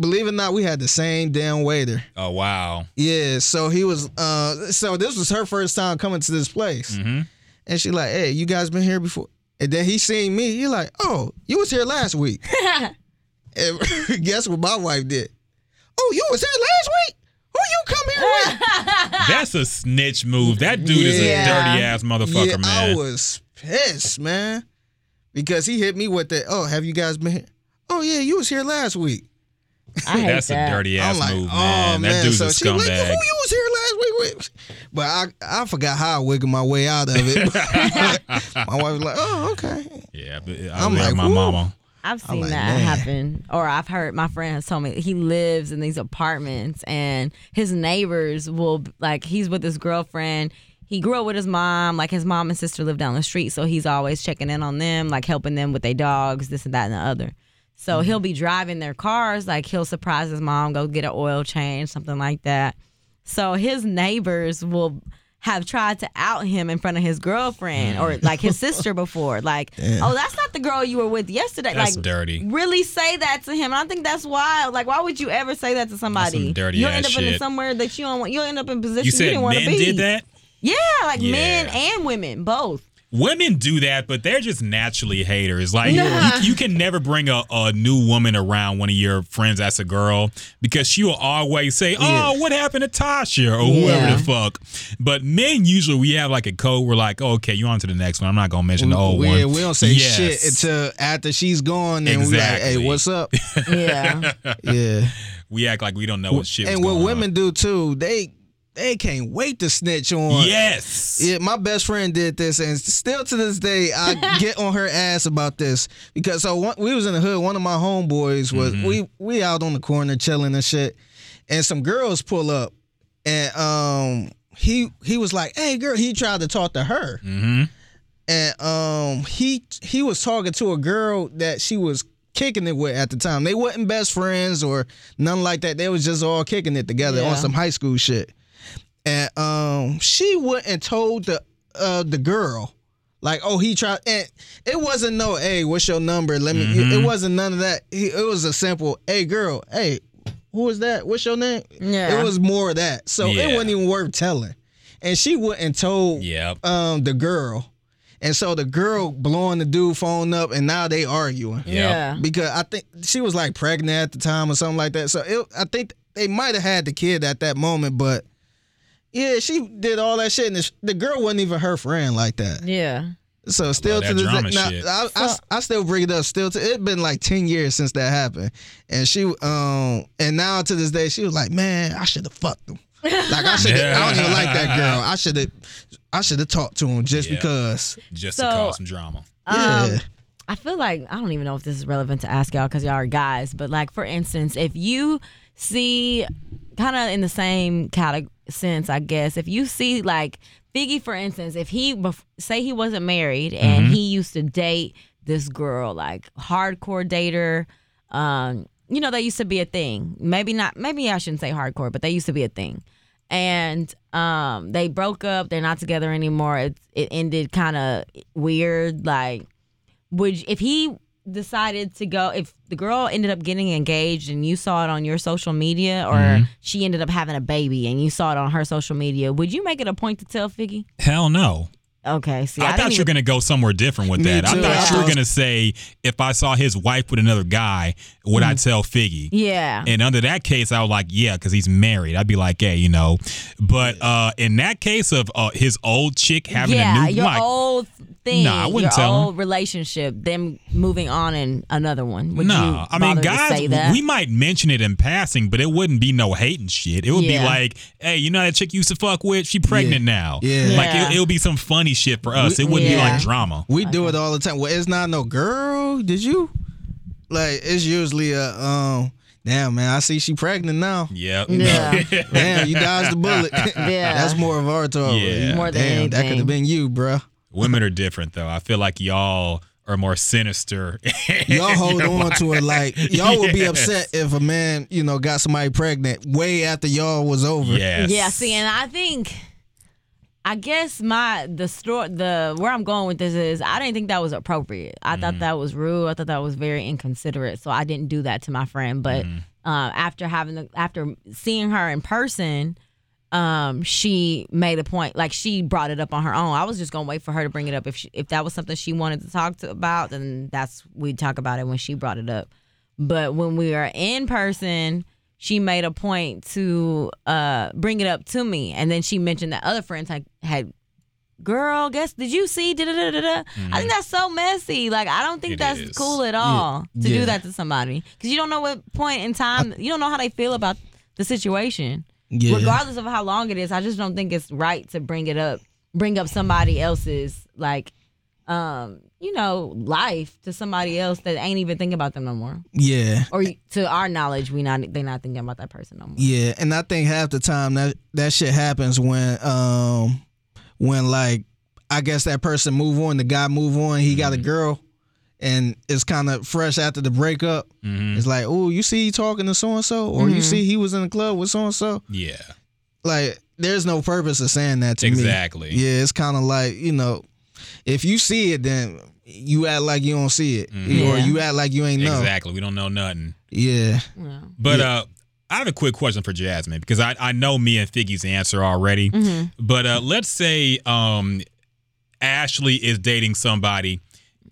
believe it or not, we had the same damn waiter. Oh, wow. Yeah, so he was uh so this was her first time coming to this place. Mm-hmm. And she like, hey, you guys been here before? And then he seen me, he like, oh, you was here last week. and guess what my wife did? Oh, you was here last week? Who you come here with? That's a snitch move. That dude is a dirty ass motherfucker, yeah, man. I was pissed, man. Because he hit me with the, oh, have you guys been here? Oh yeah, you was here last week. I hate That's that. a dirty ass I'm like, move, oh, man. That man. dude's so a she like, who you was here last week with? But I, I forgot how I wiggled my way out of it. my wife was like, oh, okay. yeah, but I I'm like, my woo. mama. I've seen like, that man. happen, or I've heard my friend has told me he lives in these apartments, and his neighbors will like he's with his girlfriend. He grew up with his mom, like his mom and sister live down the street, so he's always checking in on them, like helping them with their dogs, this and that and the other. So Mm-hmm. he'll be driving their cars, like he'll surprise his mom, go get an oil change, something like that. So his neighbors will have tried to out him in front of his girlfriend or like his sister before. Like, oh, that's not the girl you were with yesterday. That's like, dirty. Really say that to him. I think that's wild. Like, why would you ever say that to somebody? some dirty You'll end up in somewhere that you don't want. You'll end up in a position You you didn't want to be. did that? Yeah, like Yeah. men and women both. Women do that, but they're just naturally haters. Like Nah. you, you can never bring a, a new woman around one of your friends that's a girl because she will always say, "Oh, what happened to Tasha or whoever Yeah. the fuck." But men usually we have like a code. We're like, oh, "Okay, you on to the next one." I'm not gonna mention the old we, one. we don't say Yes. shit until after she's gone, and we're like, hey, what's up? Yeah. yeah. We act like we don't know what shit. and what going women do too, they they can't wait to snitch on. on. Yes. Yeah, my best friend did this, and still to this day, I get on her ass about this because so one, we was in the hood. One of my homeboys was Mm-hmm. we we out on the corner chilling and shit, and some girls pull up, and um he he was like, "Hey, girl," he tried to talk to her, Mm-hmm. and um he he was talking to a girl that she was kicking it with at the time. They wasn't best friends or nothing like that. They was just all kicking it together Yeah. on some high school shit. And um she went and told the uh the girl like oh he tried and it wasn't no hey what's your number let me Mm-hmm. it wasn't none of that He- it was a simple hey girl hey who is that what's your name Yeah. it was more of that so Yeah. it wasn't even worth telling and she went and told Yep. um the girl and so the girl blowing the dude phone up and now they arguing Yeah. because I think she was like pregnant at the time or something like that. So it, I think they might have had the kid at that moment, but yeah, she did all that shit, and the, the girl wasn't even her friend like that. Yeah. So still to this drama day, now, shit. I, I, I still bring it up. Still, to it been like ten years since that happened, and she um and now to this day she was like, man, I should have fucked him. Like I should, I don't even like that girl. I should have, I should have talked to him just Yeah. because. Just So- to cause some drama. Um, Yeah. I feel like I don't even know if this is relevant to ask y'all because y'all are guys, but like for instance, if you see kind of in the same category sense, I guess, if you see like Figgy, for instance, if he bef- say he wasn't married and he used to date this girl, like hardcore dater, um, you know, that used to be a thing. Maybe not. Maybe I shouldn't say hardcore, but they used to be a thing. And um, they broke up. They're not together anymore. It it ended kind of weird. Like, would if he decided to go if the girl ended up getting engaged and you saw it on your social media or Mm-hmm. she ended up having a baby and you saw it on her social media would you make it a point to tell Figgy Hell no. Okay see I, I, thought you were even- gonna go somewhere different with that. I too. thought you were gonna say if I saw his wife with another guy, would I tell Figgy? Yeah And under that case, I was like, yeah, because he's married. I'd be like, hey, you know. But uh, in that case of uh, his old chick having yeah a new your like, old thing Nah, I wouldn't your tell him. old relationship them moving on in another one would no, you I mean, guys, we might mention it in passing, but it wouldn't be no hating shit. It would Yeah. be like, hey, you know that chick you used to fuck with? She pregnant now. Yeah. Like, Yeah. it, it would be some funny shit for us. We- it wouldn't be like drama. We do it all the time. Well, it's not no girl. Did you? Like it's usually a um. Damn man, I see she pregnant now. Yep. Yeah. Damn, you dodged the bullet. Yeah. that's more of our talk. Yeah. More than Damn, that could have been you, bruh. Women are different, though. I feel like y'all are more sinister. Y'all hold You're on to it like y'all would be upset if a man, you know, got somebody pregnant way after y'all was over. Yes. Yeah, see, and I think, I guess my the store the where I'm going with this is I didn't think that was appropriate. I Mm-hmm. thought that was rude. I thought that was very inconsiderate. So I didn't do that to my friend. But Mm-hmm. uh, after having the after seeing her in person. Um, she made a point, like she brought it up on her own. I was just gonna wait for her to bring it up. If she, if that was something she wanted to talk to about, then that's we'd talk about it when she brought it up. But when we are in person, she made a point to uh bring it up to me, and then she mentioned that other friends had had. Girl, guess did you see? Da, da, da, da, da. I think that's so messy. Like I don't think Mm-hmm. It that's is. cool at all to Yeah. do that to somebody because you don't know what point in time you don't know how they feel about the situation. Yeah. Regardless of how long it is, I just don't think it's right to bring it up, bring up somebody else's like, um, you know, life to somebody else that ain't even thinking about them no more Yeah. or to our knowledge, we not they not thinking about that person no more. Yeah, and I think half the time that that shit happens when um when like I guess that person move on, the guy move on, he got a mm-hmm. girl and it's kind of fresh after the breakup. Mm-hmm. It's like, "Oh, you see he talking to so and so or you mm-hmm. see he was in the club with so and so." Yeah. Like there's no purpose of saying that to me. Exactly. Yeah, it's kind of like, you know, if you see it then you act like you don't see it or Yeah. you act like you ain't know. Exactly. We don't know nothing. Yeah. Yeah. But uh, I have a quick question for Jasmine because I, I know me and Figgy's answer already. Mm-hmm. But uh, let's say um, Ashley is dating somebody.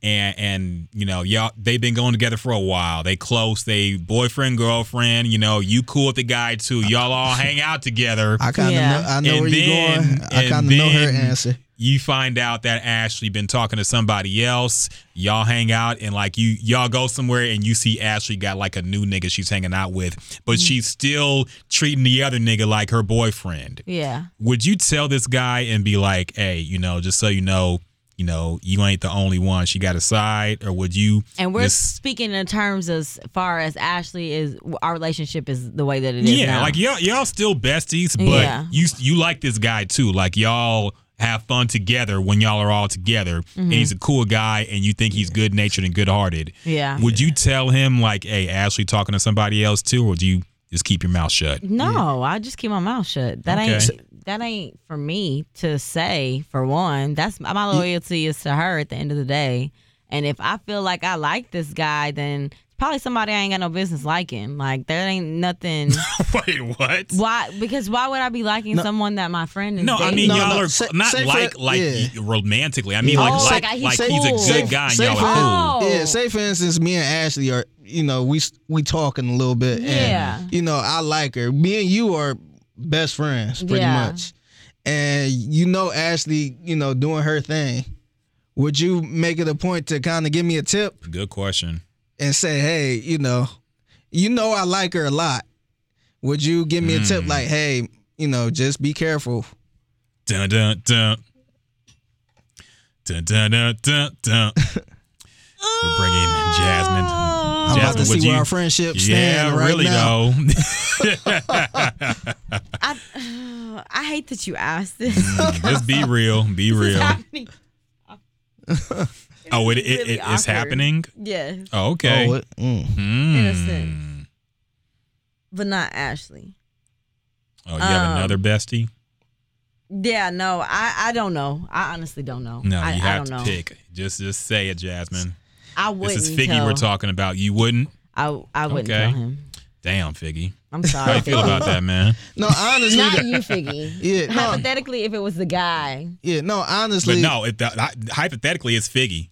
And and you know y'all they've been going together for a while. They close. They boyfriend girlfriend. You know you cool with the guy too. Y'all all hang out together. I kind of Yeah. know I know And where you're going. I kind of know her answer. You find out that Ashley been talking to somebody else. Y'all hang out and like you y'all go somewhere and you see Ashley got like a new nigga she's hanging out with, but Mm-hmm. she's still treating the other nigga like her boyfriend. Yeah. Would you tell this guy and be like, "Hey, you know, just so you know, you know, you ain't the only one. She got a side," or would you? And we're just- speaking in terms as far as Ashley is our relationship is the way that it is yeah, now. like y'all y'all still besties, but Yeah. you you like this guy too. Like y'all have fun together when y'all are all together, and he's a cool guy, and you think he's good natured and good hearted. Mm-hmm. Yeah. Would you tell him like, "Hey, Ashley talking to somebody else too," or do you just keep your mouth shut? No, I just keep my mouth shut. That Okay. ain't that ain't for me to say. For one, that's my loyalty is to her at the end of the day. And if I feel like I like this guy, then probably somebody I ain't got no business liking. Like there ain't nothing. Wait, what? why? Because why would I be liking someone that my friend is No, I mean No, y'all no, are say- not say for- like like yeah. romantically. I mean Oh, like like, like, he's like he's a good guy and Say y'all for- are cool. Oh. Yeah, say for instance, me and Ashley are, you know, we we talking a little bit. Yeah. And, you know, I like her. Me and you are best friends, pretty Yeah. much. And you know, Ashley, you know, doing her thing. Would you make it a point to kind of give me a tip Good question. And say, hey, you know, you know, I like her a lot. Would you give me a Hmm. tip like, hey, you know, just be careful? Dun dun dun. Dun, dun, dun, dun, dun. We're bringing Jasmine. I'm about to Jasmine, would see where you- our friendship Yeah, stand right really now. though. I, I hate that you asked this. Just be real. Be This is real. Happening. Oh, it, it, really it it's happening. Yes. Oh, okay. Oh, it- mm. Mm. In a sense. But not Ashley. Oh, you have Um, another bestie? Yeah, no, I, I don't know. I honestly don't know. No, you I have don't to know. pick. Just just say it, Jasmine. I wouldn't This is Figgy tell. we're talking about. You wouldn't? I I wouldn't Okay. tell him. Damn, Figgy. I'm sorry. How sorry. you feel about that, man? No, honestly, Not you, Figgy. Yeah, no. Hypothetically, if it was the guy. yeah, no, honestly, But no, it, that, hypothetically, it's Figgy.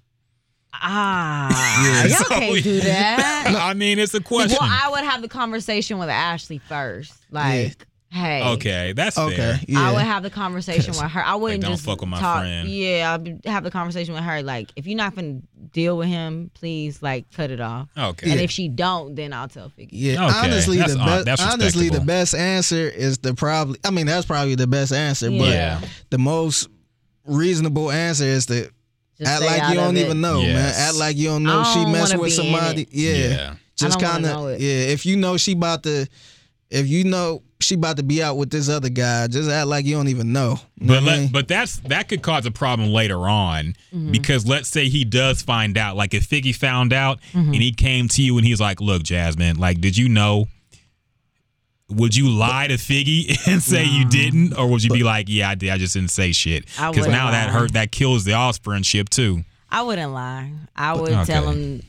Ah, y'all so- can't do that. I mean, it's a question. Well, I would have the conversation with Ashley first. Like, hey. okay, that's Okay, fair. yeah. I would have the conversation with her. I wouldn't don't just fuck with my talk. friend. Yeah, I'd have the conversation with her. Like, if you're not gonna deal with him, please like cut it off. Okay. And if she don't, then I'll tell Figgy. Yeah, Okay, honestly, that's the hon- best. Honestly, the respectable. best answer is the probably. I mean, that's probably the best answer, but Yeah. the most reasonable answer is to Just act like you don't it. even know, man. Act like you don't know she don't messed with somebody. Yeah. Yeah. just kind of yeah. If you know she about to, if you know she about to be out with this other guy, just act like you don't even know. You know But what I mean? but that's that could cause a problem later on Mm-hmm. because let's say he does find out, like if Figgy found out Mm-hmm. and he came to you and he's like, "Look, Jasmine, like, did you know?" Would you lie to Figgy and say you didn't, or would you be like, "Yeah, I did. I just didn't say shit"? Because now that hurt, that kills the offspringship too. I wouldn't lie. I would Okay. tell him.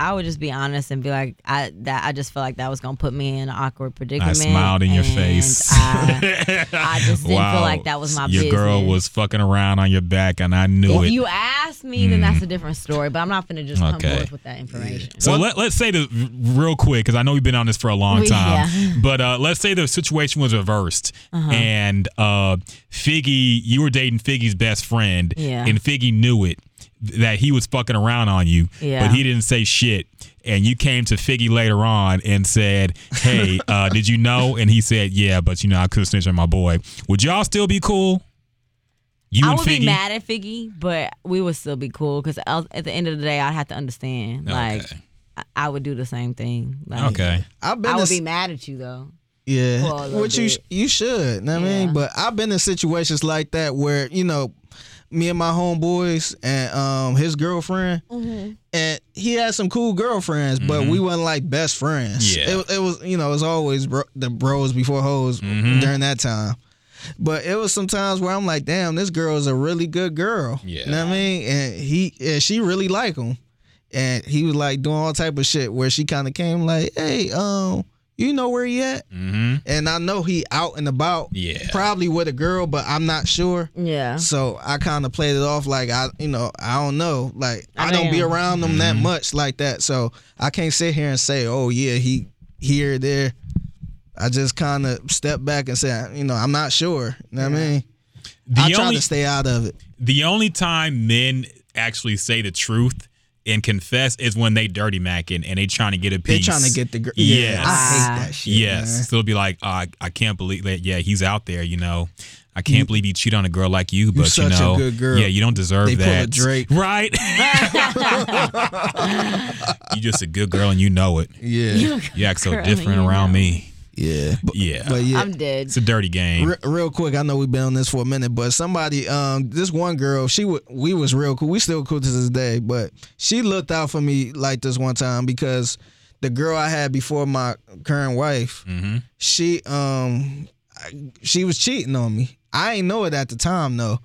I would just be honest and be like, I that I just felt like that was gonna put me in an awkward predicament. I smiled in your face. I, I just didn't wow, feel like that was my your business. girl was fucking around on your back, and I knew If it. If you asked me, then that's a different story. But I'm not gonna just Okay. come forth with that information. So let, let's say the real quick because I know we've been on this for a long We- time, yeah. but uh, let's say the situation was reversed Uh-huh. and uh, Figgy, you were dating Figgy's best friend, Yeah. and Figgy knew it that he was fucking around on you, Yeah. but he didn't say shit. And you came to Figgy later on and said, "Hey, uh, did you know?" And he said, "Yeah, but you know I couldn't snitch on my boy." Would y'all still be cool? You I would Figgy? be mad at Figgy, but we would still be cool because at the end of the day, I'd have to understand. Like, Okay. I, I would do the same thing. Like, Okay. I've been I would s- be mad at you though. Yeah, for a little which you bit. sh- you should. know what I Yeah. mean, but I've been in situations like that where you know, me and my homeboys and um his girlfriend, Mm-hmm. and he had some cool girlfriends, but we wasn't like best friends. Mm-hmm. Yeah. it, it was you know it was always bro- the bros before hoes Mm-hmm. during that time. But it was sometimes where I'm like, damn, this girl is a really good girl. Yeah. You know what I mean? And he and she really like him. And he was like doing all type of shit where she kind of came like, hey, um, you know where he at? Mm-hmm. and I know he out and about. Yeah. Probably with a girl, but I'm not sure. Yeah. So I kind of played it off like I, you know, I don't know. Like I, I don't be around them Mm-hmm. that much like that. So I can't sit here and say, oh yeah, he here there. I just kind of step back and say, you know, I'm not sure. You know what I mean? The I try only- to stay out of it. The only time men actually say the truth and confess is when they dirty macking and they trying to get a piece. They piece. trying to get the girl. Yes. Yeah, I hate that shit. yes. man. So it'll be like, oh, I, I can't believe that. Yeah, he's out there. You know, I can't believe he cheated on a girl like you. But you such a know, good girl. yeah, you don't deserve They pull a that. Drake. right? you just a good girl and you know it. Yeah, You act so Girl, different you around know. me. Yeah, but, Yeah, but yeah. I'm dead. it's a dirty game. Re- real quick, I know we've been on this for a minute, but somebody, um, this one girl, she w- we was real cool. We still cool to this day, but she looked out for me like this one time because the girl I had before my current wife, Mm-hmm. she um, she was cheating on me. I ain't know it at the time though,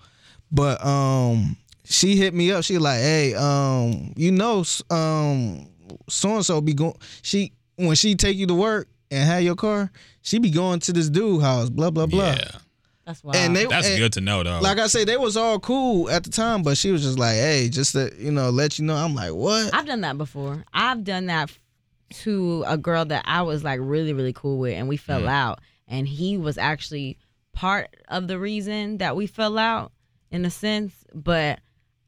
but um, she hit me up. She like, hey, um, you know, um, so and so be going. She when she take you to work and have your car, she be going to this dude house. Blah blah blah. Yeah, That's wild. And they that's and- good to know though. Like I say, they was all cool at the time, but she was just like, "Hey, just to you know, let you know." I'm like, "What?" I've done that before. I've done that to a girl that I was like really, really cool with, and we fell Mm. out. And he was actually part of the reason that we fell out, in a sense. But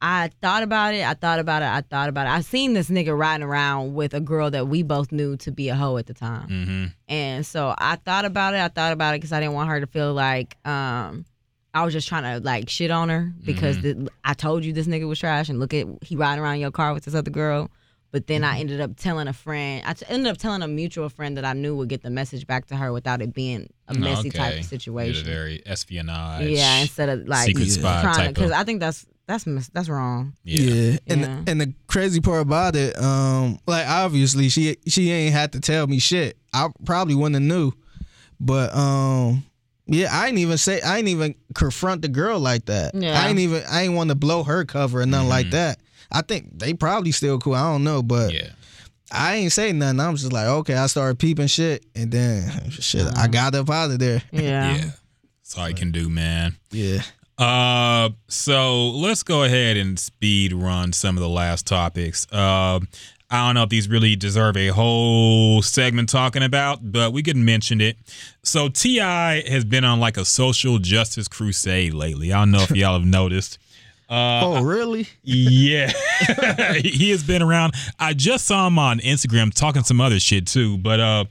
I thought about it. I thought about it. I thought about it. I seen this nigga riding around with a girl that we both knew to be a hoe at the time. mm-hmm. And so I thought about it. I thought about it because I didn't want her to feel like um, I was just trying to like shit on her because Mm-hmm. the, I told you this nigga was trash and look at he riding around in your car with this other girl. But then Mm-hmm. I ended up telling a friend. I t- ended up telling a mutual friend that I knew would get the message back to her without it being a messy type of situation. very espionage. Yeah, instead of like secret spy trying type because. I think that's that's mis- that's wrong. Yeah. And Yeah. and the crazy part about it, um, like obviously she she ain't had to tell me shit. I probably wouldn't have knew. But um yeah, I ain't even say I ain't even confront the girl like that. Yeah. I ain't even I ain't want to blow her cover or nothing like that. I think they probably still cool. I don't know, but Yeah. I ain't say nothing. I'm just like, okay, I started peeping shit and then shit, I got up out of there. Yeah. Yeah. That's all you can do, man. Yeah. Uh, so let's go ahead and speed run some of the last topics. Uh, I don't know if these really deserve a whole segment talking about, but we could mention it. So T.I. has been on like a social justice crusade lately. I don't know if y'all have noticed. Uh, oh, really? yeah, he has been around. I just saw him on Instagram talking some other shit too, but uh,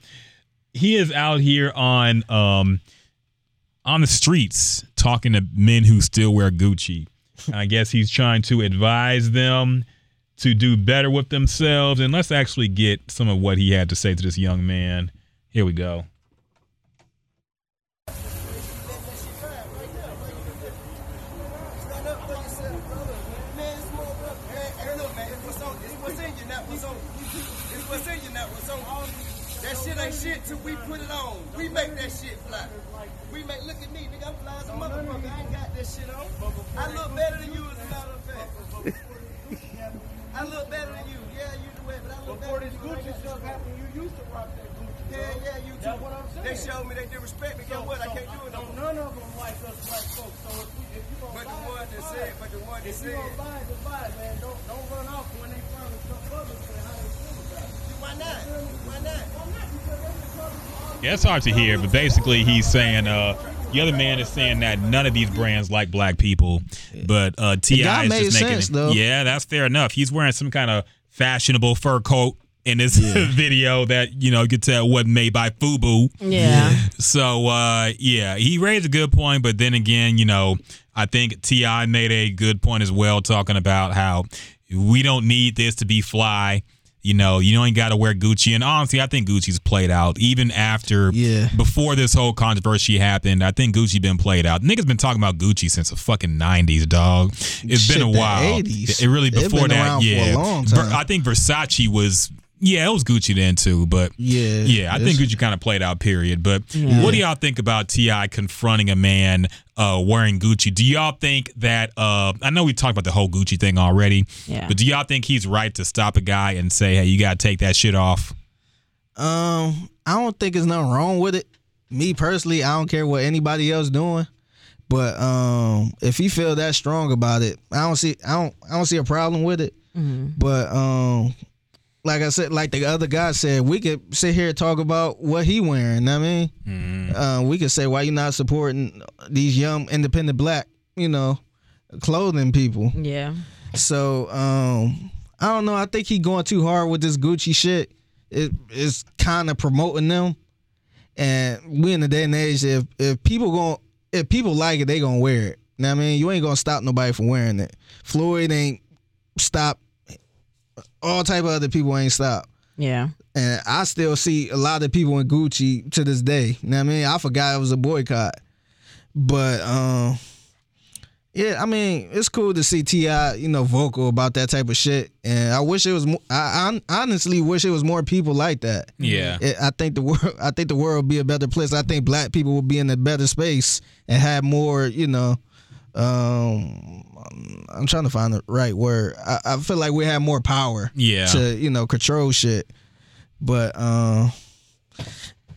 he is out here on um on the streets talking to men who still wear Gucci. I guess he's trying to advise them to do better with themselves. And let's actually get some of what he had to say to this young man. Here we go. That shit ain't shit till we put it on. We make that shit fly. We make, look at me, nigga, I'm fly as a motherfucker. I ain't got that shit on. I look better than you as a matter of fact. I look better than you. Yeah, you do it, but I look better than you. Before this Gucci stuff happened, you used to rock that Gucci. Yeah, yeah, you too. That's what I'm saying. They showed me they did respect me. Guess what? I can't do it no more. None of them like us black folks. So if, we, if you gonna but the one that said, but the one that said, if you gonna buy it, just buy it, man. Don't don't run off when they find the stuff others say how they feel about it. Why not? Why not? Why not? Because they the colors Yeah, it's hard to hear, but basically he's saying uh the other man is saying that none of these brands like black people, but uh T.I. is made just making sense, it. though. Yeah, that's fair enough. He's wearing some kind of fashionable fur coat in this video that you know you could tell wasn't made by Fubu. Yeah. So uh yeah, he raised a good point, but then again, you know, I think T.I. made a good point as well, talking about how we don't need this to be fly. You know, you ain't got to wear Gucci. And honestly, I think Gucci's played out even after, Yeah. before this whole controversy happened. I think Gucci been played out. Niggas been talking about Gucci since the fucking 90s, dog. It's Shit, been a while. 80s. It really, before that, around for a yeah. I think Versace was, yeah, it was Gucci then too, but Yeah. yeah, I think Gucci kind of played out. Period. But what do y'all think about T.I. confronting a man uh, wearing Gucci? Do y'all think that? Uh, I know we talked about the whole Gucci thing already. Yeah. But do y'all think he's right to stop a guy and say, "Hey, you got to take that shit off"? Um, I don't think there's nothing wrong with it. Me personally, I don't care what anybody else doing. But um, if he feel that strong about it, I don't see I don't I don't see a problem with it. But um, like I said, like the other guy said, we could sit here and talk about what he wearing. You know what I mean, uh, we could say why you not supporting these young independent black, you know, clothing people. Yeah. So um, I don't know. I think he going too hard with this Gucci shit. It is kind of promoting them, and we in the day and age if if people going if people like it, they gonna wear it. You know what I mean, you ain't gonna stop nobody from wearing it. Floyd ain't stop. All type of other people ain't stop. Yeah. And I still see a lot of people in Gucci to this day. You know what I mean? I forgot it was a boycott. But um yeah, I mean, it's cool to see T.I., you know, vocal about that type of shit, and I wish it was. More, I, I honestly wish it was more people like that. Yeah. It, I think the world. I think the world would be a better place. I think black people would be in a better space and have more. You know, um, I'm trying to find the right word. I, I feel like we have more power. Yeah. To you know control shit, but um,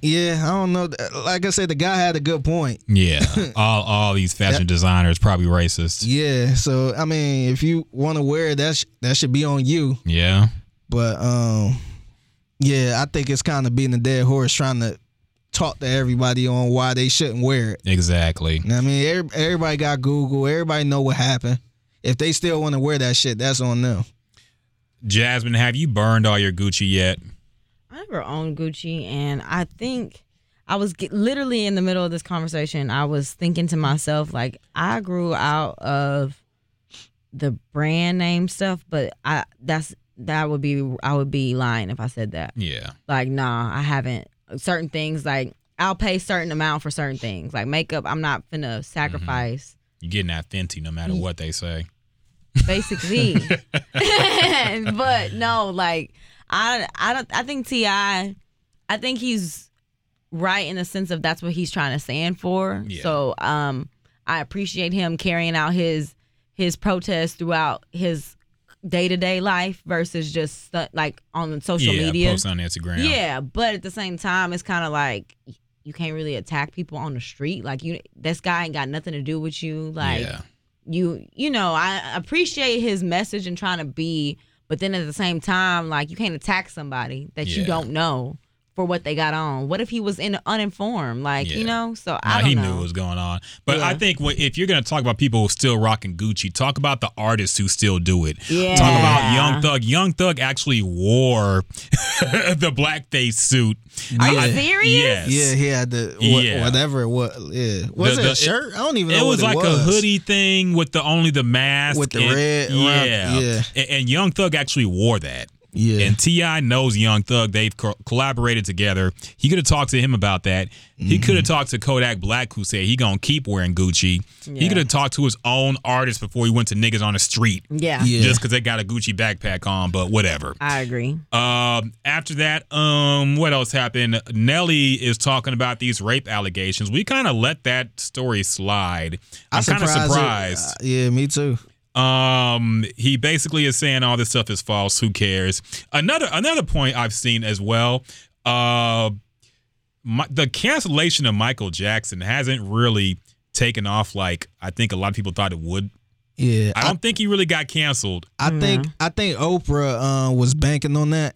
yeah, I don't know. Like I said, the guy had a good point. Yeah, all all these fashion designers probably racist. Yeah, so I mean, if you want to wear it, that sh- that should be on you. Yeah, But um, yeah, I think it's kind of being a dead horse trying to talk to everybody on why they shouldn't wear it. exactly. I mean, every- everybody got Google. Everybody know what happened. If they still want to wear that shit, that's on them. Jasmine, have you burned all your Gucci yet? I never owned Gucci, and I think I was get, literally in the middle of this conversation. I was thinking to myself, like, I grew out of the brand name stuff, but I that's that would be I would be lying if I said that. Yeah. Like, nah, I haven't. Certain things, like I'll pay certain amount for certain things, like makeup. I'm not finna sacrifice. You're getting Fenty no matter what they say. basically. but no, like I I don't I think T.I. I think he's right in the sense of that's what he's trying to stand for. Yeah. So um I appreciate him carrying out his his protest throughout his day to day life versus just like on social yeah, media. post on Instagram. Yeah, but at the same time, it's kind of like you can't really attack people on the street. Like you, this guy ain't got nothing to do with you. Like Yeah. you, you know, I appreciate his message and trying to be, but then at the same time, like you can't attack somebody that you don't know for what they got on. What if he was in uninformed? Like you know, so Nah, I don't he know. knew what was going on. But I think what, if you're going to talk about people who still rocking Gucci, talk about the artists who still do it. Yeah. Talk about Young Thug. Young Thug actually wore the blackface suit. Are you I- serious? Yes. Yeah, he had the wha- Yeah. whatever it was. Yeah, was The- it the- a shirt? I don't even know. It was what like it was. a hoodie thing with the only the mask With the and- red around- Yeah, yeah. And, and Young Thug actually wore that. Yeah. And T.I. knows Young Thug. They've co- collaborated together. He could have talked to him about that. He Mm-hmm. could have talked to Kodak Black, who said he gonna keep wearing Gucci. He could have talked to his own artist before he went to niggas on the street. Yeah. Yeah. Just because they got a Gucci backpack on, but whatever. I agree. Um, after that, um, what else happened? Nelly is talking about these rape allegations. We kind of let that story slide. I'm kind of surprised surprised. uh, yeah, me too. Um, he basically is saying all this stuff is false. Who cares? Another another point I've seen as well. Uh, my, the cancellation of Michael Jackson hasn't really taken off like I think a lot of people thought it would. Yeah, I don't think he really got canceled. I think I think Oprah uh, was banking on that,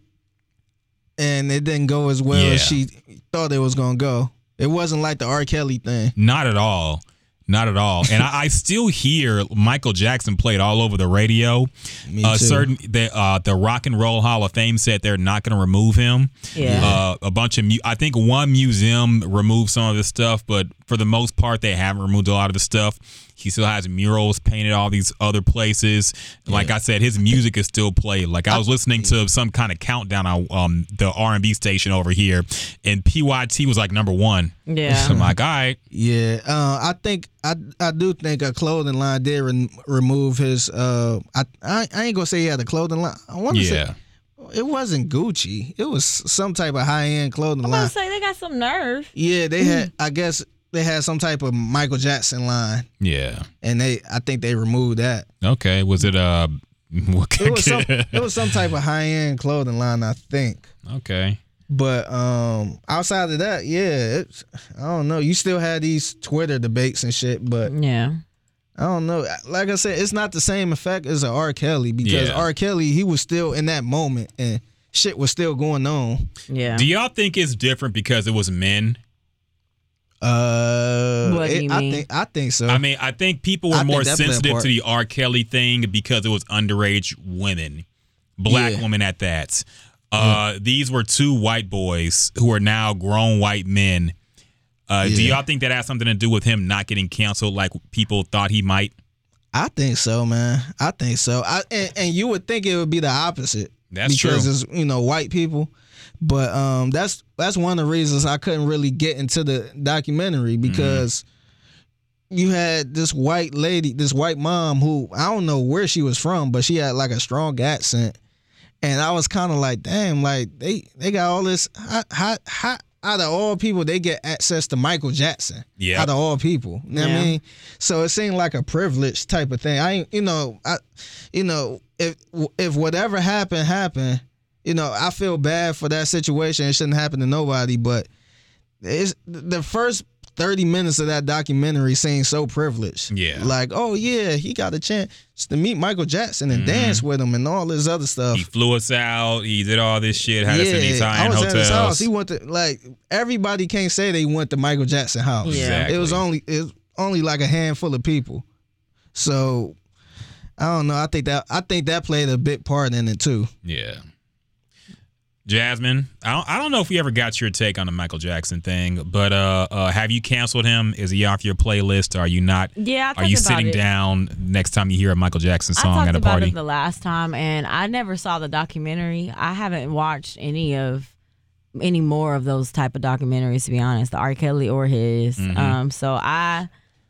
and it didn't go as well Yeah. as she thought it was gonna go. It wasn't like the R. Kelly thing. Not at all. Not at all. And I, I still hear Michael Jackson played all over the radio. Me uh, too. certain the uh, the Rock and Roll Hall of Fame said they're not going to remove him. Yeah. Uh, a bunch of mu- I think one museum removed some of his stuff, but for the most part, they haven't removed a lot of the stuff. He still has murals painted all these other places. Like I said, his music is still played. Like I was listening to some kind of countdown on um, the R and B station over here, and PYT was like number one. Yeah. I'm like, all right, Yeah, uh, I think I I do think a clothing line did re- remove his. Uh, I, I I ain't gonna say he had a clothing line. I want to yeah. say it wasn't Gucci. It was some type of high end clothing I'm line. about to say they got some nerve. Yeah, they had. I guess they had some type of Michael Jackson line, Yeah. and they I think they removed that. Okay. Was it uh? what- It was some it was some type of high end clothing line, I think. okay. But um outside of that, yeah, it's, I don't know. You still had these Twitter debates and shit, but Yeah. I don't know. Like I said, it's not the same effect as a R. Kelly because Yeah. R. Kelly he was still in that moment and shit was still going on. Yeah. Do y'all think it's different because it was men? Uh, What do it- you I mean? think I think so. I mean, I think people were I more that played a sensitive to the R. Kelly thing because it was underage women, black Yeah. women at that. Uh, These were two white boys who are now grown white men. Uh, Do y'all think that has something to do with him not getting canceled like people thought he might? I think so, man. I think so. I and, and you would think it would be the opposite. That's because true. it's you know white people, but um that's that's one of the reasons I couldn't really get into the documentary because you had this white lady, this white mom who I don't know where she was from, but she had like a strong accent, and I was kind of like, damn, like they they got all this how how how out of all people they get access to Michael Jackson. Yeah. Out of all people. You know what Yeah. I mean? So it seemed like a privilege type of thing. I you know, I you know, if if whatever happened happened, you know, I feel bad for that situation. It shouldn't happen to nobody, but it's the first 30 minutes of that documentary seems so privileged. Yeah. Like, oh yeah, he got a chance to meet Michael Jackson and dance with him and all this other stuff. Mm-hmm. He flew us out. He did all this shit. Had us in these I high end was at his house. He went to like everybody can't say they went to Michael Jackson house. Yeah. Exactly. It was only it was only like a handful of people. So I don't know. I think that I think that played a big part in it too. Yeah. Jasmine, I don't, I don't know if we ever got your take on the Michael Jackson thing, but uh, uh, have you canceled him? Is he off your playlist? Are you not? Yeah, I Are you sitting it. down next time you hear a Michael Jackson song at a about party? it the last time, and I never saw the documentary. I haven't watched any of any more of those type of documentaries, to be honest, the R. Kelly or his. Mhm. Um, so I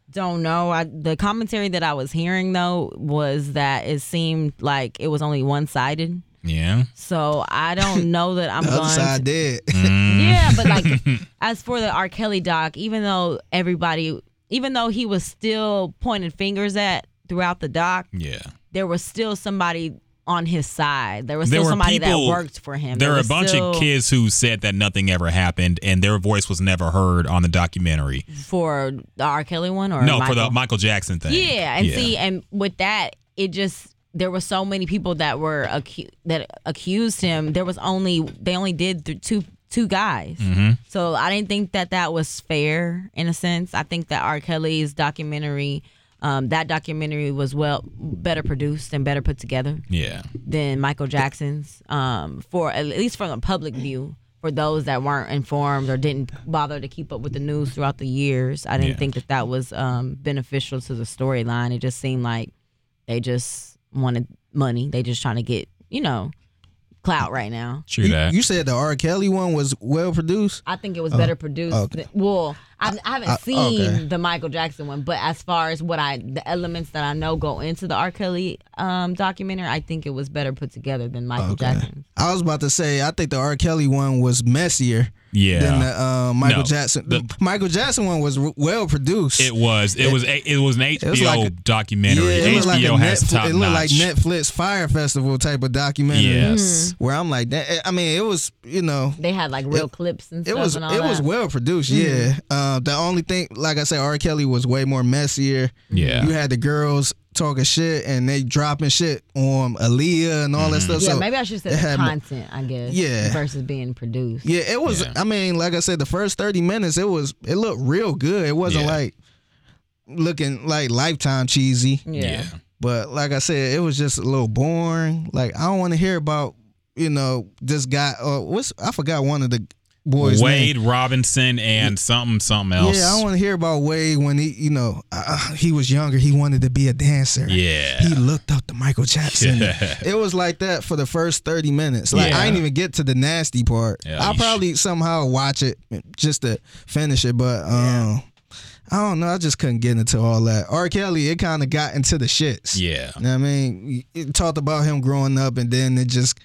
don't know. I, the commentary that I was hearing though was that it seemed like it was only one sided. Yeah. So I don't know that I'm The other going. side to- dead. Mm. yeah, but like as for the R. Kelly doc, even though everybody, even though he was still pointing fingers at throughout the doc, Yeah. there was still somebody on his side. There was still were somebody people- that worked for him. There were a bunch still of kids who said that nothing ever happened and their voice was never heard on the documentary. for the R. Kelly one or no, Michael? for the Michael Jackson thing. Yeah, and see, and with that, it just there were so many people that were acu- that accused him. There was only they only did th- two two guys. Mhm. So I didn't think that that was fair in a sense. I think that R. Kelly's documentary, um, that documentary was well better produced and better put together Yeah. than Michael Jackson's. Um, for at least from the public view, for those that weren't informed or didn't bother to keep up with the news throughout the years, I didn't Yeah. think that that was um, beneficial to the storyline. It just seemed like they just wanted money. They just trying to get you know clout right now. True You, that. you said the R. Kelly one was well produced. I think it was Oh, better produced. okay. than- well, I, I haven't I- seen okay. the Michael Jackson one, but as far as what I, the elements that I know go into the R. Kelly um, documentary, I think it was better put together than Michael Okay. Jackson. I was about to say I think the R. Kelly one was messier Yeah. than the uh, Michael No, Jackson. the- The Michael Jackson one was r- well produced. It was. It, was. A, it was an HBO was like a- documentary. Yeah, it looked like HBO a has Netflix, top it looked like. Netflix Fyre Festival type of documentary. Yes. Where I'm like that. I mean, it was you know They had like real clips and it stuff. was and all it was that. well produced. Mhm. Yeah. Uh, the only thing, like I said, R. Kelly was way more messier. Yeah. You had the girls talking shit and they dropping shit on Aaliyah and all that stuff. Yeah, so maybe I should say the had content, I guess. Yeah. Versus being produced. Yeah, it was. I mean, like I said, the first thirty minutes, it was. It looked real good. It wasn't Yeah. like looking like Lifetime cheesy. Yeah. But like I said, it was just a little boring. Like I don't want to hear about you know this guy. Uh, what's I forgot one of the boys. Wade name. Robinson and something something else. Yeah, I want to hear about Wade when he, you know, uh, he was younger. He wanted to be a dancer. Yeah. He looked up to Michael Jackson. Yeah. It was like that for the first 30 minutes. Like Yeah. I didn't even get to the nasty part. Yeah, I'll you sh- probably somehow watch it just to finish it, but um I don't know. I just couldn't get into all that. R. Kelly, it kind of got into the shits. Yeah. You know what I mean? It talked about him growing up and then it just,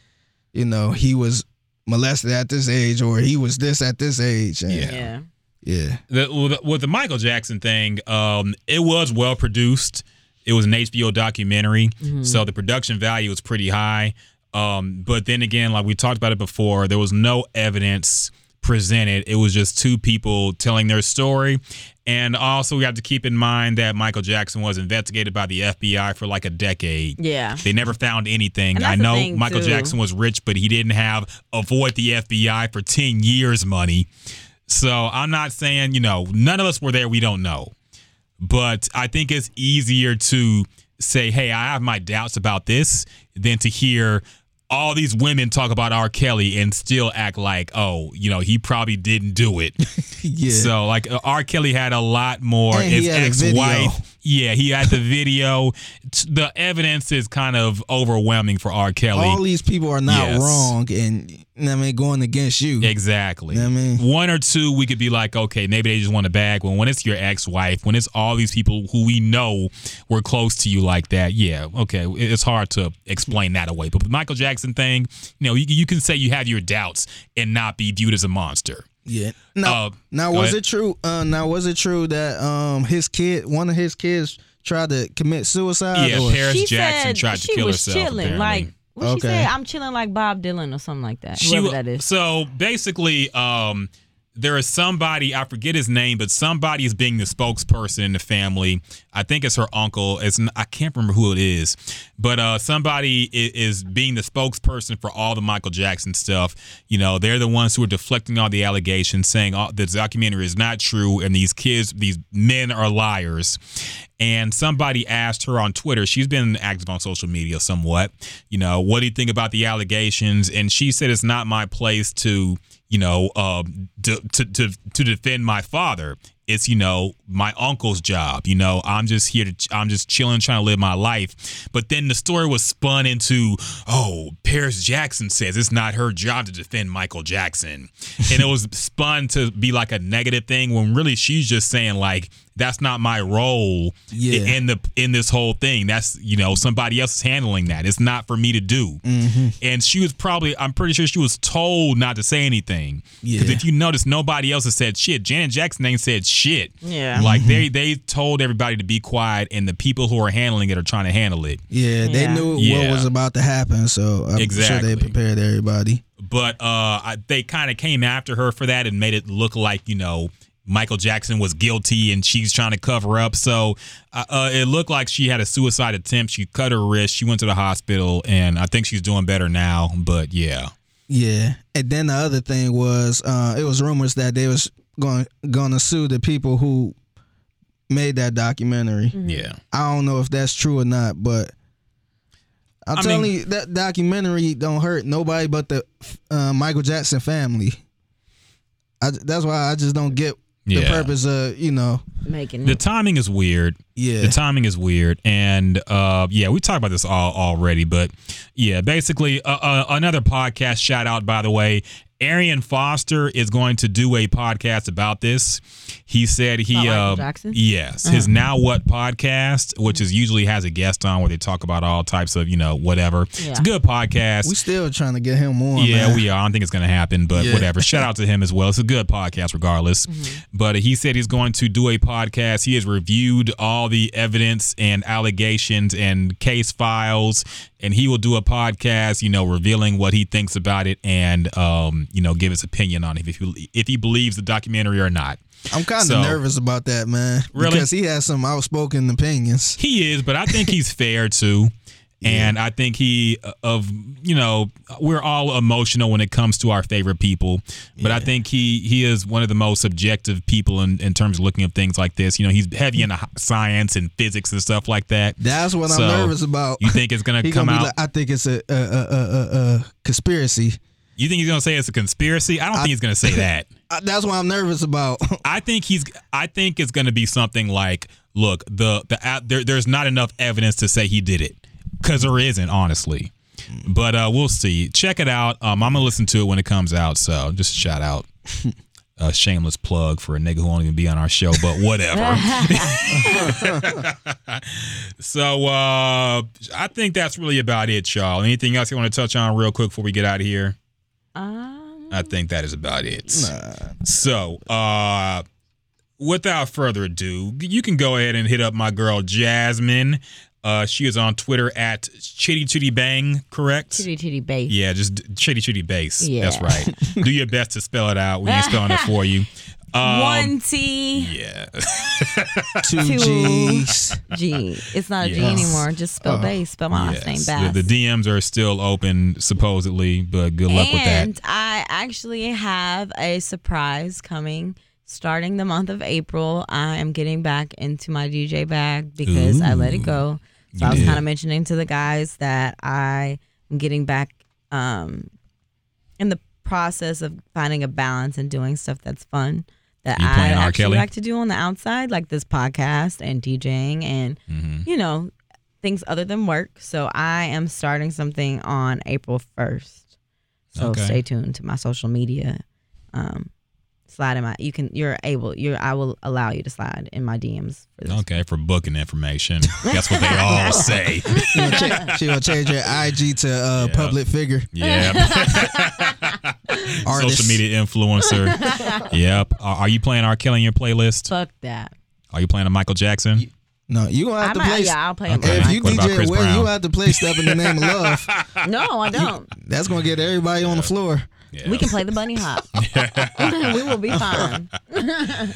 you know, he was molested at this age or he was this at this age. And Yeah. Yeah. Yeah. The, with, the, Michael Jackson thing, um, it was well produced. It was an HBO documentary, so the production value was pretty high. Um, but then again, like we talked about it before, there was no evidence presented. It was just two people telling their story. And also, we have to keep in mind that Michael Jackson was investigated by the FBI for like a decade. Yeah. They never found anything. I know Michael too. Jackson was rich, but he didn't have avoid the FBI for 10 years money. So I'm not saying, you know, none of us were there. We don't know. But I think it's easier to say, hey, I have my doubts about this than to hear all these women talk about R. Kelly and still act like, oh, you know, he probably didn't do it. Yeah. So like uh, R. Kelly had a lot more. And His had a video. ex-wife, yeah, he had the video. The evidence is kind of overwhelming for R. Kelly. All these people are not Yes. wrong and you know what I mean going against you. Exactly. You know what I mean? One or two, we could be like, okay, maybe they just want a bag. But when it's your ex-wife, when it's all these people who we know were close to you like that, yeah, okay, it's hard to explain that away. But the Michael Jackson thing, you know, you, you can say you have your doubts and not be viewed as a monster. Yeah. Now, Uh, now was ahead. it true? Uh, now was it true that um his kid, one of his kids, tried to commit suicide? Yeah, or? Paris she Jackson tried to kill herself, chilling. apparently. Like what she Okay. said, I'm chilling like Bob Dylan or something like that. She Whoever that is. So basically, um, there is somebody I forget his name, but somebody is being the spokesperson in the family. I think it's her uncle. It's I can't remember who it is, but uh, somebody i- is being the spokesperson for all the Michael Jackson stuff. You know, they're the ones who are deflecting all the allegations, saying all, the documentary is not true, and these kids, these men are liars. And somebody asked her on Twitter. She's been active on social media somewhat. You know, what do you think about the allegations? And she said it's not my place to you know, um, to, to to to defend my father. It's you know my uncle's job. You know, I'm just here to I'm just chilling, trying to live my life. But then the story was spun into, oh, Paris Jackson says it's not her job to defend Michael Jackson, and it was spun to be like a negative thing when really she's just saying like that's not my role Yeah. in the in this whole thing. That's you know somebody else is handling that. It's not for me to do. Mm-hmm. And she was probably I'm pretty sure she was told not to say anything. Because Yeah. if you notice, nobody else has said shit. Janet Jackson ain't said shit. Yeah. Like Mm-hmm. they they told everybody to be quiet, and the people who are handling it are trying to handle it. Yeah, they Yeah. knew Yeah. what was about to happen, so I'm sure they prepared everybody. but uh I, they kind of came after her for that and made it look like you know Michael Jackson was guilty and she's trying to cover up. So uh, uh, it looked like she had a suicide attempt. She cut her wrist. She went to the hospital, and I think she's doing better now. But yeah, Yeah, and then the other thing was, uh, it was rumors that they was going going to sue the people who made that documentary. yeah. I don't know if that's true or not, but I'm I telling mean- you that documentary don't hurt nobody but the uh, Michael Jackson family. I, that's why I just don't get the purpose of you know. Making The timing is weird. Yeah. The timing is weird, and uh, yeah, we talked about this all already, but yeah, basically, uh, uh, another podcast shout out by the way. Arian Foster is going to do a podcast about this. He said he, About uh, Jackson? yes, his Now What podcast, which is usually has a guest on where they talk about all types of you know whatever. It's a good podcast. We're still trying to get him on. Yeah, man. we are. I don't think it's going to happen, but Yeah. whatever. Shout out to him as well. It's a good podcast, regardless. Mm-hmm. But he said he's going to do a podcast. He has reviewed all the evidence and allegations and case files, and he will do a podcast, you know, revealing what he thinks about it and, um, you know, give his opinion on it if he, if he believes the documentary or not. I'm kind of So- nervous about that, man. Really? Because he has some outspoken opinions. He is, but I think he's fair too. And I think he of you know we're all emotional when it comes to our favorite people, but I think he he is one of the most subjective people in, in terms of looking at things like this. You know, he's heavy into science and physics and stuff like that. That's what So, I'm nervous about. You think it's gonna come gonna out? like, I think it's a a, a, a, conspiracy. you think he's gonna say it's a conspiracy? I don't think he's gonna say that. Uh, That's what I'm nervous about. I think he's. I think it's going to be something like, look, the the there. There's not enough evidence to say he did it because there isn't, honestly. But uh, we'll see. Check it out. Um, I'm gonna listen to it when it comes out. So just a shout out. A shameless plug for a nigga who won't even be on our show, but whatever. so uh, I think that's really about it, y'all. Anything else you want to touch on real quick before we get out of here? Um, I think that is about it. So, uh, without further ado, you can go ahead and hit up my girl Jasmine. Uh, she is on Twitter at Chitty Chitty Bang, correct? Chitty chitty bass. Yeah, just Chitty Chitty Bass. Yeah. That's right. Do your best to spell it out. We ain't spelling it for you. Um, One T Yeah. Two Two. G's. G. It's not a G Yes. anymore. Just spell Uh, bass. Spell my last name Yes. bass. The, the DMs are still open, supposedly, but good luck with that. And I actually have a surprise coming starting the month of April. I am getting back into my DJ bag because I let it go. So You I was kind of mentioning to the guys that I am getting back um, in the process of finding a balance and doing stuff that's fun that I actually Kelly? like to do on the outside, like this podcast and DJing and Mm-hmm. you know things other than work. So I am starting something on April first. So Okay. stay tuned to my social media. Um, slide in my. You can. You're able. You're. I will allow you to slide in my DMs for this. Okay, for booking information. That's what they all say. She gonna cha- She gonna change her IG to uh, public figure. Yeah. Artist. Social media influencer. yep. Are, are you playing R. Kelly in your playlist? Fuck that. Are you playing a Michael Jackson? No, you gonna have I to might- play. yeah, I'll play Okay. If you What DJ Chris well, you have to play stuff in the name of love. No, I don't. That's gonna get everybody on the floor. We can play the bunny hop. we will be fine.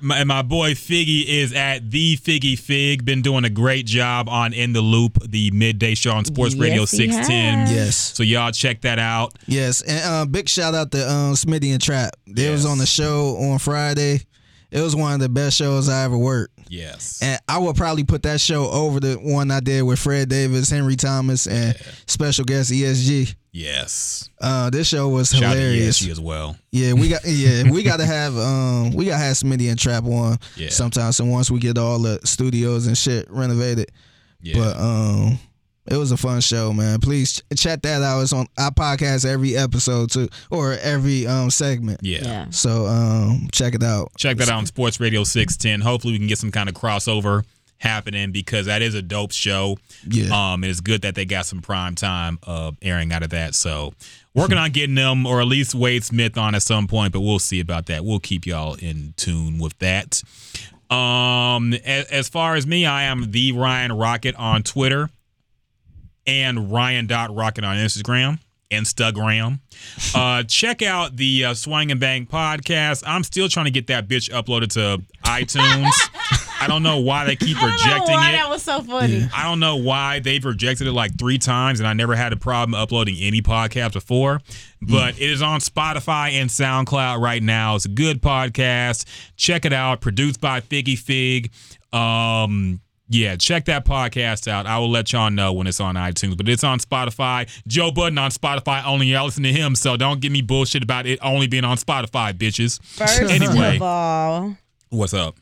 My, my boy Figgy is at the Figgy Fig. Been doing a great job on In the Loop, the midday show on Sports Radio Yes, he 610. Yes. So y'all check that out. Yes, and uh, big shout out to um, Smitty and Trap. They was on the show on Friday. It was one of the best shows I ever worked. Yes. And I would probably put that show over the one I did with Fred Davis, Henry Thomas, and special guest ESG. Yes. Uh, this show was Shout out to hilarious. ESG as well. Yeah, we got yeah, we gotta have um we gotta have Smitty and Trap on Yeah. sometime. So once we get all the studios and shit renovated. Yeah. But um it was a fun show, man. Please ch- check that out. It's on our podcast every episode too, or every um segment. Yeah. Yeah. So um check it out. Check that out on Sports Radio 610. Hopefully, we can get some kind of crossover happening because that is a dope show. Yeah. Um, it's good that they got some prime time uh, airing out of that. So, working on getting them or at least Wade Smith on at some point, but we'll see about that. We'll keep y'all in tune with that. Um, as, as far as me, I am the Ryan Rocket on Twitter and Ryan.Rocket on Instagram. Instagram. Uh, check out the uh, Swang and Bang podcast. I'm still trying to get that bitch uploaded to iTunes. I don't know why they keep I don't know rejecting why it. that was so funny. I don't know why they've rejected it like three times, and I never had a problem uploading any podcast before. But it is on Spotify and SoundCloud right now. It's a good podcast. Check it out. Produced by Figgy Fig. Um, yeah, check that podcast out. I will let y'all know when it's on iTunes, but it's on Spotify. Joe Budden on Spotify only. Y'all listen to him, so don't give me bullshit about it only being on Spotify, bitches. First anyway, of all, what's up?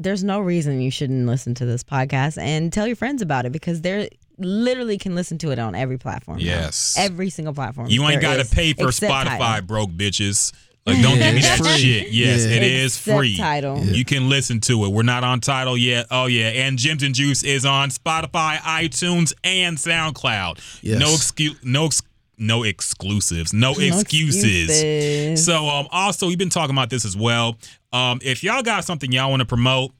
there's no reason you shouldn't listen to this podcast and tell your friends about it because they're literally can listen to it on every platform. now. Yes. every single platform. You ain't got to pay for Spotify, broke bitches. Like, don't Yeah, give me it's that free. shit. Yes, Yeah. it is Except free. Tidal. You can listen to it. We're not on Tidal yet. Oh yeah, and Gyms and Juice is on Spotify, iTunes, and SoundCloud. Yes. No excuse. No. Ex- no exclusives, no, No excuses. excuses. So, um, also we've been talking about this as well. Um, if y'all got something y'all want to promote,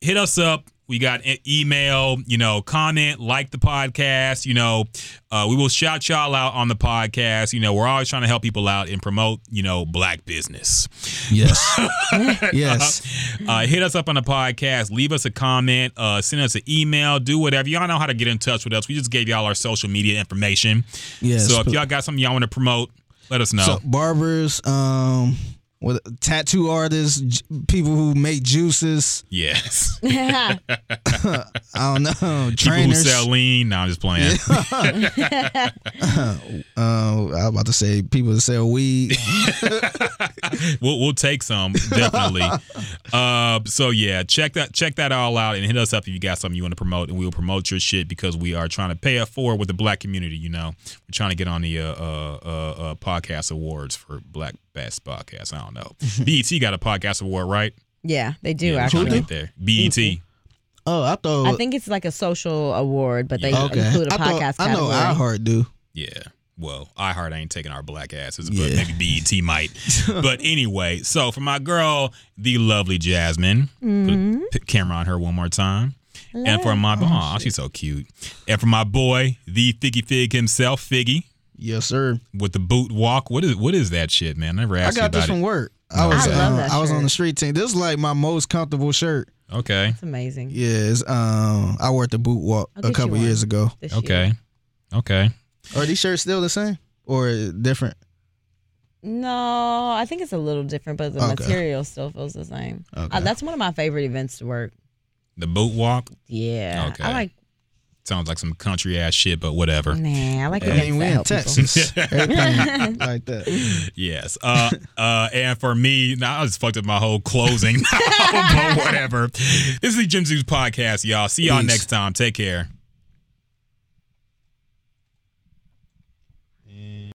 hit us up. We got email, you know, comment, like the podcast. You know, uh, we will shout y'all out on the podcast. You know, we're always trying to help people out and promote, you know, black business. Yes. yes. Uh, hit us up on the podcast. Leave us a comment. Uh, send us an email. Do whatever. Y'all know how to get in touch with us. We just gave y'all our social media information. Yes. So if y'all got something y'all want to promote, let us know. So barbers, um, with tattoo artists, j- people who make juices. yes. I don't know. People who sell lean. No, I'm just playing. uh, I was about to say people that sell weed. we'll we'll take some definitely. uh, so yeah, check that check that all out and hit us up if you got something you want to promote, and we will promote your shit because we are trying to pay it forward with the black community. You know, we're trying to get on the uh, uh, uh, uh, podcast awards for Black Best Podcast. I don't know. BET got a podcast award, right? Yeah, they do Yeah, actually. to get there. BET. Oh, I thought. I think it's like a social award, but they Yeah. okay. include a I, thought, podcast I know iHeart do. Yeah. Well, iHeart ain't taking our black asses, but Yeah. maybe BET might. but anyway, so for my girl, the lovely Jasmine, Mhm. put a camera on her one more time. And for my oh, she's so cute. And for my boy, the Figgy Fig himself, Figgy, Yes, sir. with the boot walk. What is what is that shit, man? I never asked I got about this it. from work. I was I love uh, that I was on the street team. This is like my most comfortable shirt. Okay. It's amazing. Yes, um, I wore the boot walk I'll a couple years ago. this year. Okay. Okay. Are these shirts still the same or different? No, I think it's a little different, but the Okay. material still feels the same. Okay. Uh, that's one of my favorite events to work. The boot walk Yeah. Okay. I like, sounds like some country ass shit, but whatever. nah, I like I events mean, we that in. Texas. Everything like that. Yes. Uh, uh, and for me, now I just fucked up my whole closing, but whatever. This is the Jim Zeus podcast, y'all. See y'all Peace. next time. Take care.